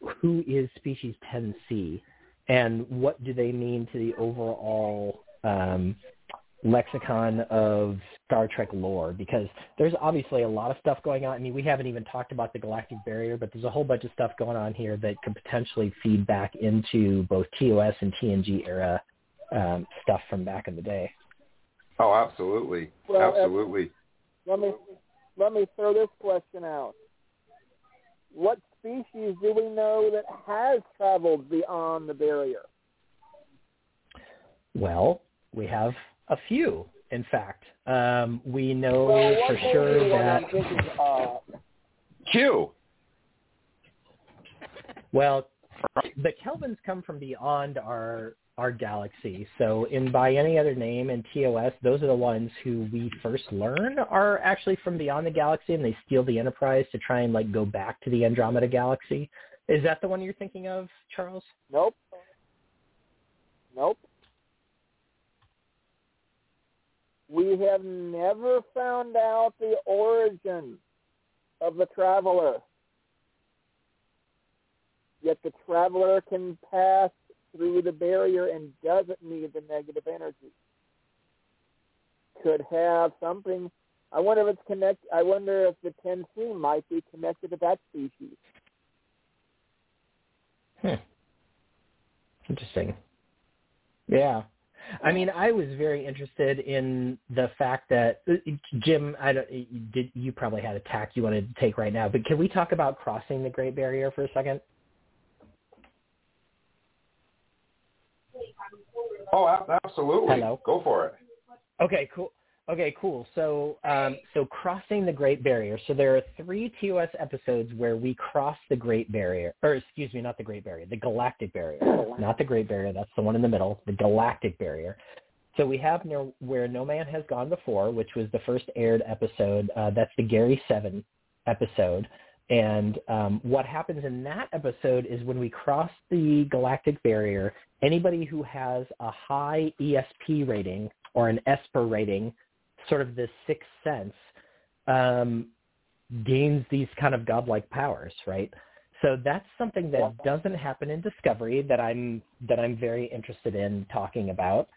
Speaker 6: who is species 10C and what do they mean to the overall um, lexicon of Star Trek lore because there's obviously a lot of stuff going on. I mean, we haven't even talked about the galactic barrier, but there's a whole bunch of stuff going on here that could potentially feed back into both TOS and TNG era um, stuff from back in the day.
Speaker 3: Oh, absolutely,
Speaker 4: Well,
Speaker 3: absolutely.
Speaker 4: Let me let me throw this question out. What species do we know that has traveled beyond the barrier?
Speaker 6: Well, we have a few, in fact. Um, we know
Speaker 4: Well,
Speaker 6: for sure
Speaker 4: maybe one
Speaker 6: that
Speaker 4: I'm thinking of,
Speaker 3: Q.
Speaker 6: Well, the Kelvins come from beyond our our galaxy. So in by any other name in TOS, those are the ones who we first learn are actually from beyond the galaxy and they steal the Enterprise to try and like go back to the Andromeda galaxy. Is that the one you're thinking of, Charles?
Speaker 4: Nope. Nope. We have never found out the origin of the traveler. Yet the traveler can pass through the barrier and doesn't need the negative energy. Could have something. I wonder if it's connect. I wonder if the 10C might be connected to that species.
Speaker 6: Hmm. Interesting. Yeah. I mean, I was very interested in the fact that uh, Jim. I don't. you Did you probably had a tack you wanted to take right now? But can we talk about crossing the Great Barrier for a second?
Speaker 3: Oh, absolutely.
Speaker 6: Hello?
Speaker 3: Go for it.
Speaker 6: Okay, cool. Okay, cool. So, um, so crossing the Great Barrier. So there are three TOS episodes where we cross the Great Barrier, or excuse me, not the Great Barrier, the Galactic Barrier, not the Great Barrier. That's the one in the middle, the Galactic Barrier. So we have no, where No Man Has Gone Before, which was the first aired episode. Uh, that's the Gary Seven episode. And um, what happens in that episode is when we cross the galactic barrier, anybody who has a high ESP rating or an ESPER rating, sort of the sixth sense, um, gains these kind of godlike powers, right? So that's something that doesn't happen in Discovery that I'm that I'm very interested in talking about.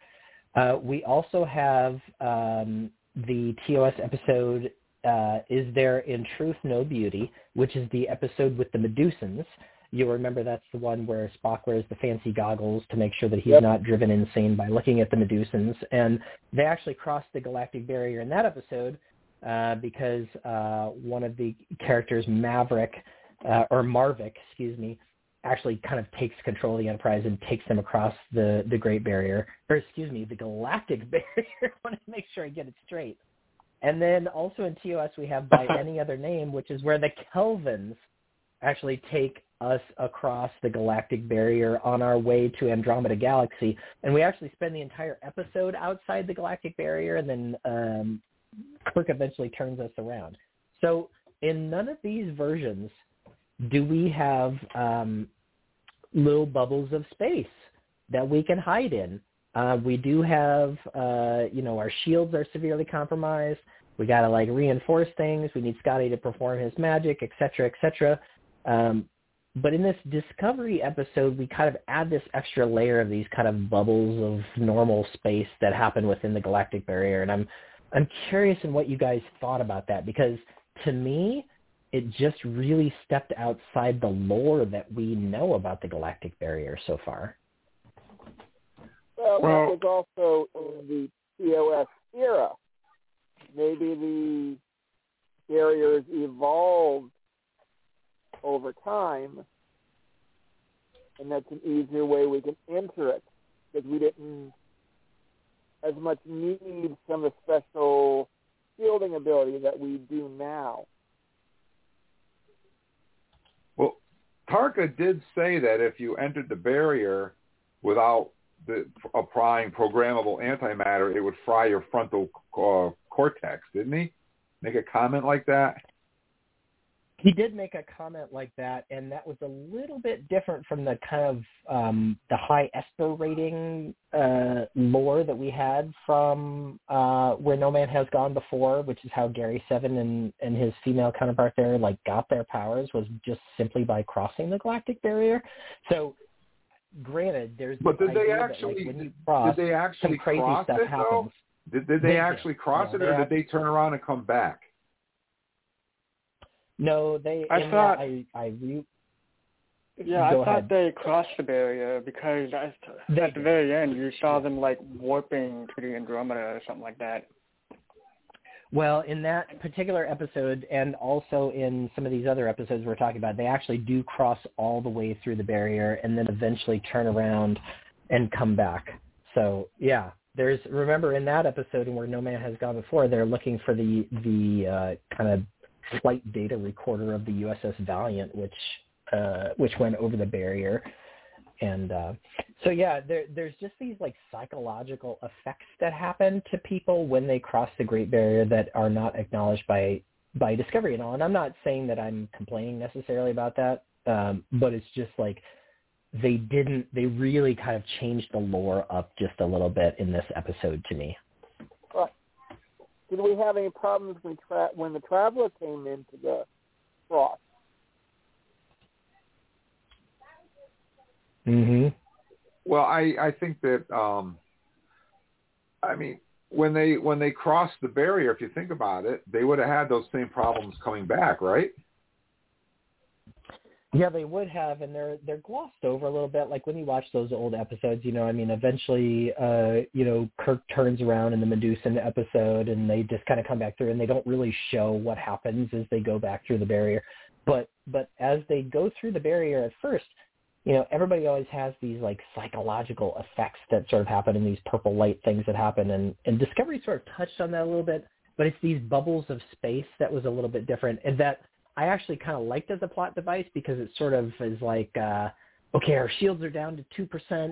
Speaker 6: Uh, we also have um, the TOS episode uh, "Is There in Truth No Beauty," which is the episode with the Medusans. You'll remember that's the one where Spock wears the fancy goggles to make sure that he's
Speaker 4: Yep.
Speaker 6: not driven insane by looking at the Medusans. And they actually crossed the galactic barrier in that episode uh, because uh, one of the characters, Maverick, uh, or Marvick, excuse me, actually kind of takes control of the Enterprise and takes them across the, the Great Barrier, or excuse me, the Galactic Barrier. I want to make sure I get it straight. And then also in TOS we have by any other name, which is where the Kelvins actually take us across the galactic barrier on our way to Andromeda Galaxy. And we actually spend the entire episode outside the galactic barrier and then um, Kirk eventually turns us around. So in none of these versions do we have um, little bubbles of space that we can hide in. Uh, we do have, uh, you know, our shields are severely compromised. We got to like reinforce things. We need Scotty to perform his magic, et cetera, et cetera. Um, but in this discovery episode, we kind of add this extra layer of these kind of bubbles of normal space that happen within the galactic barrier. And I'm, I'm curious in what you guys thought about that because to me, it just really stepped outside the lore that we know about the galactic barrier so far.
Speaker 4: Well,
Speaker 3: Well-
Speaker 4: that was also in the TOS era. Maybe the barriers evolved over time, and that's an easier way we can enter it because we didn't as much need some of the special shielding ability that we do now.
Speaker 3: Well, Tarka did say that if you entered the barrier without the applying programmable antimatter, it would fry your frontal uh, cortex, didn't he? Make a comment like that?
Speaker 6: He did make a comment like that, and that was a little bit different from the kind of um, the high Esper rating uh, lore that we had from uh, where No Man Has Gone before, which is how Gary Seven and, and his female counterpart there like got their powers was just simply by crossing the galactic barrier. So, granted, there's
Speaker 3: but did they actually
Speaker 6: that, like, when cross,
Speaker 3: did they actually
Speaker 6: some crazy
Speaker 3: cross
Speaker 6: stuff
Speaker 3: it
Speaker 6: happens.
Speaker 3: though? Did, did they,
Speaker 6: They
Speaker 3: actually cross
Speaker 6: Yeah,
Speaker 3: it, or did they turn around and come back?
Speaker 6: No, they.
Speaker 13: I thought-
Speaker 6: I I re-
Speaker 13: Yeah, I
Speaker 6: Go
Speaker 13: thought
Speaker 6: ahead.
Speaker 13: they crossed the barrier because at,
Speaker 6: They
Speaker 13: at the very end you saw them like warping to the Andromeda or something like that.
Speaker 6: Well, in that particular episode, and also in some of these other episodes we're talking about, they actually do cross all the way through the barrier and then eventually turn around and come back. So yeah, there's remember in that episode and where No Man Has Gone Before, they're looking for the the uh, kind of flight data recorder of the USS Valiant, which uh, which went over the barrier. And uh, so yeah, there, there's just these like psychological effects that happen to people when they cross the Great Barrier that are not acknowledged by by Discovery and all. And I'm not saying that I'm complaining necessarily about that, um, but it's just like they didn't. They really kind of changed the lore up just a little bit in this episode to me.
Speaker 4: Did we have any problems when tra- when the traveler came into the cross?
Speaker 6: Mm-hmm.
Speaker 3: Well, I I think that um, I mean when they when they crossed the barrier, if you think about it, they would have had those same problems coming back, right?
Speaker 6: Yeah, they would have, and they're they're glossed over a little bit. Like when you watch those old episodes, you know, I mean, eventually, uh, you know, Kirk turns around in the Medusan episode, and they just kind of come back through, and they don't really show what happens as they go back through the barrier. But but as they go through the barrier at first, you know, everybody always has these like psychological effects that sort of happen, and these purple light things that happen, and and Discovery sort of touched on that a little bit. But it's these bubbles of space that was a little bit different, and that I actually kind of liked as a plot device because it sort of is like, uh, okay, our shields are down to two percent,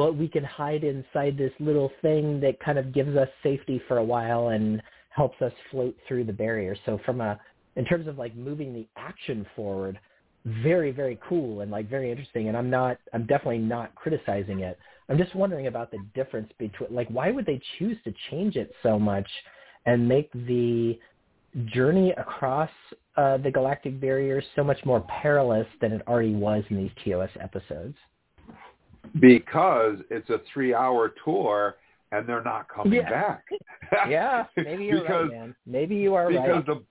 Speaker 6: but we can hide inside this little thing that kind of gives us safety for a while and helps us float through the barrier. So from a, in terms of like moving the action forward, very very cool and like very interesting. And I'm not, I'm definitely not criticizing it. I'm just wondering about the difference between, like, why would they choose to change it so much and make the journey across uh, the galactic barrier so much more perilous than it already was in these TOS episodes.
Speaker 3: Because it's a three-hour tour and they're not coming
Speaker 6: Yeah.
Speaker 3: back.
Speaker 6: yeah, maybe you're
Speaker 3: because,
Speaker 6: right, man. Maybe you are
Speaker 3: because
Speaker 6: right.
Speaker 3: the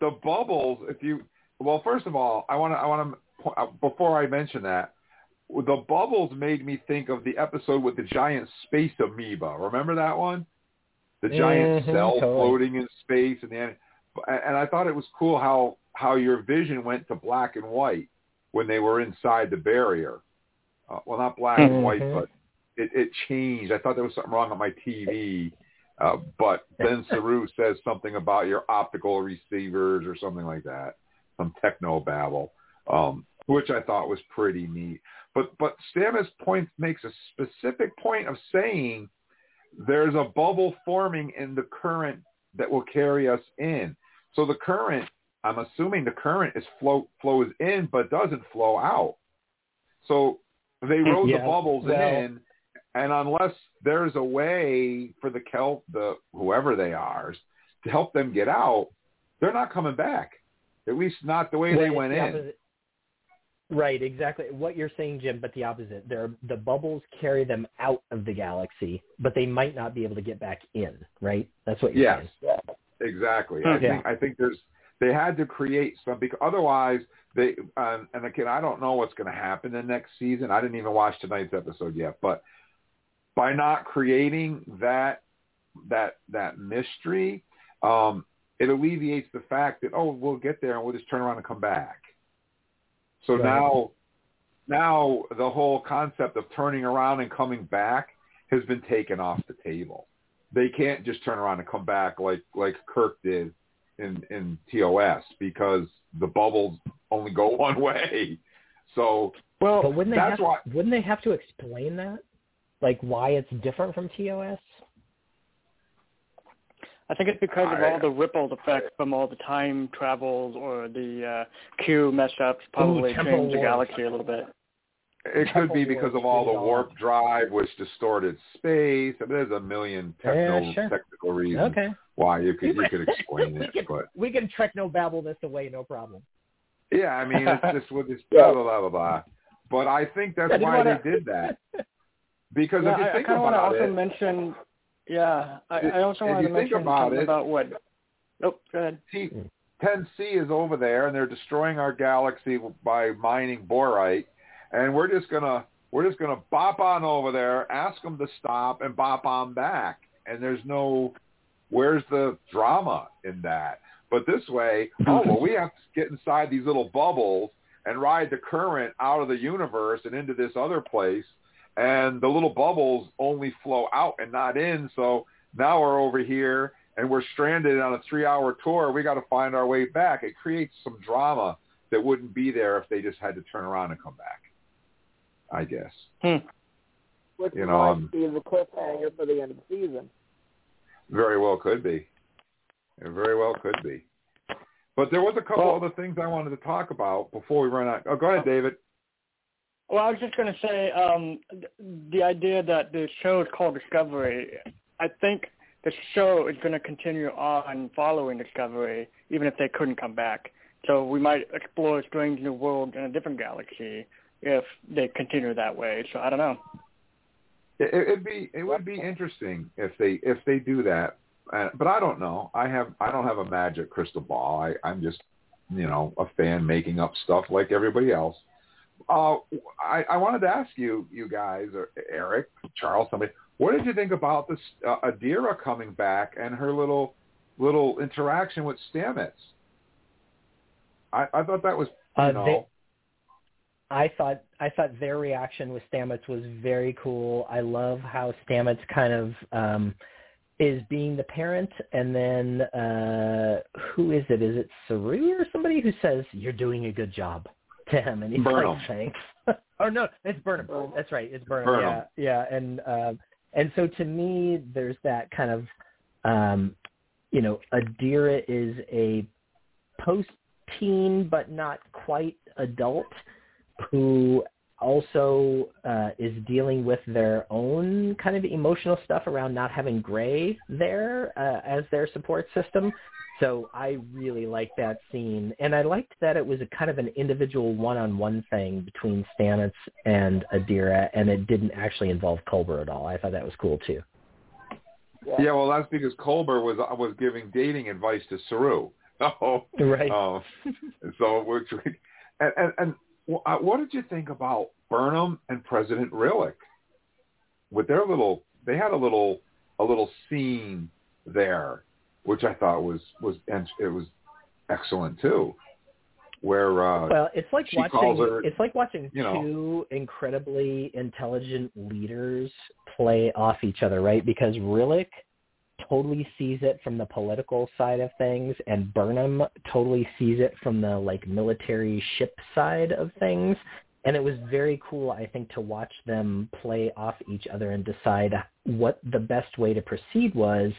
Speaker 3: the bubbles. If you well, first of all, I want to I want to before I mention that the bubbles made me think of the episode with the giant space amoeba. Remember that one? The giant
Speaker 6: Mhm,
Speaker 3: cell
Speaker 6: totally.
Speaker 3: floating in space, and the and I thought it was cool how how your vision went to black and white when they were inside the barrier. Uh, well, not black and white, but it, it changed. I thought there was something wrong with my TV. Uh, but then Saru says something about your optical receivers or something like that, some techno babble, um, which I thought was pretty neat. But but Stamets point makes a specific point of saying there's a bubble forming in the current that will carry us in. So the current, I'm assuming the current is flow flows in but doesn't flow out. So they rode
Speaker 6: Yeah,
Speaker 3: the bubbles
Speaker 6: well-
Speaker 3: in, and unless there's a way for the kelp, the whoever they are, to help them get out, they're not coming back. At least not the way
Speaker 6: Well,
Speaker 3: they went
Speaker 6: the
Speaker 3: in.
Speaker 6: opposite. Right, exactly. What you're saying, Jim, but the opposite. They're, the bubbles carry them out of the galaxy, but they might not be able to get back in, right? That's what you're
Speaker 3: Yes,
Speaker 6: saying.
Speaker 3: Exactly. I
Speaker 6: Yeah.
Speaker 3: think I think there's they had to create some because otherwise they um, and again I don't know what's going to happen in next season. I didn't even watch tonight's episode yet, but by not creating that that that mystery, um, it alleviates the fact that oh we'll get there and we'll just turn around and come back. So
Speaker 6: Right.
Speaker 3: now now the whole concept of turning around and coming back has been taken off the table. They can't just turn around and come back like like Kirk did in in TOS because the bubbles only go one way. So
Speaker 13: well,
Speaker 6: But wouldn't they
Speaker 3: that's
Speaker 6: have
Speaker 3: why
Speaker 6: wouldn't they have to explain that? Like why it's different from TOS?
Speaker 13: I think it's because of
Speaker 3: I-
Speaker 13: all the ripple effects from all the time travels or the uh, Q mess ups probably
Speaker 6: Temporal
Speaker 13: changed the galaxy a little bit.
Speaker 3: It could be because of all the warp uh, drive, which distorted space. I mean, there's a million techno,
Speaker 6: Yeah, sure.
Speaker 3: technical reasons
Speaker 6: Okay.
Speaker 3: why you could you could explain
Speaker 6: we
Speaker 3: it,
Speaker 6: can
Speaker 3: but
Speaker 6: we can techno babble this away, no problem.
Speaker 3: yeah, I mean, it's just with this blah blah blah blah. blah. But I think that's
Speaker 13: I
Speaker 3: why
Speaker 13: wanna-
Speaker 3: they did that because
Speaker 13: yeah,
Speaker 3: if you
Speaker 13: I, I
Speaker 3: think
Speaker 13: kind of want to
Speaker 3: about
Speaker 13: also
Speaker 3: it,
Speaker 13: mention. Yeah, I, I also
Speaker 3: want
Speaker 13: to mention
Speaker 3: about
Speaker 13: something
Speaker 3: it-
Speaker 13: about what. Oh, go ahead.
Speaker 3: T- 10C is over there, and they're destroying our galaxy by mining borite, and we're just gonna we're just gonna bop on over there, ask them to stop, and bop on back. And there's no where's the drama in that? But this way, oh well, we have to get inside these little bubbles and ride the current out of the universe and into this other place, and the little bubbles only flow out and not in. So now we're over here and we're stranded on a three-hour tour. We got to find our way back. It creates some drama that wouldn't be there if they just had to turn around and come back. I guess. Hmm.
Speaker 4: Which
Speaker 3: You know,
Speaker 4: might
Speaker 3: um,
Speaker 4: be the cliffhanger for the end of the season.
Speaker 3: Very well could be. It very well could be. But there was a couple other things I wanted to talk about before we run out. Oh, go ahead, David.
Speaker 13: Well, I was just going to say um, the idea that the show is called Discovery. I think the show is going to continue on following Discovery, even if they couldn't come back. So we might explore a strange new world in a different galaxy if they continue that way. So I don't know.
Speaker 3: It, it'd be it would be interesting if they if they do that. Uh, but I don't know. I have I don't have a magic crystal ball. I I'm just you know a fan making up stuff like everybody else. Uh, I, I wanted to ask you, you guys, or Erik, Charles, somebody, what did you think about this uh, Adira coming back and her little little interaction with Stamets? I, I thought that was, you
Speaker 6: Uh,
Speaker 3: know,
Speaker 6: they- I thought I thought their reaction with Stamets was very cool. I love how Stamets kind of um is being the parent and then uh who is it? Is it Saru or somebody who says, You're doing a good job to him and he's
Speaker 3: Burnham.
Speaker 6: like thanks. oh no, it's Burnham. That's right, it's Burnham.
Speaker 3: Burnham.
Speaker 6: Yeah, yeah. And um and so to me there's that kind of um you know, Adira is a post teen but not quite adult who also uh, is dealing with their own kind of emotional stuff around not having Gray there uh, as their support system. So I really liked that scene, and I liked that it was a kind of an individual one-on-one thing between Stamets and Adira, and it didn't actually involve Culber at all. I thought that was cool too.
Speaker 3: yeah. Well, that's because Culber was was giving dating advice to Saru. Oh,
Speaker 6: Right.
Speaker 3: Um, so, it which, and, and, and wh- uh, what did you think about Burnham and President Rillak with their little? They had a little a little scene there, which I thought was was and it was excellent too. Where uh,
Speaker 6: Well, it's like watching
Speaker 3: her-
Speaker 6: it's like watching
Speaker 3: you know.
Speaker 6: two incredibly intelligent leaders play off each other, right? Because Rillak totally sees it from the political side of things and Burnham totally sees it from the like military ship side of things. And it was very cool, I think, to watch them play off each other and decide what the best way to proceed was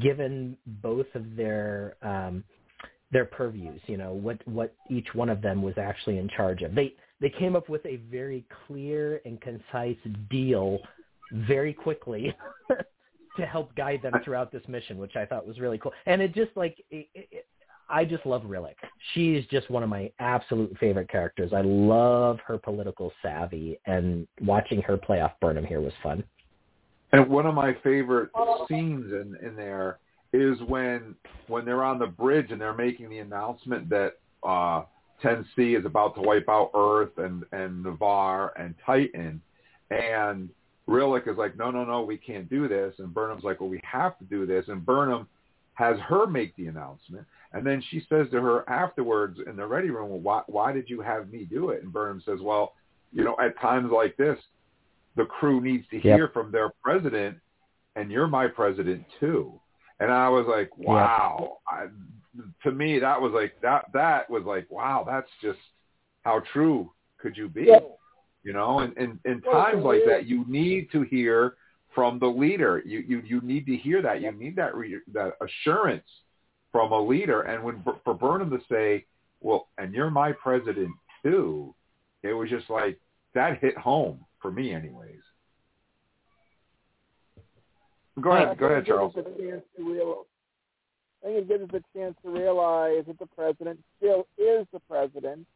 Speaker 6: given both of their um their purviews, you know, what what each one of them was actually in charge of. They they came up with a very clear and concise deal very quickly to help guide them throughout this mission, which I thought was really cool. And it just like it, it, I just love Rillak. She's just one of my absolute favorite characters. I love her political savvy, and watching her play off Burnham here was fun.
Speaker 3: And one of my favorite scenes in, in there is when when they're on the bridge and they're making the announcement that uh, 10C is about to wipe out Earth and and Ni'Var and Titan, and Rillak is like, no, no, no, we can't do this, and Burnham's like, well, we have to do this, and Burnham has her make the announcement, and then she says to her afterwards in the ready room, well, why why did you have me do it? And Burnham says, well, you know, at times like this, the crew needs to
Speaker 6: Yep.
Speaker 3: hear from their president, and you're my president too. And I was like, wow. I, to me, that was like that. That was like, wow. That's just how true could you be? You know, and in, oh, in times like that, you need to hear from the leader. You you you need to hear that. You need that re- that assurance from a leader. And when for Burnham to say, "Well, and you're my president too," it was just like that hit home for me, anyways. Go ahead, go ahead, Charles.
Speaker 4: I think it gives us a chance to realize that the president still is the president,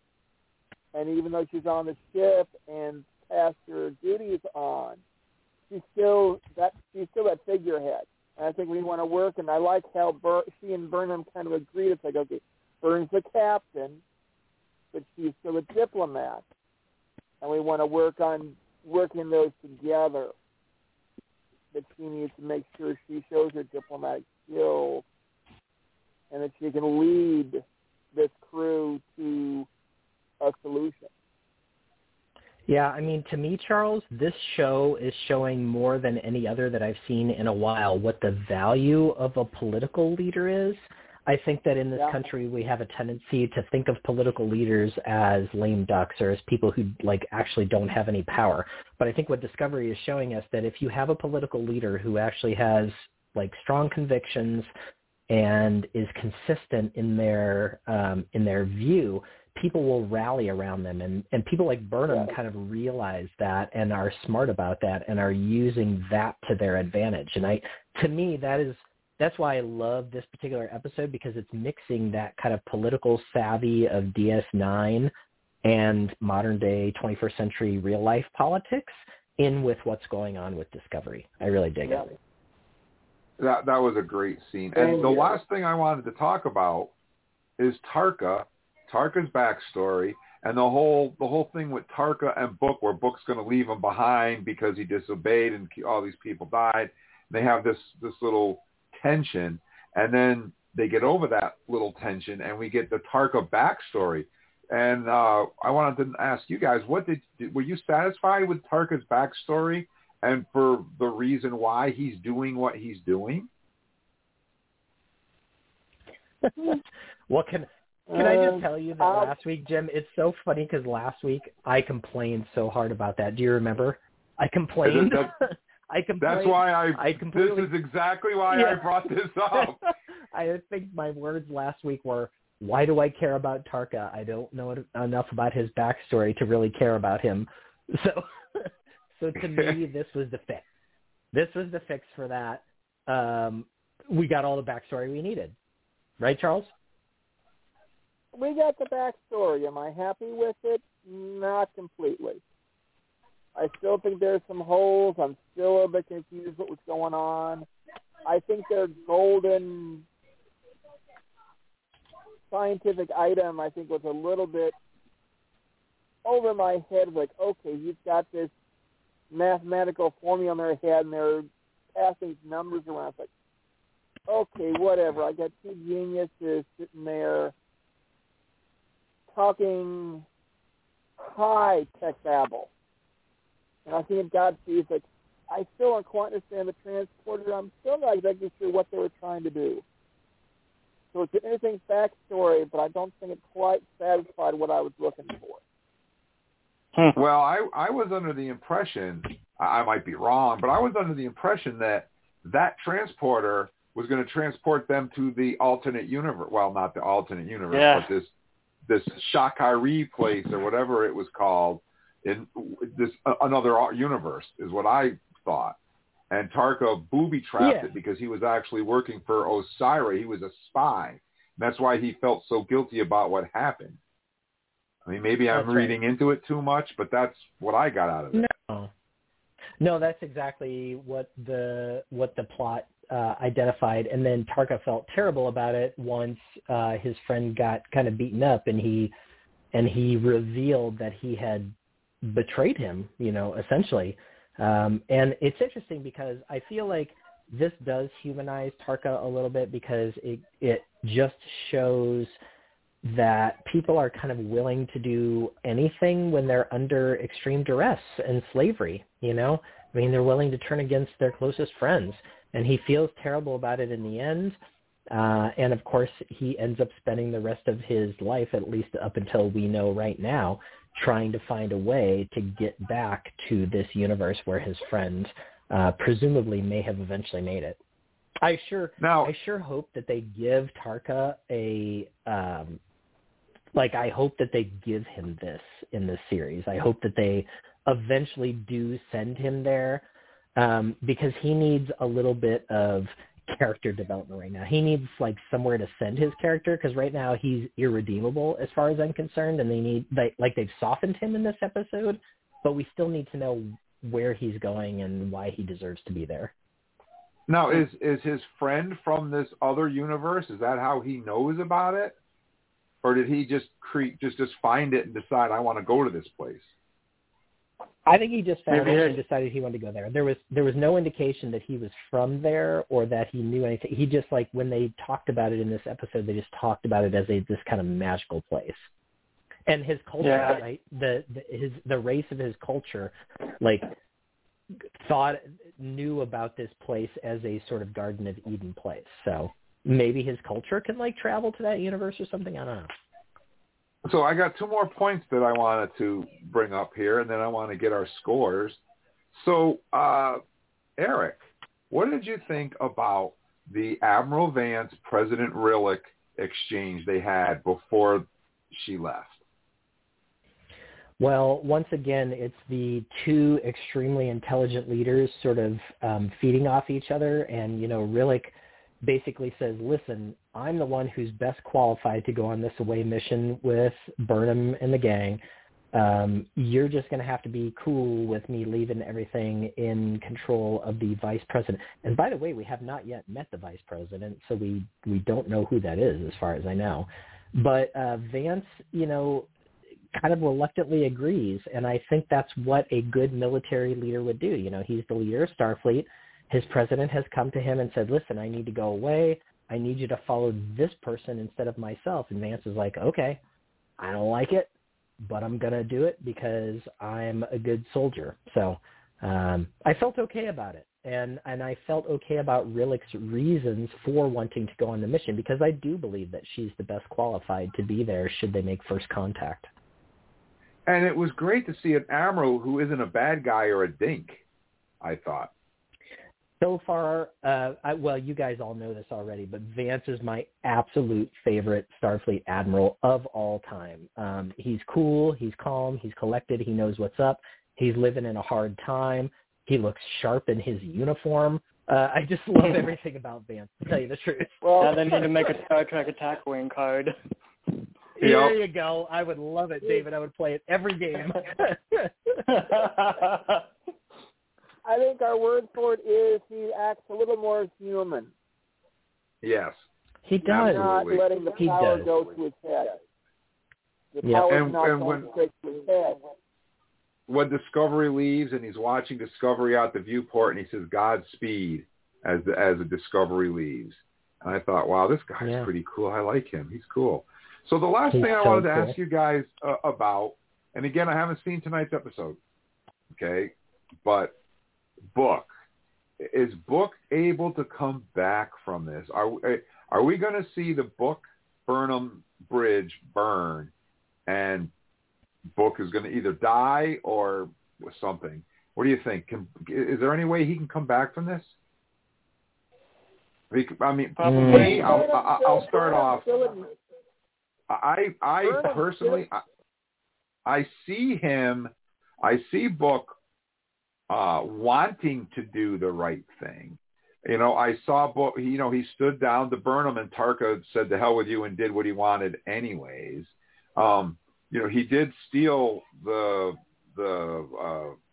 Speaker 4: and even though she's on the ship and passed her duties on, she's still that she's still that figurehead. And I think we want to work, and I like how Bur- she and Burnham kind of agreed. It's like, okay, Burnham's the captain, but she's still a diplomat, and we want to work on working those together. That she needs to make sure she shows her diplomatic skills, and that she can lead this crew to a solution.
Speaker 6: Yeah, I mean, to me, Charles, this show is showing more than any other that I've seen in a while what the value of a political leader is. I think that in this
Speaker 4: Yeah.
Speaker 6: country we have a tendency to think of political leaders as lame ducks or as people who like actually don't have any power. But I think what Discovery is showing us that if you have a political leader who actually has like strong convictions and is consistent in their um, in their view, people will rally around them and, and people like Burnham kind of realize that and are smart about that and are using that to their advantage. And I to me that is that's why I love this particular episode because it's mixing that kind of political savvy of DS9 and modern day 21st century real life politics in with what's going on with Discovery. I really dig
Speaker 4: Yeah.
Speaker 6: it.
Speaker 3: That that was a great scene.
Speaker 4: Thank
Speaker 3: And oh, the
Speaker 4: you.
Speaker 3: last thing I wanted to talk about is Tarka, Tarka's backstory, and the whole the whole thing with Tarka and Book, where Book's going to leave him behind because he disobeyed and all these people died. They have this this little tension, and then they get over that little tension, and we get the Tarka backstory. And uh, I wanted to ask you guys, what did were you satisfied with Tarka's backstory? and for the reason why he's doing what he's doing?
Speaker 6: what can can I just
Speaker 4: Um,
Speaker 6: tell you that
Speaker 4: I'll-
Speaker 6: last week, Jim? It's so funny because last week I complained so hard about that. Do you remember? I complained.
Speaker 3: That-
Speaker 6: I complained.
Speaker 3: That's why I,
Speaker 6: I completely.
Speaker 3: this is exactly why
Speaker 6: Yeah.
Speaker 3: I brought this up.
Speaker 6: I think my words last week were, "Why do I care about Tarka? I don't know enough about his backstory to really care about him." So, so to me, this was the fix. This was the fix for that. Um, we got all the backstory we needed, right, Charles?
Speaker 4: We got the backstory. Am I happy with it? Not completely. I still think there's some holes. I'm still a bit confused what was going on. I think their golden scientific item, I think, was a little bit over my head. Like, okay, you've got this mathematical formula in their head, and they're passing numbers around. It's like, okay, whatever. I got two geniuses sitting there talking high tech babble. And I think it got to it's like I still don't quite understand the transporter. I'm still not exactly sure what they were trying to do. So it's an interesting backstory, but I don't think it quite satisfied what I was looking for. Hmm.
Speaker 3: Well, I I was under the impression I I might be wrong, but I was under the impression that that transporter was going to transport them to the alternate universe. Well, not the alternate universe,
Speaker 13: Yeah.
Speaker 3: but this this Shakari place or whatever it was called in this uh, another universe is what I thought. And Tarka booby trapped
Speaker 6: Yeah.
Speaker 3: it because he was actually working for Osira. He was a spy. That's why he felt so guilty about what happened. I mean, maybe I'm
Speaker 6: That's right.
Speaker 3: reading into it too much, but that's what I got out of it.
Speaker 6: No, no, that's exactly what the what the plot uh, identified. And then Tarka felt terrible about it once uh, his friend got kind of beaten up, and he and he revealed that he had betrayed him. You know, essentially. Um, and it's interesting because I feel like this does humanize Tarka a little bit because it it just shows that people are kind of willing to do anything when they're under extreme duress and slavery, you know? I mean, they're willing to turn against their closest friends. And he feels terrible about it in the end. Uh, and of course, he ends up spending the rest of his life, at least up until we know right now, trying to find a way to get back to this universe where his friend uh, presumably may have eventually made it. I sure
Speaker 3: now
Speaker 6: I sure hope that they give Tarka a um, like I hope that they give him this in this series. I hope that they eventually do send him there um, because he needs a little bit of character development right now. He needs like somewhere to send his character because right now he's irredeemable as far as I'm concerned, and they need like like they've softened him in this episode, but we still need to know where he's going and why he deserves to be there.
Speaker 3: Now, is is his friend from this other universe? Is that how he knows about it, or did he just create just just find it and decide I want to go to this place?
Speaker 6: I think he just found it and decided he wanted to go there. There was there was no indication that he was from there or that he knew anything. He just like when they talked about it in this episode, they just talked about it as a this kind of magical place. And his culture,
Speaker 13: Yeah.
Speaker 6: right? The, the his the race of his culture, like thought knew about this place as a sort of Garden of Eden place. So maybe his culture can like travel to that universe or something. I don't know.
Speaker 3: So I got two more points that I wanted to bring up here, and then I want to get our scores. So, uh, Erik, what did you think about the Admiral Vance President Rillak exchange they had before she left?
Speaker 6: Well, once again, it's the two extremely intelligent leaders sort of um, feeding off each other. And, you know, Rillak basically says, listen, I'm the one who's best qualified to go on this away mission with Burnham and the gang. Um, you're just going to have to be cool with me leaving everything in control of the vice president. And by the way, we have not yet met the vice president, so we, we don't know who that is as far as I know. But uh, Vance, you know, kind of reluctantly agrees, and I think that's what a good military leader would do. You know, he's the leader of Starfleet. His president has come to him and said, "Listen, I need to go away. I need you to follow this person instead of myself." And Vance is like, "Okay, I don't like it, but I'm gonna do it because I'm a good soldier." So um, I felt okay about it, and and I felt okay about Rillak's reasons for wanting to go on the mission because I do believe that she's the best qualified to be there should they make first contact.
Speaker 3: And it was great to see an admiral who isn't a bad guy or a dink. I thought.
Speaker 6: So far, uh, I, well, you guys all know this already, but Vance is my absolute favorite Starfleet admiral of all time. Um, he's cool, he's calm, he's collected, he knows what's up. He's living in a hard time. He looks sharp in his uniform. Uh, I just love everything about Vance, to tell you the truth.
Speaker 13: Well, now they need to make a Star Trek attack wing card.
Speaker 6: There you go. I would love it, David. I would play it every game.
Speaker 4: I think our word for it is he acts a little more human.
Speaker 3: Yes.
Speaker 6: He does.
Speaker 4: Not letting the
Speaker 6: He
Speaker 4: power
Speaker 6: does.
Speaker 4: go to his head. The
Speaker 6: Yeah.
Speaker 4: power's
Speaker 3: And-
Speaker 4: not
Speaker 3: and
Speaker 4: going
Speaker 3: when-
Speaker 4: to his head.
Speaker 3: When Discovery leaves and he's watching Discovery out the viewport and he says Godspeed as the, as the Discovery leaves. And I thought, wow, this guy's
Speaker 6: Yeah.
Speaker 3: pretty cool. I like him. He's cool. So the last
Speaker 6: He's
Speaker 3: thing I
Speaker 6: so
Speaker 3: wanted to
Speaker 6: cool.
Speaker 3: ask you guys uh, about, and again, I haven't seen tonight's episode, okay, but Book is Book able to come back from this? Are we- are we going to see the Book Burnham Bridge burn, and Book is going to either die or something? What do you think? Can, is there any way he can come back from this? I mean,
Speaker 13: Probably. Hmm.
Speaker 3: me, I'll, I'll, I'll start off. I I personally I, I see him I see Book uh wanting to do the right thing. You know, I saw Book you know, he stood down to Burnham and Tarka said to hell with you and did what he wanted anyways. Um, you know, he did steal the the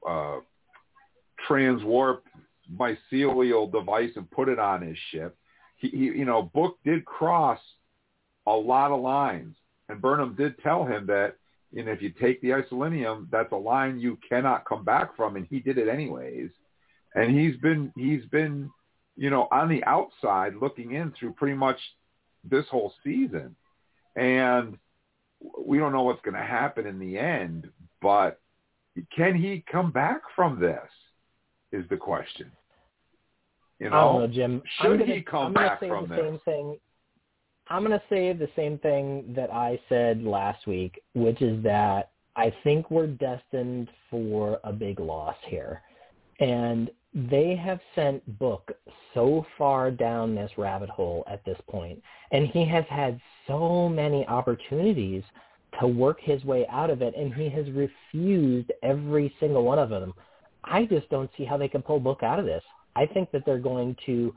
Speaker 3: uh uh transwarp mycelial device and put it on his ship. He, he you know, Book did cross a lot of lines. And Burnham did tell him that, know, if you take the isolinium, that's a line you cannot come back from, and he did it anyways. And he's been he's been, you know, on the outside looking in through pretty much this whole season. And we don't know what's going to happen in the end, but can he come back from this? Is the question. You know,
Speaker 6: I don't know, Jim.
Speaker 3: should
Speaker 6: gonna,
Speaker 3: he come back from this?
Speaker 6: same thing. I'm going to say the same thing that I said last week, which is that I think we're destined for a big loss here. And they have sent Book so far down this rabbit hole at this point, and he has had so many opportunities to work his way out of it, and he has refused every single one of them. I just don't see how they can pull Book out of this. I think that they're going to,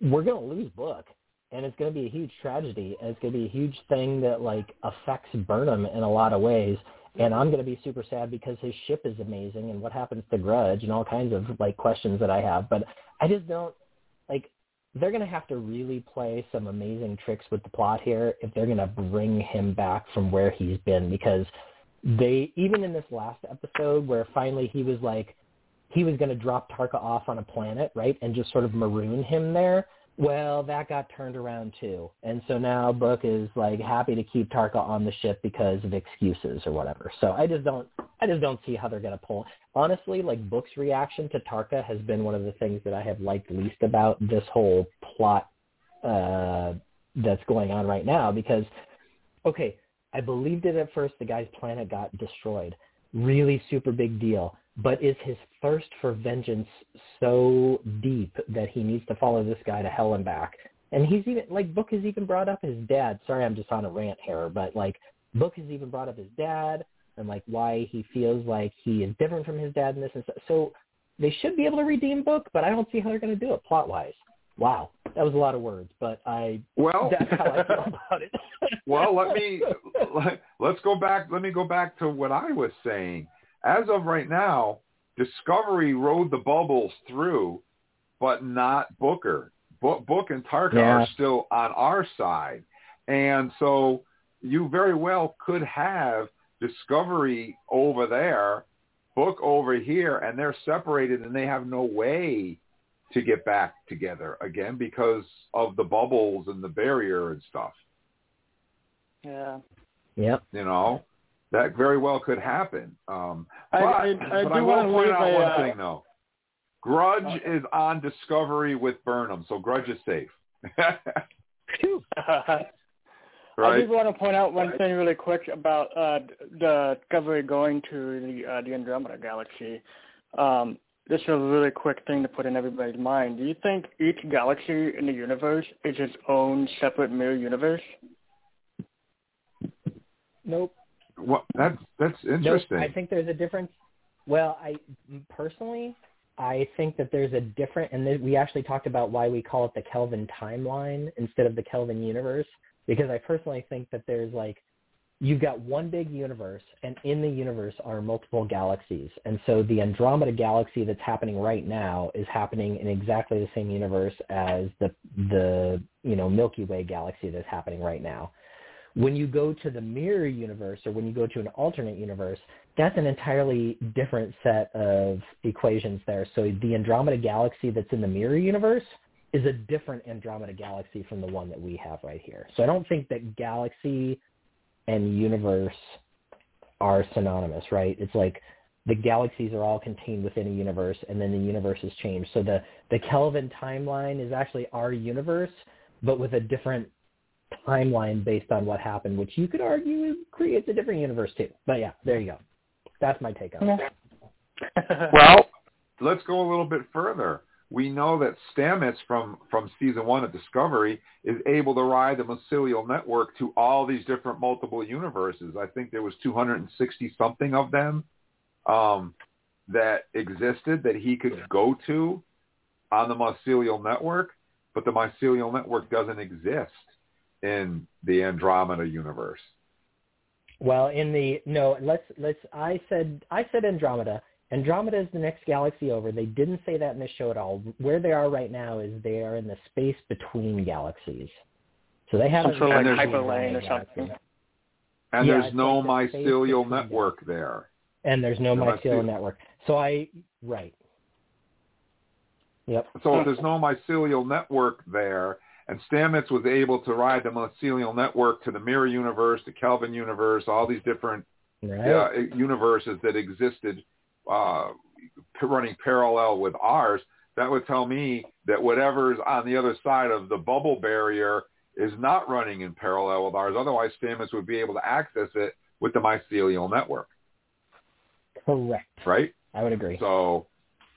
Speaker 6: we're going to lose Book, and it's going to be a huge tragedy, and it's going to be a huge thing that like affects Burnham in a lot of ways. And I'm going to be super sad because his ship is amazing, and what happens to Grudge, and all kinds of like questions that I have. But I just don't like they're going to have to really play some amazing tricks with the plot here if they're going to bring him back from where he's been because they even in this last episode where finally he was like he was going to drop Tarka off on a planet, right, and just sort of maroon him there. Well, that got turned around too, and so now Book is like happy to keep Tarka on the ship because of excuses or whatever. So I just don't, I just don't see how they're to pull. Honestly, like Book's reaction to Tarka has been one of the things that I have liked least about this whole plot uh, that's going on right now. Because, okay, I believed it at first. The guy's planet got destroyed. Really super big deal but is his thirst for vengeance so deep that he needs to follow this guy to hell and back? And he's even like Book has even brought up his dad. Sorry, I'm just on a rant here, but like Book has even brought up his dad and like why he feels like he is different from his dad in this and so, so they should be able to redeem Book, but I don't see how they're going to do it plot wise. Wow, that was a lot of words, but I
Speaker 3: well
Speaker 6: that's how I feel about it.
Speaker 3: well, let me let, let's go back. Let me go back to what I was saying as of right now, Discovery rode the bubbles through, but not Booker. Book, Book and Tarka
Speaker 6: Yeah.
Speaker 3: are still on our side. And so you very well could have Discovery over there, Book over here, and they're separated and they have no way to get back together again because of the bubbles and the barrier and stuff.
Speaker 13: Yeah.
Speaker 6: Yep.
Speaker 3: You know, that very well could happen. Um,
Speaker 13: I-
Speaker 3: but,
Speaker 13: I- I
Speaker 3: but
Speaker 13: do
Speaker 3: I will
Speaker 13: wanna
Speaker 3: point out
Speaker 13: a,
Speaker 3: one
Speaker 13: uh,
Speaker 3: thing though. Grudge is on Discovery with Burnham, so Grudge is safe.
Speaker 13: I
Speaker 3: Right.
Speaker 13: did want to point out one thing really quick about uh, the Discovery going to the uh, the Andromeda Galaxy. Um, this is a really quick thing to put in everybody's mind. Do you think each galaxy in the universe is its own separate mirror universe?
Speaker 6: Nope.
Speaker 3: What? That's that's interesting.
Speaker 6: I think there's a difference. Well, I personally, I think that there's a different, and th- we actually talked about why we call it the Kelvin timeline instead of the Kelvin universe, because I personally think that there's like, you've got one big universe, and in the universe are multiple galaxies, and so the Andromeda galaxy that's happening right now is happening in exactly the same universe as the the you know Milky Way galaxy that's happening right now when you go to the mirror universe or when you go to an alternate universe, that's an entirely different set of equations there. So the Andromeda galaxy that's in the mirror universe is a different Andromeda galaxy from the one that we have right here. So I don't think that galaxy and universe are synonymous, right? It's like the galaxies are all contained within a universe and then the universe has changed. So the, the Kelvin timeline is actually our universe, but with a different timeline based on what happened, which you could argue creates a different universe too. But yeah, there you go. That's my take on it.
Speaker 3: well, let's go a little bit further. We know that Stamets from, from season one of Discovery is able to ride the mycelial network to all these different multiple universes. I think there was 260 something of them um, that existed that he could go to on the mycelial network, but the mycelial network doesn't exist in the Andromeda universe.
Speaker 6: Well, in the no, let's let's. I said I said Andromeda. Andromeda is the next galaxy over. They didn't say that in the show at all. Where they are right now is they are in the space between galaxies. So they haven't.
Speaker 13: Some sort of
Speaker 6: reached
Speaker 13: like hyperlane or something.
Speaker 3: And
Speaker 6: Yeah,
Speaker 3: there's no
Speaker 6: like
Speaker 3: mycelial
Speaker 6: between
Speaker 3: network there.
Speaker 6: And there's no
Speaker 3: The
Speaker 6: mycelial
Speaker 3: mycel-
Speaker 6: network. So I right. Yep.
Speaker 3: So if there's no mycelial network there, and Stamets was able to ride the mycelial network to the Mirror Universe, the Kelvin Universe, all these different
Speaker 6: Right.
Speaker 3: uh, universes that existed uh, running parallel with ours, that would tell me that whatever's on the other side of the bubble barrier is not running in parallel with ours. Otherwise, Stamets would be able to access it with the mycelial network,
Speaker 6: Correct.
Speaker 3: right?
Speaker 6: I would agree.
Speaker 3: So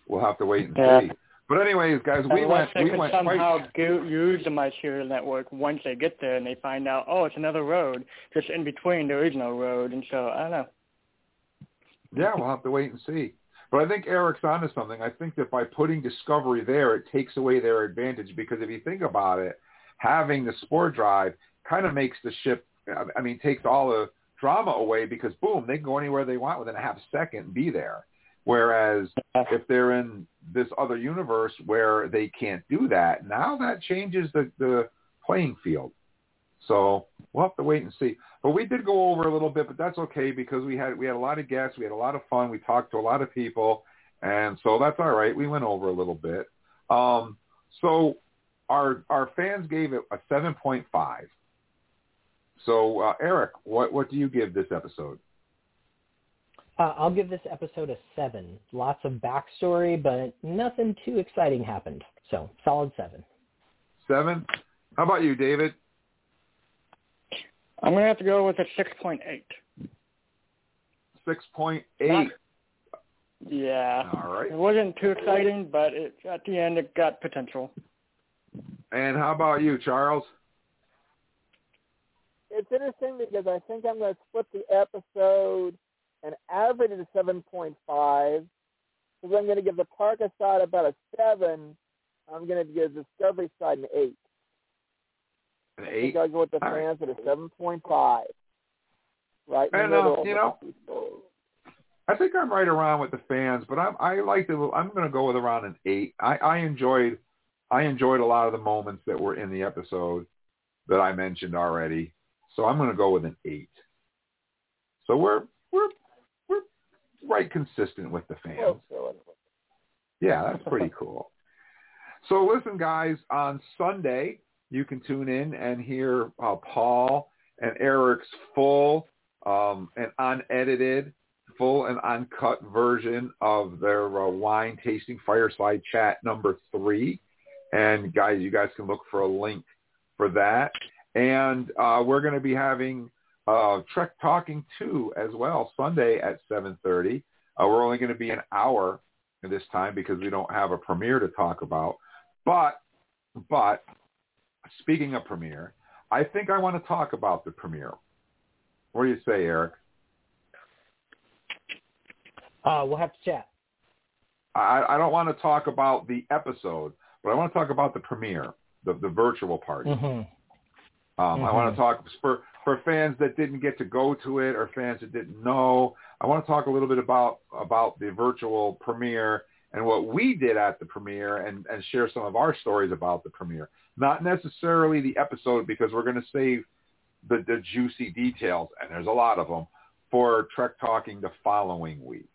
Speaker 3: we'll have to wait and
Speaker 13: Yeah.
Speaker 3: see. But anyways, guys, we
Speaker 13: Unless
Speaker 3: went
Speaker 13: they
Speaker 3: we
Speaker 13: could
Speaker 3: went
Speaker 13: somehow
Speaker 3: quite
Speaker 13: go, use the My Serial Network once they get there and they find out, oh, it's another road. Just in between, there is no road. And so, I don't know.
Speaker 3: Yeah, we'll have to wait and see. But I think Erik's onto something. I think that by putting Discovery there, it takes away their advantage because if you think about it, having the spore drive kind of makes the ship, I mean, takes all the drama away because boom, they can go anywhere they want within a half second and be there. Whereas if they're in this other universe where they can't do that, now that changes the, the playing field. So we'll have to wait and see. But we did go over a little bit, but that's okay because we had we had a lot of guests, we had a lot of fun, we talked to a lot of people, and so that's all right. We went over a little bit. Um, so our our fans gave it a seven point five. So uh, Erik, what what do you give this episode?
Speaker 6: Uh, I'll give this episode a seven. Lots of backstory, but nothing too exciting happened. So solid seven.
Speaker 3: Seven. How about you, David?
Speaker 13: I'm going to have to go with a 6.8.
Speaker 3: Six point eight.
Speaker 13: Yeah.
Speaker 3: All right.
Speaker 13: It wasn't too exciting, but it, at the end, it got potential.
Speaker 3: And how about you, Charles?
Speaker 4: It's interesting because I think I'm going to split the episode and average to 7.5 because I'm going to give the Tarka side about a 7. I'm going to give the Discovery side an 8.
Speaker 3: An
Speaker 4: I
Speaker 3: eight.
Speaker 4: think I'll go with the
Speaker 3: All right.
Speaker 4: fans at a 7.5. Right in
Speaker 3: And,
Speaker 4: the
Speaker 3: uh,
Speaker 4: middle.
Speaker 3: you know, I think I'm right around with the fans, but I'm I like to I'm going to go with around an eight. I, I enjoyed I enjoyed a lot of the moments that were in the episode that I mentioned already, so I'm going to go with an eight. So we're we're right consistent with the fans.
Speaker 4: Well, so anyway.
Speaker 3: Yeah, that's pretty cool. So listen, guys, on Sunday you can tune in and hear uh, Paul and Erik's full um, and unedited, full and uncut version of their uh, wine tasting fireside chat number three. And guys, you guys can look for a link for that. And uh, we're going to be having uh, Trek Talking 2 as well, Sunday at 7.30. Uh, we're only going to be an hour this time because we don't have a premiere to talk about. But, but speaking of premiere, I think I want to talk about the premiere. What do you say, Erik?
Speaker 6: Uh, we'll have to chat.
Speaker 3: I, I don't want to talk about the episode, but I want to talk about the premiere, the, the virtual party.
Speaker 6: Mhm.
Speaker 3: Um, I want to talk for for fans that didn't get to go to it or fans that didn't know. I want to talk a little bit about about the virtual premiere and what we did at the premiere and, and share some of our stories about the premiere. Not necessarily the episode because we're going to save the, the juicy details, and there's a lot of them, for Trek Talking the following week.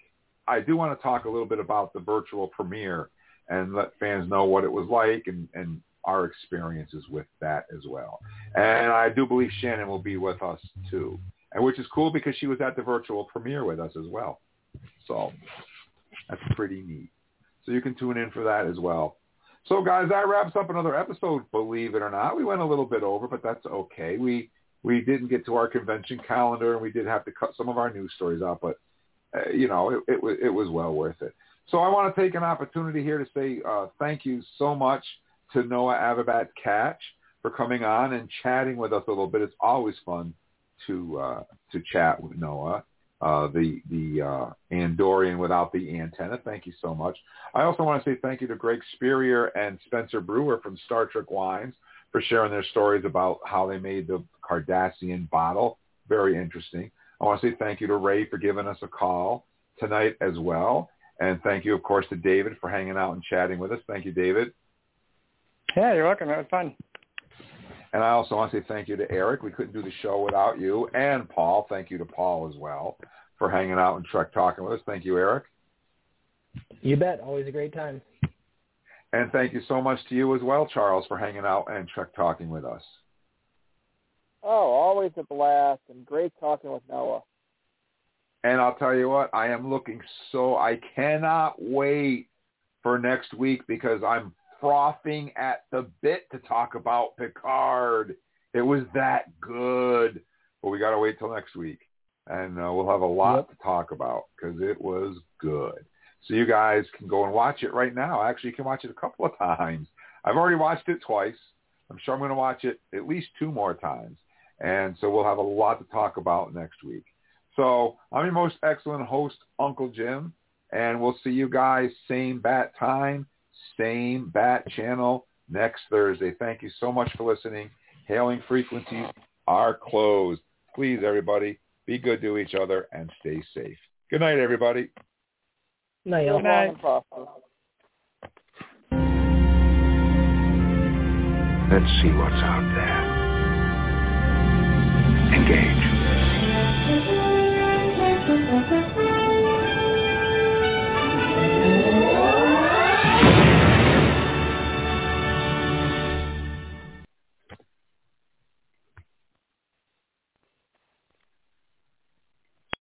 Speaker 3: I do want to talk a little bit about the virtual premiere and let fans know what it was like and, and our experiences with that as well. And I do believe Shannon will be with us too, and which is cool because she was at the virtual premiere with us as well. So that's pretty neat. So you can tune in for that as well. So guys, that wraps up another episode. Believe it or not, we went a little bit over, but that's okay. We we didn't get to our convention calendar, and we did have to cut some of our news stories out, but uh, you know, it, it was it was well worth it. So I want to take an opportunity here to say uh, thank you so much to Noah Avabat Catch for coming on and chatting with us a little bit. It's always fun to uh, to chat with Noah, uh, the the uh, Andorian without the antenna. Thank you so much. I also want to say thank you to Craig Spurrier and Spencer Brewer from Star Trek Wines for sharing their stories about how they made the Cardassian bottle. Very interesting. I want to say thank you to Ray for giving us a call tonight as well. And thank you, of course, to David for hanging out and chatting with us. Thank you, David.
Speaker 13: Yeah, you're welcome. That was fun.
Speaker 3: And I also want to say thank you to Erik. We couldn't do the show without you. And Paul. Thank you to Paul as well for hanging out and Trek talking with us. Thank you, Erik.
Speaker 6: You bet. Always a great time.
Speaker 3: And thank you so much to you as well, Charles, for hanging out and Trek talking with us.
Speaker 4: Oh, always a blast and great talking with Noah.
Speaker 3: And I'll tell you what, I am looking so I cannot wait for next week because I'm frothing at the bit to talk about Picard. It was that good. But we got to wait till next week. And uh, we'll have a lot
Speaker 6: Yep.
Speaker 3: to talk about because it was good. So you guys can go and watch it right now. Actually, you can watch it a couple of times. I've already watched it twice. I'm sure I'm going to watch it at least two more times. And so we'll have a lot to talk about next week. So I'm your most excellent host, Uncle Jim, and we'll see you guys same bat time, same bat channel next Thursday. Thank you so much for listening. Hailing frequencies are closed. Please, everybody, be good to each other and stay safe. Good night, everybody.
Speaker 6: Night.
Speaker 4: Good night.
Speaker 15: Let's see what's out there. Engage.